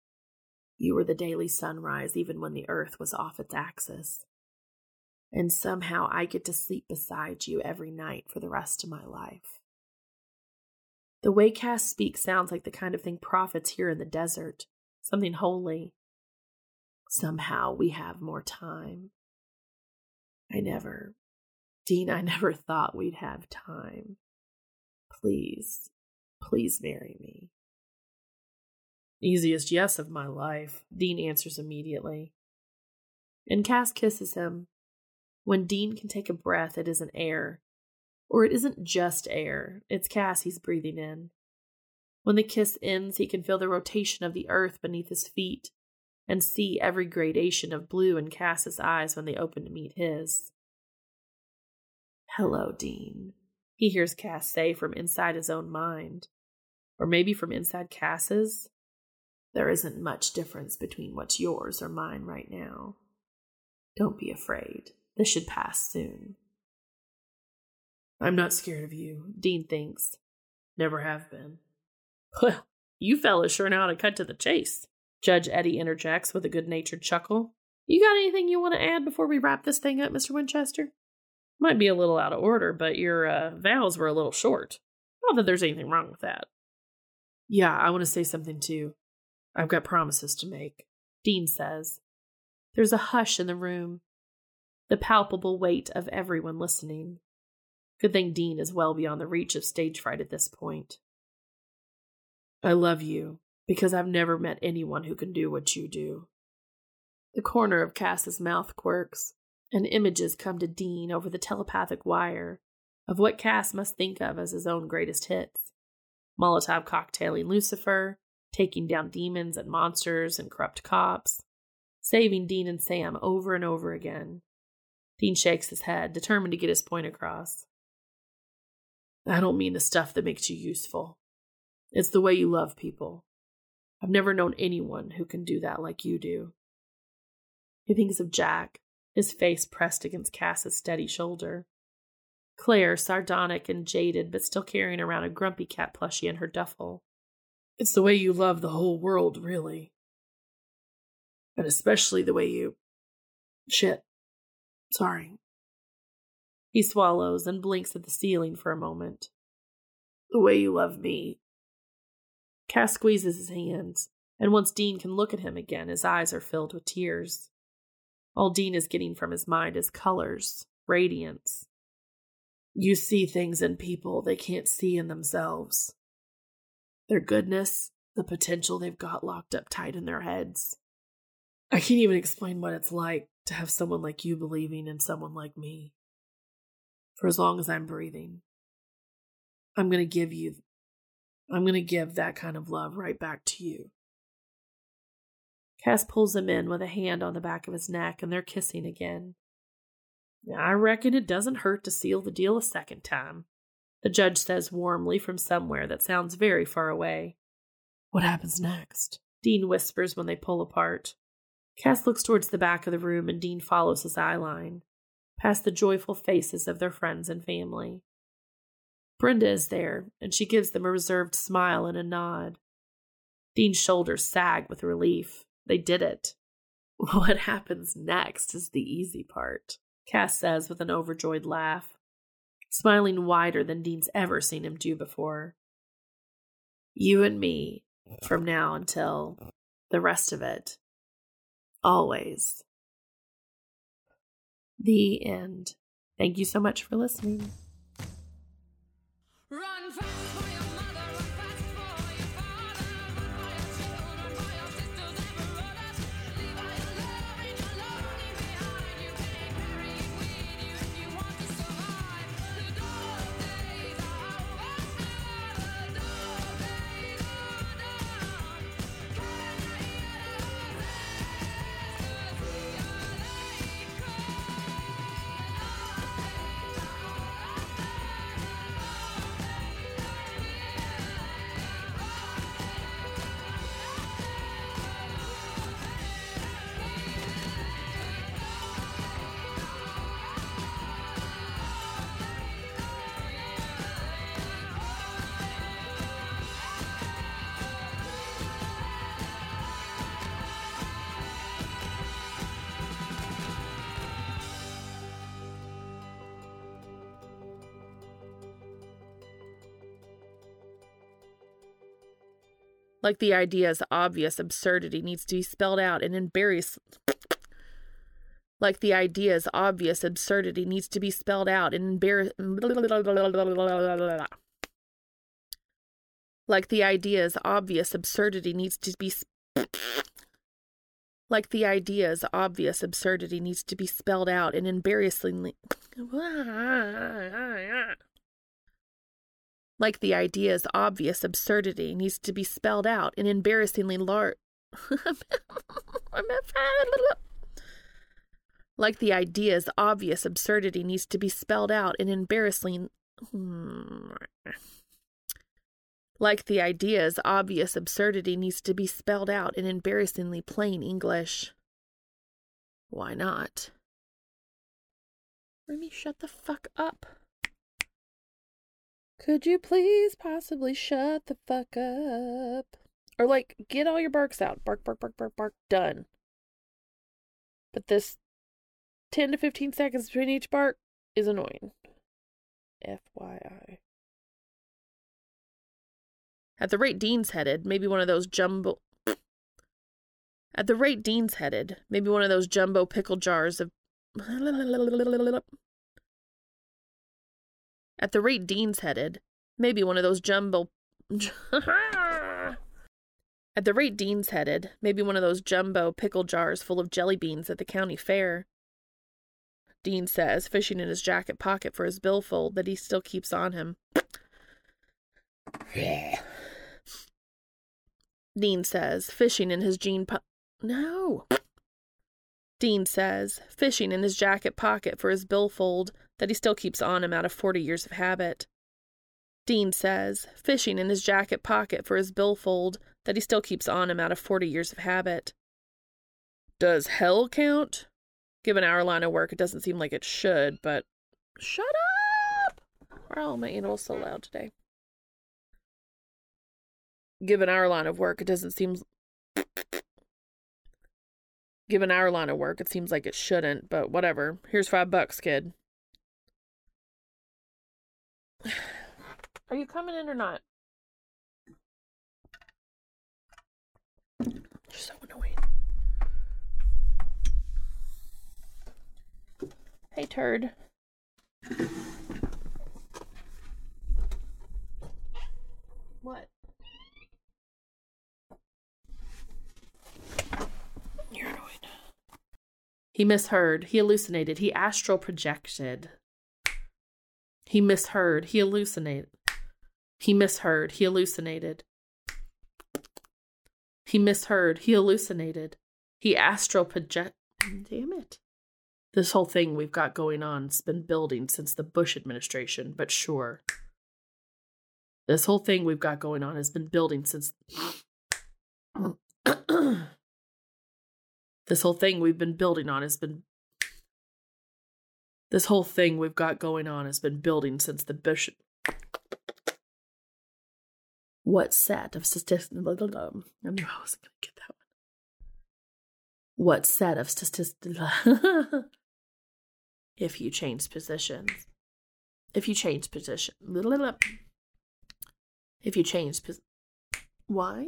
A: You were the daily sunrise, even when the earth was off its axis. And somehow I get to sleep beside you every night for the rest of my life. The way Cass speaks sounds like the kind of thing prophets hear in the desert something holy. Somehow we have more time. I never Dean, I never thought we'd have time. Please, please marry me. Easiest yes of my life, Dean answers immediately. And Cass kisses him. When Dean can take a breath, it isn't air. Or it isn't just air, it's Cass he's breathing in. When the kiss ends, he can feel the rotation of the earth beneath his feet and see every gradation of blue in Cass's eyes when they open to meet his. Hello, Dean, he hears Cass say from inside his own mind. Or maybe from inside Cass's. There isn't much difference between what's yours or mine right now. Don't be afraid. This should pass soon. I'm not scared of you, Dean thinks. Never have been. Well, you fellas sure know how to cut to the chase. Judge Eddie interjects with a good natured chuckle. You got anything you want to add before we wrap this thing up, Mr. Winchester? Might be a little out of order, but your uh, vows were a little short. Not that there's anything wrong with that. Yeah, I want to say something too. I've got promises to make, Dean says. There's a hush in the room, the palpable weight of everyone listening. Good thing Dean is well beyond the reach of stage fright at this point. I love you because I've never met anyone who can do what you do. The corner of Cass's mouth quirks, and images come to Dean over the telepathic wire of what Cass must think of as his own greatest hits Molotov cocktailing Lucifer, taking down demons and monsters and corrupt cops, saving Dean and Sam over and over again. Dean shakes his head, determined to get his point across. I don't mean the stuff that makes you useful. It's the way you love people. I've never known anyone who can do that like you do. He thinks of Jack, his face pressed against Cass's steady shoulder. Claire, sardonic and jaded, but still carrying around a grumpy cat plushie in her duffel. It's the way you love the whole world, really. And especially the way you. Shit. Sorry. He swallows and blinks at the ceiling for a moment. The way you love me. Cass squeezes his hands, and once Dean can look at him again, his eyes are filled with tears. All Dean is getting from his mind is colors, radiance. You see things in people they can't see in themselves. Their goodness, the potential they've got locked up tight in their heads. I can't even explain what it's like to have someone like you believing in someone like me. For as long as I'm breathing, I'm going to give you, I'm going to give that kind of love right back to you. Cass pulls him in with a hand on the back of his neck, and they're kissing again. I reckon it doesn't hurt to seal the deal a second time, the judge says warmly from somewhere that sounds very far away. What happens next? Dean whispers when they pull apart. Cass looks towards the back of the room and Dean follows his eye line, past the joyful faces of their friends and family. Brenda is there, and she gives them a reserved smile and a nod. Dean's shoulders sag with relief. They did it. What happens next is the easy part, Cass says with an overjoyed laugh, smiling wider than Dean's ever seen him do before. You and me, from now until the rest of it. Always. The end. Thank you so much for listening.
I: Like the idea's obvious absurdity needs to be spelled out and embarrass. Like the idea's obvious absurdity needs to be spelled out and embarrass. Like the idea's obvious absurdity needs to be. Like the idea's obvious absurdity needs to be spelled out and embarrassingly. Like the idea's obvious absurdity needs to be spelled out in embarrassingly large. like the idea's obvious absurdity needs to be spelled out in embarrassing. Hmm. like the idea's obvious absurdity needs to be spelled out in embarrassingly plain English. Why not? Remy, shut the fuck up. Could you please possibly shut the fuck up? Or like, get all your barks out. Bark, bark, bark, bark, bark. Done. But this 10 to 15 seconds between each bark is annoying. FYI. At the rate Dean's headed, maybe one of those jumbo. At the rate Dean's headed, maybe one of those jumbo pickle jars of. At the rate Dean's headed, maybe one of those jumbo.
A: At the rate Dean's headed, maybe one of those jumbo pickle jars full of jelly beans at the county fair. Dean says, fishing in his jacket pocket for his billfold that he still keeps on him. Dean says, fishing in his jean po- No. Dean says, fishing in his jacket pocket for his billfold that he still keeps on him out of 40 years of habit. Dean says, fishing in his jacket pocket for his billfold that he still keeps on him out of 40 years of habit. Does hell count? Given our line of work, it doesn't seem like it should, but shut up! Why are all my animals so loud today? Given our line of work, it doesn't seem. Given our line of work, it seems like it shouldn't, but whatever. Here's five bucks, kid. Are you coming in or not? You're so annoying. Hey, turd. What? You're annoying.
J: He misheard. He hallucinated. He astral projected. He misheard. He hallucinated. He misheard. He hallucinated. He misheard. He hallucinated. He astral project. Damn it. This whole thing we've got going on's been building since the Bush administration, but sure. This whole thing we've got going on has been building since. this whole thing we've been building on has been. This whole thing we've got going on has been building since the bishop. What set of statistics? I knew I wasn't going to get that one. What set of statistics? if you change positions. If you change position. If you change position. Why?